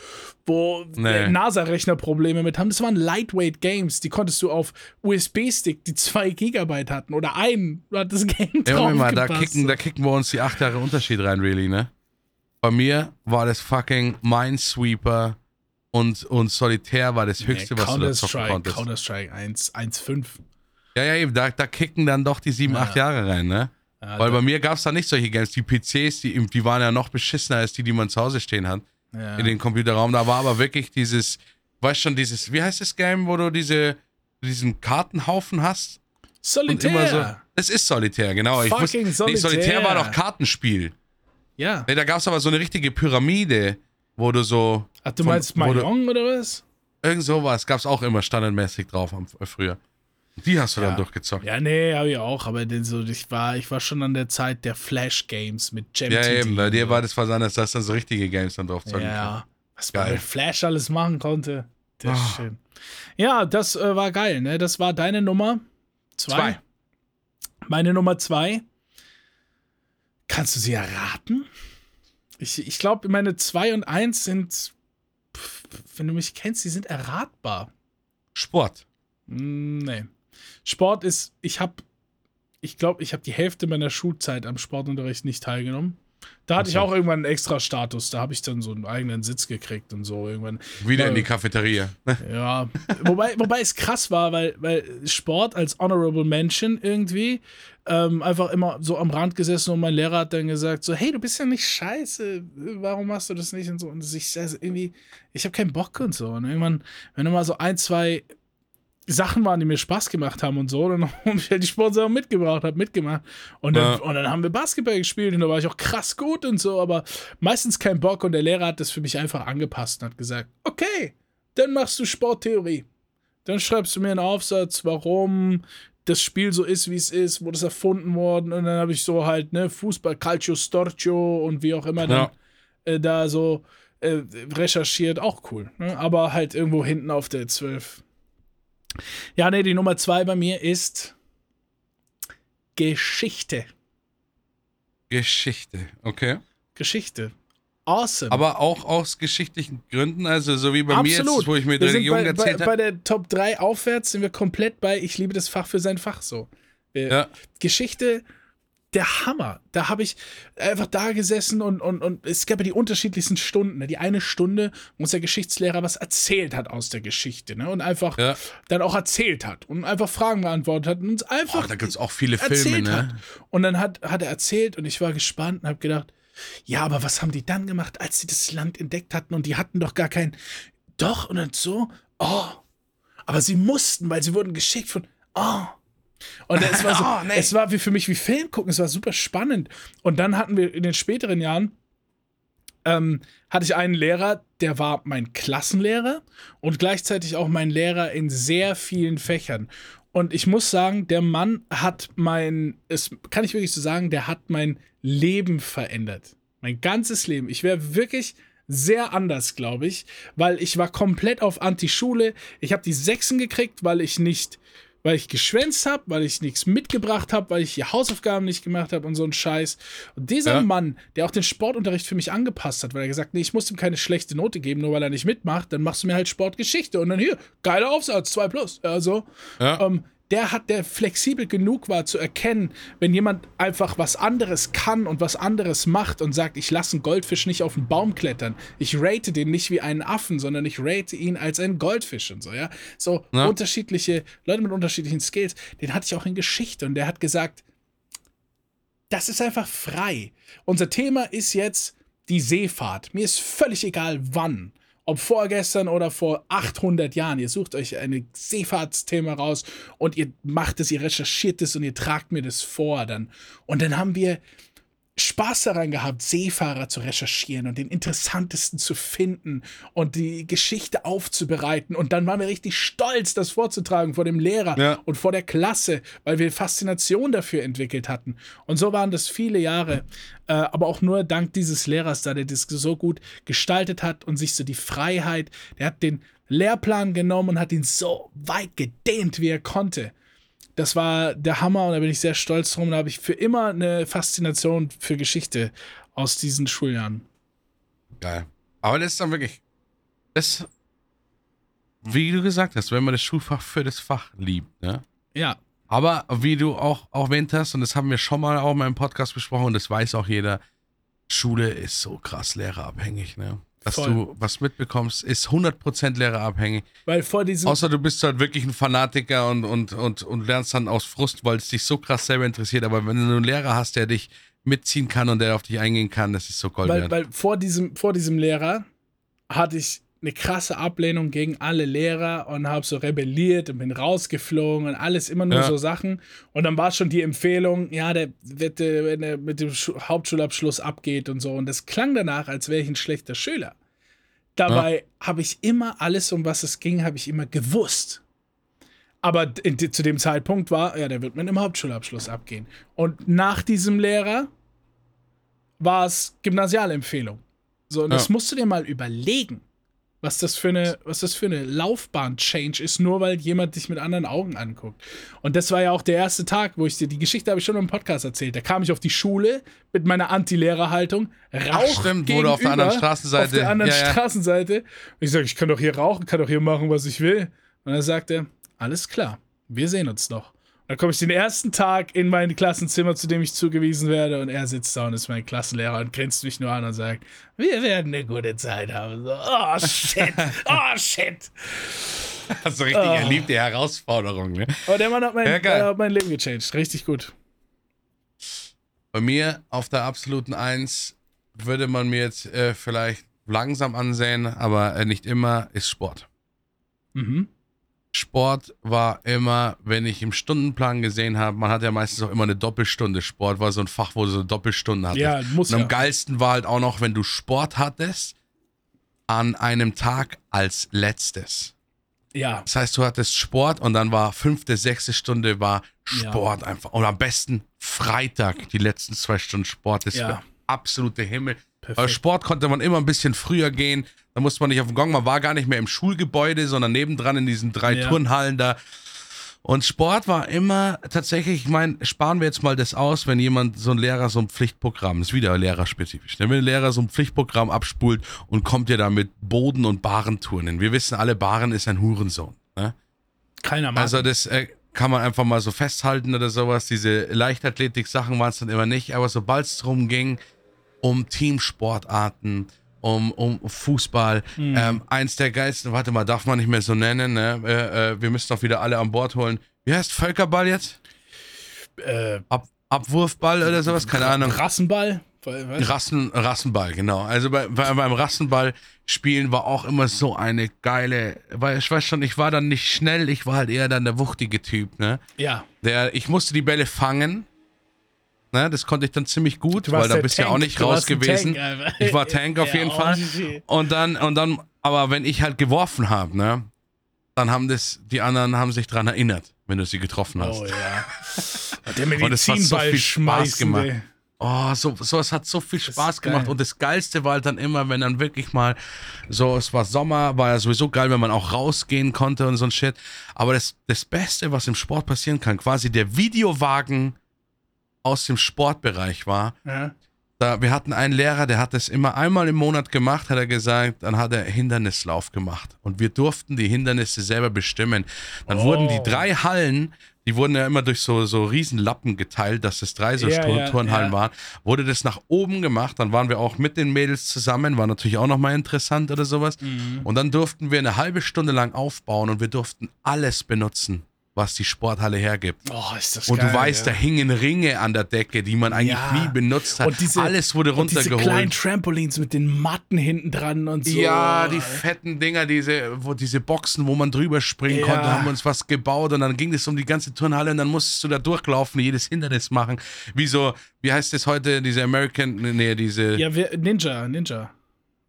Speaker 1: wo
Speaker 2: Nee.
Speaker 1: NASA-Rechner Probleme mit haben. Das waren Lightweight Games. Die konntest du auf USB-Stick, die zwei Gigabyte hatten oder einen. Du hattest das Game
Speaker 2: Ja,
Speaker 1: drauf
Speaker 2: Moment mal, da kicken, da kicken wir uns die acht Jahre Unterschied rein, really, ne? Bei mir war das fucking Minesweeper und, und Solitär war das höchste, was du da zocken konntest.
Speaker 1: Counter-Strike 1, 1.5.
Speaker 2: Ja, ja, eben, da, da kicken dann doch die sieben,
Speaker 1: Ja.
Speaker 2: acht Jahre rein, ne?
Speaker 1: Ja,
Speaker 2: Weil bei mir gab es da nicht solche Games. Die PCs, die, die waren ja noch beschissener als die, die man zu Hause stehen hat.
Speaker 1: ja.
Speaker 2: In den Computerraum. Da war aber wirklich dieses, weißt schon, dieses, wie heißt das Game, wo du diese, diesen Kartenhaufen hast?
Speaker 1: Solitär.
Speaker 2: so. Das ist Solitär, genau. Ich
Speaker 1: Fucking
Speaker 2: wusste, nee, Solitär
Speaker 1: Solitär.
Speaker 2: war doch Kartenspiel.
Speaker 1: ja.
Speaker 2: Nee, da gab es aber so eine richtige Pyramide, wo du so.
Speaker 1: Ach, du
Speaker 2: von-
Speaker 1: meinst Mahjong oder was?
Speaker 2: Irgend sowas gab es auch immer standardmäßig drauf am, äh, früher. Die hast du
Speaker 1: Ja.
Speaker 2: dann durchgezockt.
Speaker 1: Ja, nee, hab ich auch. Aber den so, ich, war, ich war schon an der Zeit der Flash-Games mit Gem
Speaker 2: Ja, eben, bei dir war das was anderes, dass dann so richtige Games dann drauf zocken.
Speaker 1: Ja, was man
Speaker 2: Geil.
Speaker 1: mit Flash alles machen konnte. Das ist
Speaker 2: Ah.
Speaker 1: schön. Ja, das äh, war geil, ne? Das war deine Nummer zwei.
Speaker 2: Zwei.
Speaker 1: Meine Nummer zwei. Kannst du sie erraten? Ich, ich glaube, meine zwei und eins sind, wenn du mich kennst, die sind erratbar.
Speaker 2: Sport.
Speaker 1: Hm, Nee. Sport ist, ich habe ich glaube, ich habe die Hälfte meiner Schulzeit am Sportunterricht nicht teilgenommen. Da hatte
Speaker 2: Ach
Speaker 1: ich auch irgendwann einen extra Status. Da habe ich dann so einen eigenen Sitz gekriegt und so irgendwann.
Speaker 2: Wieder in
Speaker 1: Äh,
Speaker 2: die Cafeteria. [LAUGHS]
Speaker 1: Ja, wobei, wobei es krass war, weil, weil Sport als Honorable Mention irgendwie ähm, einfach immer so am Rand gesessen und mein Lehrer hat dann gesagt so, hey, du bist ja nicht scheiße, warum machst du das nicht und so und ich also irgendwie, ich habe keinen Bock und so und irgendwann, wenn du mal so ein, zwei Sachen waren, die mir Spaß gemacht haben und so, dann [LAUGHS] habe ich halt die Sportsachen mitgebracht, habe mitgemacht und dann,
Speaker 2: Ja.
Speaker 1: und dann haben wir Basketball gespielt und da war ich auch krass gut und so, aber meistens kein Bock und der Lehrer hat das für mich einfach angepasst und hat gesagt, okay, dann machst du Sporttheorie. Dann schreibst du mir einen Aufsatz, warum das Spiel so ist, wie es ist, wo das erfunden worden und dann habe ich so halt, ne, Fußball, Calcio Storcio und wie auch immer dann
Speaker 2: Ja.
Speaker 1: äh, da so äh, recherchiert, auch cool. Ne? Aber halt irgendwo hinten auf der 12. Ja, ne, die Nummer zwei bei mir ist Geschichte.
Speaker 2: Geschichte, okay.
Speaker 1: Geschichte. Awesome.
Speaker 2: Aber auch aus geschichtlichen Gründen, also so wie bei mir
Speaker 1: Absolut.
Speaker 2: jetzt, wo ich mir
Speaker 1: wir sind
Speaker 2: Religion
Speaker 1: bei, bei,
Speaker 2: erzählt
Speaker 1: bei
Speaker 2: habe.
Speaker 1: der Top 3 aufwärts sind wir komplett bei Ich liebe das Fach für sein Fach so. Äh,
Speaker 2: Ja.
Speaker 1: Geschichte, der Hammer. Da habe ich einfach da gesessen und, und, und es gab ja die unterschiedlichsten Stunden. Ne? Die eine Stunde, wo uns der Geschichtslehrer was erzählt hat aus der Geschichte ne? und einfach
Speaker 2: Ja.
Speaker 1: dann auch erzählt hat und einfach Fragen beantwortet hat und uns einfach
Speaker 2: Oh, da gibt es auch viele Filme, ne?
Speaker 1: hat. Und dann hat, hat er erzählt und ich war gespannt und habe gedacht, ja, aber was haben die dann gemacht, als sie das Land entdeckt hatten und die hatten doch gar kein, doch und dann so, oh, aber sie mussten, weil sie wurden geschickt von, oh. Und es war [LAUGHS] so,
Speaker 2: Oh, nee.
Speaker 1: es war wie für mich wie Film gucken, es war super spannend. Und dann hatten wir in den späteren Jahren ähm, hatte ich einen Lehrer, der war mein Klassenlehrer und gleichzeitig auch mein Lehrer in sehr vielen Fächern. Und ich muss sagen, der Mann hat mein, es kann ich wirklich so sagen, der hat mein Leben verändert. Mein ganzes Leben. Ich wäre wirklich sehr anders, glaube ich, weil ich war komplett auf Anti-Schule. Ich habe die Sechsen gekriegt, weil ich nicht, weil ich geschwänzt habe, weil ich nichts mitgebracht habe, weil ich die Hausaufgaben nicht gemacht habe und so ein Scheiß. Und dieser
Speaker 2: Ja.
Speaker 1: Mann, der auch den Sportunterricht für mich angepasst hat, weil er gesagt, nee, ich muss ihm keine schlechte Note geben, nur weil er nicht mitmacht, dann machst du mir halt Sportgeschichte und dann hier, geiler Aufsatz, 2 plus. Also,
Speaker 2: Ja.
Speaker 1: ähm, der hat, der flexibel genug war zu erkennen, wenn jemand einfach was anderes kann und was anderes macht und sagt, ich lasse einen Goldfisch nicht auf den Baum klettern. Ich rate den nicht wie einen Affen, sondern ich rate ihn als einen Goldfisch und so, ja. So
Speaker 2: Ja.
Speaker 1: unterschiedliche, Leute mit unterschiedlichen Skills, den hatte ich auch in Geschichte und der hat gesagt, das ist einfach frei. Unser Thema ist jetzt die Seefahrt. Mir ist völlig egal, wann. Ob vorgestern oder vor 800 Jahren. Ihr sucht euch ein Seefahrtsthema raus und ihr macht es, ihr recherchiert es und ihr tragt mir das vor dann. Und dann haben wir Spaß daran gehabt, Seefahrer zu recherchieren und den interessantesten zu finden und die Geschichte aufzubereiten. Und dann waren wir richtig stolz, das vorzutragen vor dem Lehrer
Speaker 2: Ja.
Speaker 1: und vor der Klasse, weil wir Faszination dafür entwickelt hatten. Und so waren das viele Jahre. Äh, aber auch nur dank dieses Lehrers da, der das so gut gestaltet hat und sich so die Freiheit, der hat den Lehrplan genommen und hat ihn so weit gedehnt, wie er konnte das war der Hammer und da bin ich sehr stolz drum. Da habe ich für immer eine Faszination für Geschichte aus diesen Schuljahren.
Speaker 2: Geil. Aber das ist dann wirklich. Das. Wie du gesagt hast, wenn man das Schulfach für das Fach liebt, ne?
Speaker 1: Ja,
Speaker 2: Aber wie du auch erwähnt hast, und das haben wir schon mal auch in meinem Podcast besprochen, und das weiß auch jeder, Schule ist so krass lehrerabhängig, ne? Dass
Speaker 1: Voll.
Speaker 2: du was mitbekommst, ist 100% lehrerabhängig.
Speaker 1: weil vor diesem.
Speaker 2: Außer du bist halt wirklich ein Fanatiker und, und, und, und lernst dann aus Frust, weil es dich so krass selber interessiert. Aber wenn du einen Lehrer hast, der dich mitziehen kann und der auf dich eingehen kann, das ist so Gold
Speaker 1: weil, weil vor diesem, vor diesem Lehrer hatte ich eine krasse Ablehnung gegen alle Lehrer und habe so rebelliert und bin rausgeflogen und alles immer nur
Speaker 2: Ja.
Speaker 1: so Sachen. Und dann war schon die Empfehlung, ja, der wird, wenn er mit dem Schu Hauptschulabschluss abgeht und so. Und das klang danach, als wäre ich ein schlechter Schüler. Dabei habe ich immer alles, um was es ging, habe ich immer gewusst. Aber in, zu dem Zeitpunkt war, ja, der wird mit einem Hauptschulabschluss abgehen. Und nach diesem Lehrer war es Gymnasialempfehlung. So, und das
Speaker 2: Ja.
Speaker 1: musst du dir mal überlegen, was das für eine, was das für eine Laufbahn-Change ist, nur weil jemand dich mit anderen Augen anguckt. Und das war ja auch der erste Tag, wo ich dir, die Geschichte habe ich schon im Podcast erzählt. Da kam ich auf die Schule mit meiner Anti-Lehrer-Haltung, Rauch
Speaker 2: stimmt, wo du auf der anderen Straßenseite-
Speaker 1: Auf der anderen
Speaker 2: Ja, ja.
Speaker 1: Straßenseite. Und ich sage, ich kann doch hier rauchen, kann doch hier machen, was ich will. Und er sagte, alles klar, wir sehen uns noch. Dann komme ich den ersten Tag in mein Klassenzimmer, zu dem ich zugewiesen werde, und er sitzt da und ist mein Klassenlehrer und grinst mich nur an und sagt, wir werden eine gute Zeit haben. So, oh shit, oh shit. [LAUGHS]
Speaker 2: Also richtig oh. erliebte Herausforderung, ne?
Speaker 1: Aber der Mann hat mein, ja, hat mein Leben gechanged. Richtig gut.
Speaker 2: Bei mir auf der absoluten Eins würde man mir jetzt äh, vielleicht langsam ansehen, aber äh, nicht immer, ist Sport. Mhm. Sport war immer, wenn ich im Stundenplan gesehen habe, man hat ja meistens auch immer eine Doppelstunde. Sport war so ein Fach, wo du so eine Doppelstunde hattest. Ja, muss Und am ja. geilsten war halt auch noch, wenn du Sport hattest, an einem Tag als letztes.
Speaker 1: Ja.
Speaker 2: Das heißt, du hattest Sport und dann war fünfte, sechste Stunde war Sport ja. einfach. Und am besten Freitag, die letzten zwei Stunden Sport. Das ja. der absolute Himmel. Perfekt. Sport konnte man immer ein bisschen früher gehen. Da musste man nicht auf den Gong. Man war gar nicht mehr im Schulgebäude, sondern nebendran in diesen drei ja. Turnhallen da. Und Sport war immer tatsächlich, ich meine, sparen wir jetzt mal das aus, wenn jemand, so ein Lehrer, so ein Pflichtprogramm, ist wieder lehrerspezifisch, ne? wenn ein Lehrer so ein Pflichtprogramm abspult und kommt ja da mit Boden- und Barenturnen. Wir wissen alle, Baren ist ein Hurensohn. Ne?
Speaker 1: Keiner mag.
Speaker 2: Also das äh, kann man einfach mal so festhalten oder sowas. Diese Leichtathletik-Sachen waren es dann immer nicht, aber sobald es darum ging, um Teamsportarten, um, um Fußball. Mhm. Ähm, eins der geilsten, warte mal, darf man nicht mehr so nennen, ne? Äh, äh, wir müssen doch wieder alle an Bord holen. Wie heißt Völkerball jetzt? Äh, Ab, Abwurfball oder sowas, keine Ahnung.
Speaker 1: Rassenball?
Speaker 2: Rassen, Rassenball, genau. Also bei, bei, beim Rassenball spielen war auch immer so eine geile, weil ich weiß schon, ich war dann nicht schnell, ich war halt eher dann der wuchtige Typ, ne?
Speaker 1: Ja.
Speaker 2: Der, ich musste die Bälle fangen Ne, das konnte ich dann ziemlich gut, weil da bist du ja auch nicht raus gewesen. Tank, ich war Tank auf ja, jeden Fall. Und dann, und dann, aber wenn ich halt geworfen habe, ne, dann haben das, die anderen haben sich dran erinnert, wenn du sie getroffen hast.
Speaker 1: Oh ja. [LAUGHS] Der Medizinball und es hat so viel Spaß gemacht. Ey.
Speaker 2: Oh, so, sowas hat so viel Spaß gemacht. Und das Geilste war halt dann immer, wenn dann wirklich mal so, es war Sommer, war ja sowieso geil, wenn man auch rausgehen konnte und so ein Shit. Aber das, das Beste, was im Sport passieren kann, quasi der Videowagen aus dem Sportbereich war. Ja. Da, wir hatten einen Lehrer, der hat das immer einmal im Monat gemacht, hat er gesagt, dann hat er Hindernislauf gemacht. Und wir durften die Hindernisse selber bestimmen. Dann oh. wurden die drei Hallen, die wurden ja immer durch so, so Riesenlappen geteilt, dass es drei so ja, Turnhallen ja. waren, wurde das nach oben gemacht. Dann waren wir auch mit den Mädels zusammen, war natürlich auch nochmal interessant oder sowas. Mhm. Und dann durften wir eine halbe Stunde lang aufbauen und wir durften alles benutzen was die Sporthalle hergibt.
Speaker 1: Oh, ist das
Speaker 2: Und
Speaker 1: geil,
Speaker 2: du weißt, ja. da hingen Ringe an der Decke, die man eigentlich ja. nie benutzt hat. Und diese, Alles wurde runtergeholt. Und diese kleinen
Speaker 1: Trampolins mit den Matten hinten dran und so.
Speaker 2: Ja, die fetten Dinger, diese, wo, diese Boxen, wo man drüber springen ja. konnte, haben wir uns was gebaut und dann ging es um die ganze Turnhalle und dann musstest du da durchlaufen, jedes Hindernis machen. Wie so, wie heißt das heute, diese American, nee, diese...
Speaker 1: Ja, Ninja, Ninja.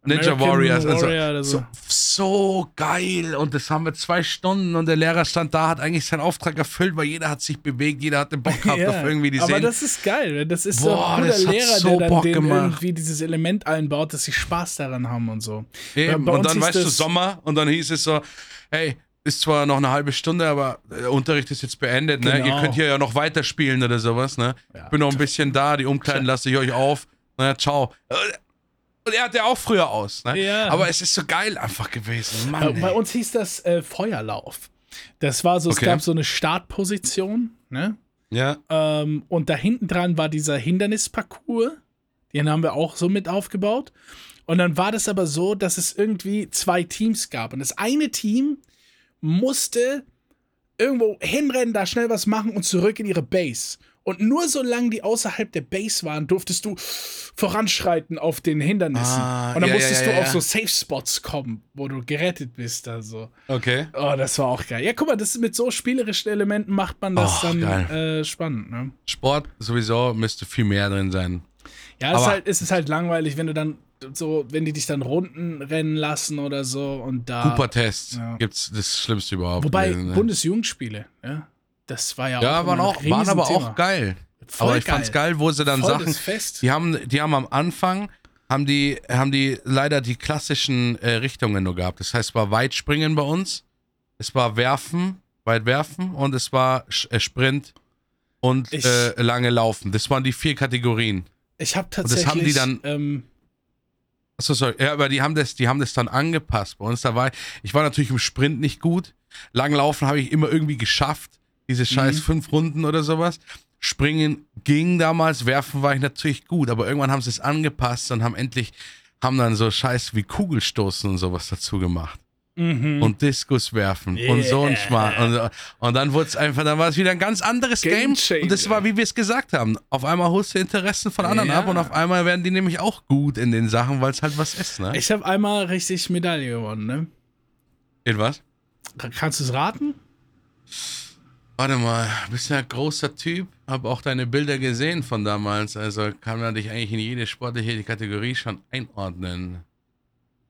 Speaker 2: Ninja Warriors. Also, Warrior so. so, geil. Und das haben wir zwei Stunden und der Lehrer stand da, hat eigentlich seinen Auftrag erfüllt, weil jeder hat sich bewegt, jeder hat den Bock [LAUGHS] gehabt ja, auf irgendwie die
Speaker 1: Aber das ist geil. Das ist Boah, so ein guter Lehrer, so der dann irgendwie dieses Element einbaut, dass sie Spaß daran haben und so.
Speaker 2: Eben. Und dann weißt du Sommer und dann hieß es so, hey, ist zwar noch eine halbe Stunde, aber der Unterricht ist jetzt beendet, ne? Ihr genau. könnt hier ja noch weiterspielen oder sowas, ne? Ja. Ich bin noch ein bisschen da, die Umkleiden lasse ich euch auf. Na, ciao. Und er hatte auch früher aus. Ne? Ja. Aber es ist so geil einfach gewesen. Mann,
Speaker 1: bei, uns hieß das äh, Feuerlauf. Das war so, okay. es gab so eine Startposition, ne?
Speaker 2: Ja.
Speaker 1: Ähm, und da hinten dran war dieser Hindernisparcours. Den haben wir auch so mit aufgebaut. Und dann war das aber so, dass es irgendwie zwei Teams gab. Und das eine Team musste irgendwo hinrennen, da schnell was machen und zurück in ihre Base. Und nur solange die außerhalb der Base waren, durftest du voranschreiten auf den Hindernissen. Ah, und dann ja, musstest ja, ja, du auf so Safe Spots kommen, wo du gerettet bist. Also.
Speaker 2: Okay.
Speaker 1: Oh, das war auch geil. Ja, guck mal, das mit so spielerischen Elementen macht man das oh, dann äh, spannend. Ne?
Speaker 2: Sport sowieso müsste viel mehr drin sein.
Speaker 1: Ja, es ist, halt, es ist halt langweilig, wenn du dann so, wenn die dich dann Runden rennen lassen oder so und da.
Speaker 2: Cooper-Test ja. gibt's das Schlimmste überhaupt.
Speaker 1: Wobei, gewesen, ne? Bundesjugendspiele, ja. Das war ja,
Speaker 2: ja auch. waren, auch, waren aber auch geil. Voll aber ich geil. fand's geil, wo sie dann Voll Sachen. Die haben, die haben am Anfang haben die, haben die leider die klassischen äh, Richtungen nur gehabt. Das heißt, es war Weitspringen bei uns, es war Werfen, weit werfen und es war äh, Sprint und ich, äh, lange Laufen. Das waren die vier Kategorien.
Speaker 1: Ich habe tatsächlich.
Speaker 2: Und das haben die dann. Ähm, Achso, sorry. Ja, aber die haben das, die haben das dann angepasst. Bei uns da war ich war natürlich im Sprint nicht gut. Langlaufen habe ich immer irgendwie geschafft Diese scheiß fünf Runden oder sowas. Springen ging damals, werfen war ich natürlich gut, aber irgendwann haben sie es angepasst und haben endlich, haben dann so scheiß wie Kugelstoßen und sowas dazu gemacht. Und Diskus werfen und so ein Schmarrn. Und, und dann wurde es einfach, dann war es wieder ein ganz anderes
Speaker 1: Game
Speaker 2: Game. Und das war, wie wir es gesagt haben. Auf einmal holst du Interessen von anderen
Speaker 1: Ja.
Speaker 2: ab und auf einmal werden die nämlich auch gut in den Sachen, weil es halt was ist, ne?
Speaker 1: Ich habe einmal richtig Medaille gewonnen, ne?
Speaker 2: In was?
Speaker 1: Kannst du es raten?
Speaker 2: Warte mal, bist ja ein großer Typ, hab auch deine Bilder gesehen von damals, also kann man dich eigentlich in jede sportliche Kategorie schon einordnen.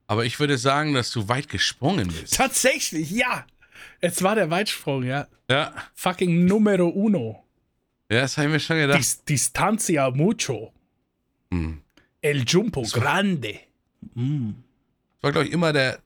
Speaker 2: Aber ich würde sagen, dass du weit gesprungen bist.
Speaker 1: Tatsächlich, ja. Es war der Weitsprung, ja.
Speaker 2: Ja,
Speaker 1: Fucking Numero uno.
Speaker 2: ja das habe ich mir schon gedacht.
Speaker 1: Dis Distancia mucho.
Speaker 2: Hm.
Speaker 1: El jumpo grande.
Speaker 2: Das war, glaube ich, immer der.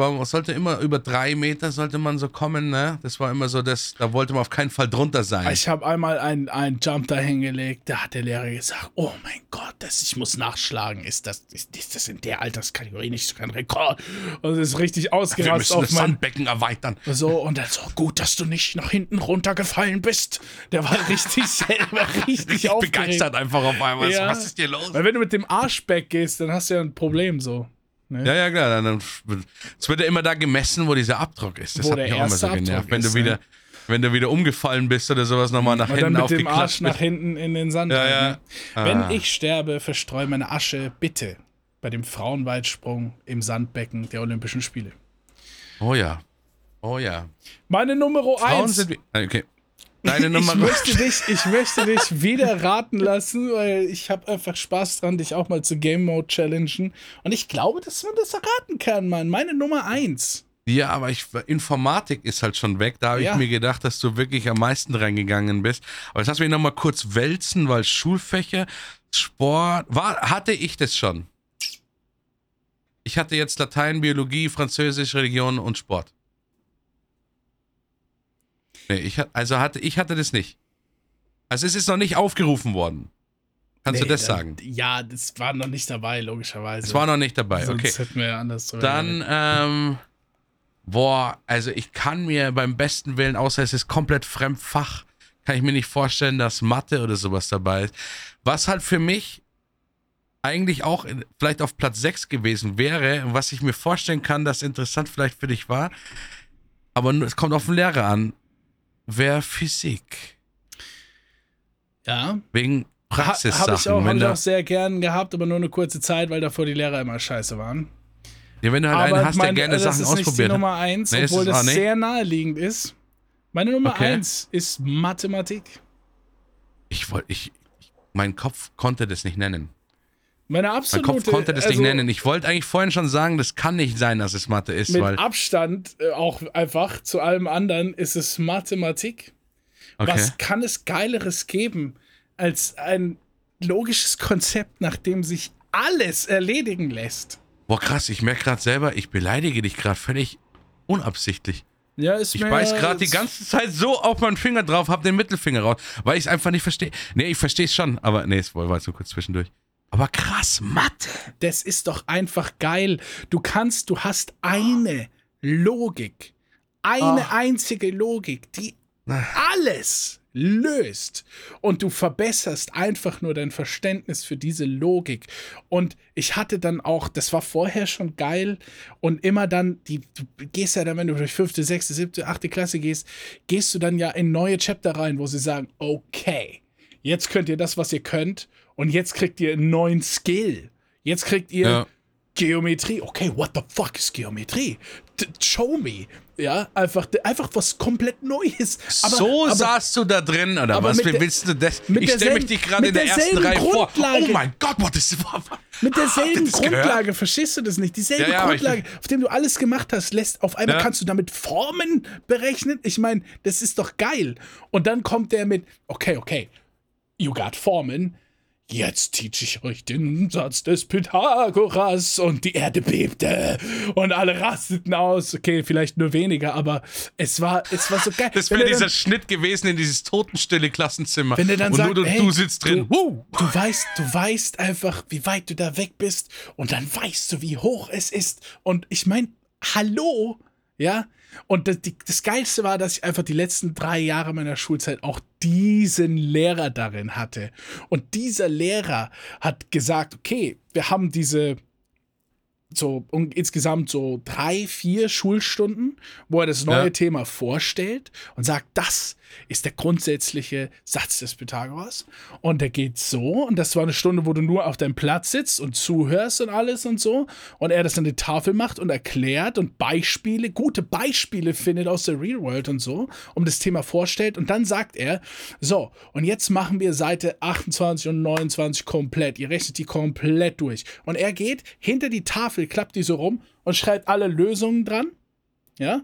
Speaker 2: War, man sollte immer über drei Meter sollte man so kommen, ne? Das war immer so, das, da wollte man auf keinen Fall drunter sein.
Speaker 1: Ich habe einmal einen, einen Jump da hingelegt, da hat der Lehrer gesagt, oh mein Gott, das, ich muss nachschlagen. Ist das, ist, ist das in der Alterskategorie nicht sogar ein Rekord? Und es ist richtig
Speaker 2: Wir
Speaker 1: ausgerastet
Speaker 2: müssen
Speaker 1: auf
Speaker 2: das
Speaker 1: mein...
Speaker 2: Sandbecken erweitern.
Speaker 1: So, und dann so, gut, dass du nicht nach hinten runtergefallen bist. Der war richtig [LAUGHS] selber richtig
Speaker 2: Richtig
Speaker 1: aufgeregt.
Speaker 2: begeistert einfach auf einmal. So,
Speaker 1: Ja.
Speaker 2: was ist hier los?
Speaker 1: Weil wenn du mit dem Arschback gehst, dann hast du ja ein Problem so. Ne?
Speaker 2: Ja, ja, klar. Dann, es wird ja immer da gemessen, wo dieser Abdruck ist. Das
Speaker 1: Wo
Speaker 2: hat mich auch immer so genervt.
Speaker 1: Abdruck
Speaker 2: Wenn du
Speaker 1: ist,
Speaker 2: wieder,
Speaker 1: ja.
Speaker 2: wenn du wieder umgefallen bist oder sowas, nochmal nach
Speaker 1: dann
Speaker 2: hinten
Speaker 1: mit dem Arsch
Speaker 2: aufgeklatscht
Speaker 1: nach hinten in den Sand.
Speaker 2: Ja, ja.
Speaker 1: ne? Wenn
Speaker 2: Ah.
Speaker 1: ich sterbe, verstreu meine Asche bitte bei dem Frauenweitsprung im Sandbecken der Olympischen Spiele.
Speaker 2: Oh ja. Oh ja.
Speaker 1: Meine Nummer
Speaker 2: Frauen
Speaker 1: 1.
Speaker 2: sind wie. Okay. Deine Nummer.
Speaker 1: Ich möchte, dich, ich möchte dich wieder raten lassen, weil ich habe einfach Spaß dran, dich auch mal zu Game Mode challengen. Und ich glaube, dass man das erraten kann, Mann. Meine Nummer 1.
Speaker 2: Ja, aber ich, Informatik ist halt schon weg. Da habe
Speaker 1: Ja.
Speaker 2: ich mir gedacht, dass du wirklich am meisten reingegangen bist. Aber jetzt lass mich nochmal kurz wälzen, weil Schulfächer, Sport, war, hatte ich das schon? Ich hatte jetzt Latein, Biologie, Französisch, Religion und Sport. Nee, ich, also hatte, ich hatte das nicht. Also es ist noch nicht aufgerufen worden. Kannst du das
Speaker 1: dann-
Speaker 2: sagen?
Speaker 1: Ja, das war noch nicht dabei, logischerweise.
Speaker 2: Es war noch nicht dabei,
Speaker 1: Sonst
Speaker 2: okay.
Speaker 1: hätten wir anders drüber
Speaker 2: Dann, ähm, boah, also ich kann mir beim besten Willen, außer es ist komplett Fremdfach, kann ich mir nicht vorstellen, dass Mathe oder sowas dabei ist. Was halt für mich eigentlich auch in, vielleicht auf Platz 6 gewesen wäre, und was ich mir vorstellen kann, das interessant vielleicht für dich war, aber es kommt auf den Lehrer an, wäre Physik.
Speaker 1: Ja.
Speaker 2: Wegen
Speaker 1: Ha, Habe
Speaker 2: Praxissachen.
Speaker 1: ich, auch, hab ich auch sehr gern gehabt, aber nur eine kurze Zeit, weil davor die Lehrer immer scheiße waren.
Speaker 2: ja, wenn du halt
Speaker 1: aber
Speaker 2: einen hast, der
Speaker 1: mein-
Speaker 2: gerne
Speaker 1: das
Speaker 2: Sachen
Speaker 1: ist nicht die
Speaker 2: ausprobiert.
Speaker 1: Nummer 1,
Speaker 2: Nee,
Speaker 1: obwohl
Speaker 2: es auch
Speaker 1: das
Speaker 2: nicht?
Speaker 1: sehr naheliegend ist. Meine Nummer
Speaker 2: Okay.
Speaker 1: 1 ist Mathematik.
Speaker 2: Ich wollte, ich, ich, mein Kopf konnte das nicht nennen.
Speaker 1: Meine
Speaker 2: Mein
Speaker 1: absolute
Speaker 2: Kopf konnte das
Speaker 1: also
Speaker 2: nicht nennen. Ich wollte eigentlich vorhin schon sagen, das kann nicht sein, dass es Mathe ist,
Speaker 1: Mit. Abstand äh, auch einfach zu allem anderen ist es Mathematik.
Speaker 2: Okay.
Speaker 1: Was kann es Geileres geben als ein logisches Konzept, nach dem sich alles erledigen lässt?
Speaker 2: Boah, krass, ich merke gerade selber, ich beleidige dich gerade völlig unabsichtlich.
Speaker 1: Ja, ist
Speaker 2: Ich beiß gerade die ganze Zeit so auf meinen Finger drauf, hab den Mittelfinger raus, weil ich es einfach nicht verstehe. Nee, ich verstehe es schon, aber nee, es war nur kurz zwischendurch. Aber krass, Mathe.
Speaker 1: Das ist doch einfach geil. Du kannst, du hast eine Logik. Eine
Speaker 2: Ah.
Speaker 1: einzige Logik, die alles löst. Und du verbesserst einfach nur dein Verständnis für diese Logik. Und ich hatte dann auch, das war vorher schon geil. Und immer dann, die, du gehst ja dann, wenn du durch fünfte, sechste, siebte, achte Klasse gehst, gehst du dann ja in neue Chapter rein, wo sie sagen, okay, jetzt könnt ihr das, was ihr könnt. Und jetzt kriegt ihr einen neuen Skill. Jetzt kriegt ihr
Speaker 2: Ja.
Speaker 1: Geometrie. Okay, what the fuck ist Geometrie? D show me. Ja, einfach, einfach was komplett Neues. Aber,
Speaker 2: so
Speaker 1: aber,
Speaker 2: saßt du da drin, oder
Speaker 1: aber
Speaker 2: was? Wie willst du das? Ich stelle mich dich gerade in der ersten Reihe vor.
Speaker 1: Grundlage.
Speaker 2: Oh mein Gott, what is
Speaker 1: Mit derselben
Speaker 2: ihr das gehört?
Speaker 1: Grundlage, verstehst du das nicht? Dieselbe
Speaker 2: Ja, ja,
Speaker 1: Grundlage, auf dem du alles gemacht hast, lässt auf einmal
Speaker 2: Ja.
Speaker 1: kannst du damit Formen berechnen. Ich meine, das ist doch geil. Und dann kommt der mit, okay, okay, you got Formen. Jetzt teach ich euch den Satz des Pythagoras und die Erde bebte und alle rasteten aus. Okay, vielleicht nur weniger, aber es war, es war so geil.
Speaker 2: Das wäre
Speaker 1: er
Speaker 2: dieser
Speaker 1: dann-
Speaker 2: Schnitt gewesen in dieses totenstille Klassenzimmer.
Speaker 1: Wenn er dann
Speaker 2: und
Speaker 1: sagt,
Speaker 2: du,
Speaker 1: hey,
Speaker 2: du sitzt drin.
Speaker 1: Du, du weißt, du weißt einfach, wie weit du da weg bist und dann weißt du, wie hoch es ist. Und ich meine, hallo, ja, Und das, die, das Geilste war, dass ich einfach die letzten drei Jahre meiner Schulzeit auch diesen Lehrer darin hatte. Und dieser Lehrer hat gesagt, okay, wir haben diese so um, insgesamt so drei, vier Schulstunden, wo er das neue ja. Thema vorstellt und sagt, das ist der grundsätzliche Satz des Pythagoras. Und der geht so, und das war eine Stunde, wo du nur auf deinem Platz sitzt und zuhörst und alles und so. Und er das an die Tafel macht und erklärt und Beispiele, gute Beispiele findet aus der Real World und so, um das Thema vorstellt. Und dann sagt er, so, und jetzt machen wir Seite 28 und 29 komplett. Ihr rechnet die komplett durch. Und er geht hinter die Tafel, klappt die so rum und schreibt alle Lösungen dran. Ja,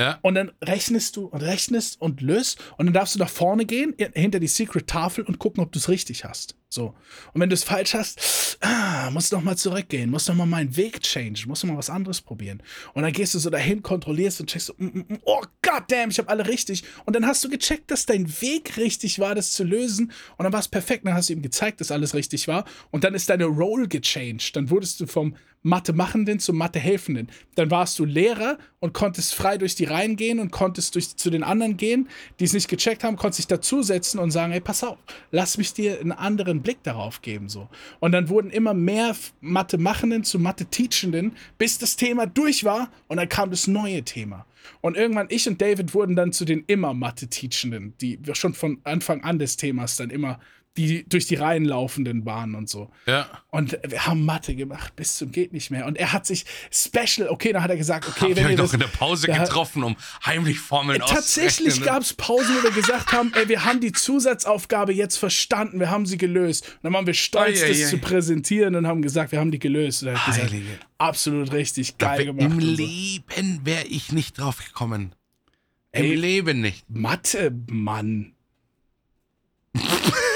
Speaker 1: ja. Und dann rechnest du und rechnest und löst und dann darfst du nach vorne gehen, hinter die Secret Tafel und gucken, ob du es richtig hast. So. Und wenn du es falsch hast, ah, musst du noch mal zurückgehen, musst noch mal meinen Weg change, musst noch mal was anderes probieren. Und dann gehst du so dahin, kontrollierst und checkst mm, mm, mm oh goddamn, ich habe alle richtig. Und dann hast du gecheckt, dass dein Weg richtig war, das zu lösen. Und dann war es perfekt. Dann hast du ihm gezeigt, dass alles richtig war. Und dann ist deine Role gechanged. Dann wurdest du vom Mathe-Machenden zum Mathe-Helfenden. Dann warst du Lehrer und konntest frei durch die Reihen gehen und konntest durch, zu den anderen gehen, die es nicht gecheckt haben, konntest dich dazusetzen und sagen, hey, pass auf, lass mich dir einen anderen Blick darauf geben. So. Und dann wurden immer mehr Mathe-Machenden zu Mathe-Teachenden, bis das Thema durch war und dann kam das neue Thema. Und irgendwann, ich und David wurden dann zu den immer Mathe-Teachenden, die schon von Anfang an des Themas dann immer die durch die Reihen laufenden waren und so.
Speaker 2: Ja.
Speaker 1: Und wir haben Mathe gemacht bis zum geht nicht mehr. Und er hat sich special, okay, dann hat er gesagt, okay,
Speaker 2: Hab wenn ihr doch in der Pause getroffen, um heimlich Formeln
Speaker 1: äh, Tatsächlich gab es Pausen, wo wir gesagt haben, ey, wir haben die Zusatzaufgabe jetzt verstanden, wir haben sie gelöst. Und dann waren wir stolz, oh, yeah, das yeah. zu präsentieren und haben gesagt, wir haben die gelöst. Und er hat gesagt, absolut richtig geil gemacht.
Speaker 2: Im Leben wäre ich nicht drauf gekommen. Im ey, Leben nicht.
Speaker 1: Mathe, Mann. [LAUGHS]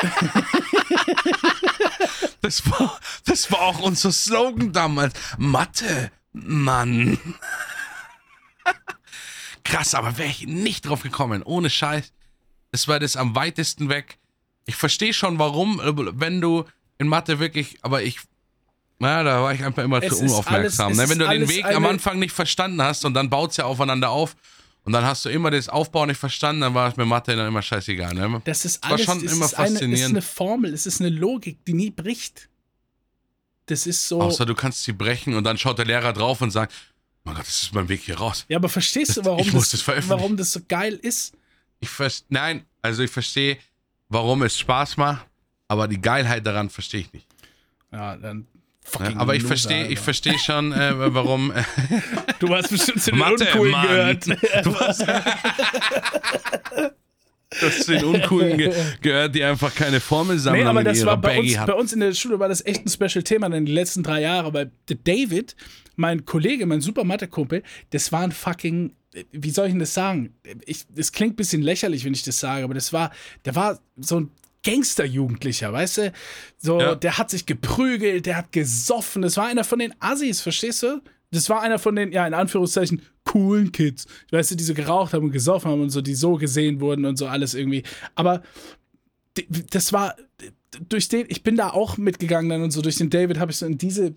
Speaker 1: [LAUGHS]
Speaker 2: das, war, das war auch unser Slogan damals. Mathe, Mann. [LAUGHS] Krass, aber wäre ich nicht drauf gekommen. Ohne Scheiß. Das war das am weitesten weg. Ich verstehe schon, warum, wenn du in Mathe wirklich, aber ich, na, da war ich einfach immer es zu unaufmerksam. Alles, ne? Wenn du den Weg am Anfang nicht verstanden hast und dann baut es ja aufeinander auf und dann hast du immer das Aufbau nicht verstanden, dann war es mit Mathe dann immer scheißegal. Ne?
Speaker 1: Das ist alles, war schon immer faszinierend. Eine, ist eine Formel, es ist eine Logik, die nie bricht. Das ist so.
Speaker 2: Außer du kannst sie brechen und dann schaut der Lehrer drauf und sagt, mein Gott, das ist mein Weg hier raus.
Speaker 1: Ja, aber verstehst du, [LAUGHS] warum, das, das warum das so geil ist?
Speaker 2: Ich nein, also ich verstehe, warum es Spaß macht, aber die Geilheit daran verstehe ich nicht.
Speaker 1: Ja, dann
Speaker 2: ja, aber ich verstehe ich versteh schon, äh, warum. Äh,
Speaker 1: du hast bestimmt zu den Mathe, Uncoolen Mann. gehört. Du hast,
Speaker 2: du hast zu den Uncoolen ge gehört, die einfach keine Formel sammeln. Nee,
Speaker 1: aber das war bei uns, bei uns in der Schule war das echt ein Special-Thema in den letzten drei Jahren, weil David, mein Kollege, mein super Mathe-Kumpel, das war ein fucking wie soll ich denn das sagen? Ich, das klingt ein bisschen lächerlich, wenn ich das sage, aber das war, der war so ein Gangsterjugendlicher, weißt du? So, ja. der hat sich geprügelt, der hat gesoffen. Das war einer von den Assis, verstehst du? Das war einer von den, ja, in Anführungszeichen, coolen Kids. Weißt du, die so geraucht haben und gesoffen haben und so, die so gesehen wurden und so alles irgendwie. Aber das war durch den, ich bin da auch mitgegangen dann und so, durch den David habe ich so in diese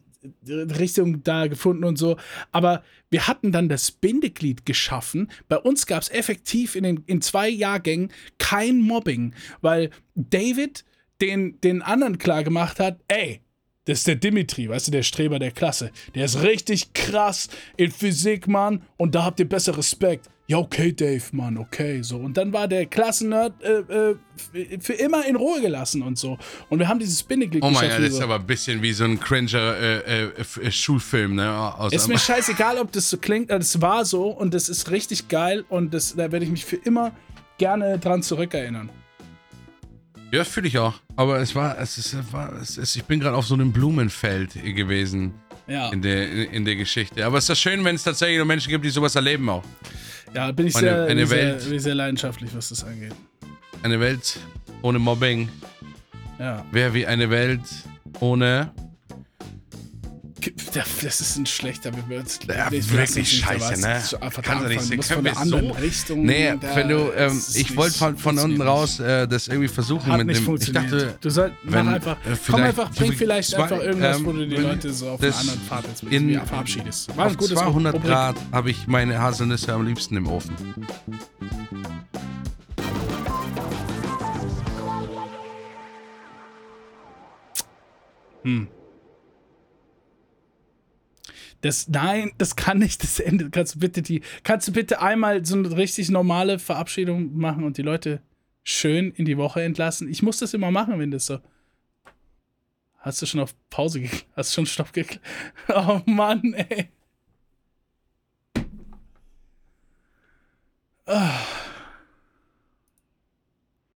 Speaker 1: Richtung da gefunden und so. Aber wir hatten dann das Bindeglied geschaffen. Bei uns gab es effektiv in, den, in zwei Jahrgängen kein Mobbing, weil David den, den anderen klar gemacht hat, ey, das ist der Dimitri, weißt du, der Streber der Klasse. Der ist richtig krass in Physik, Mann. Und da habt ihr besser Respekt ja, okay, Dave, Mann, okay, so. Und dann war der Klassennerd äh, äh, für immer in Ruhe gelassen und so. Und wir haben dieses Bindeglied
Speaker 2: Oh mein Gott, das ist aber ein bisschen wie so ein cringer äh, äh, Schulfilm, ne?
Speaker 1: Aus ist mir [LAUGHS] scheißegal, ob das so klingt, es war so und das ist richtig geil und das, da werde ich mich für immer gerne dran zurückerinnern.
Speaker 2: Ja, fühle ich auch. Aber es war, es ist, war, es ist ich bin gerade auf so einem Blumenfeld gewesen. Ja. In der, in, in der Geschichte. Aber es ist ja schön, wenn es tatsächlich nur Menschen gibt, die sowas erleben auch.
Speaker 1: Ja, bin ich, eine, sehr, eine sehr, sehr leidenschaftlich, was das angeht.
Speaker 2: Eine Welt ohne Mobbing.
Speaker 1: Ja.
Speaker 2: Wäre wie eine Welt ohne
Speaker 1: Das ist ein schlechter Bewürz.
Speaker 2: Ja, wirklich scheiße, ne?
Speaker 1: Kannst du nicht sehen. Einer anderen so? Richtung.
Speaker 2: Nee, wenn du, ähm, ich wollte von, von unten raus äh, das irgendwie versuchen
Speaker 1: Hat
Speaker 2: mit
Speaker 1: nicht
Speaker 2: dem. Ich
Speaker 1: funktioniert.
Speaker 2: dachte,
Speaker 1: du sollst
Speaker 2: wenn,
Speaker 1: mach einfach,
Speaker 2: äh,
Speaker 1: komm
Speaker 2: vielleicht
Speaker 1: einfach, bring vielleicht
Speaker 2: zwei-
Speaker 1: einfach irgendwas, wo
Speaker 2: ähm,
Speaker 1: du die
Speaker 2: wenn
Speaker 1: Leute so auf einer anderen Fahrt jetzt
Speaker 2: in-
Speaker 1: in, verabschiedest. War
Speaker 2: auf
Speaker 1: gutes
Speaker 2: 200
Speaker 1: Rubrik.
Speaker 2: Grad habe ich meine Haselnüsse am liebsten im Ofen.
Speaker 1: Das, nein, das kann nicht das Ende. Kannst du bitte die, kannst du bitte einmal so eine richtig normale Verabschiedung machen und die Leute schön in die Woche entlassen? Ich muss das immer machen, wenn das so. Hast du schon auf Pause geklickt? Hast du schon Stopp geklickt? [LAUGHS] Oh Mann, ey. Ah.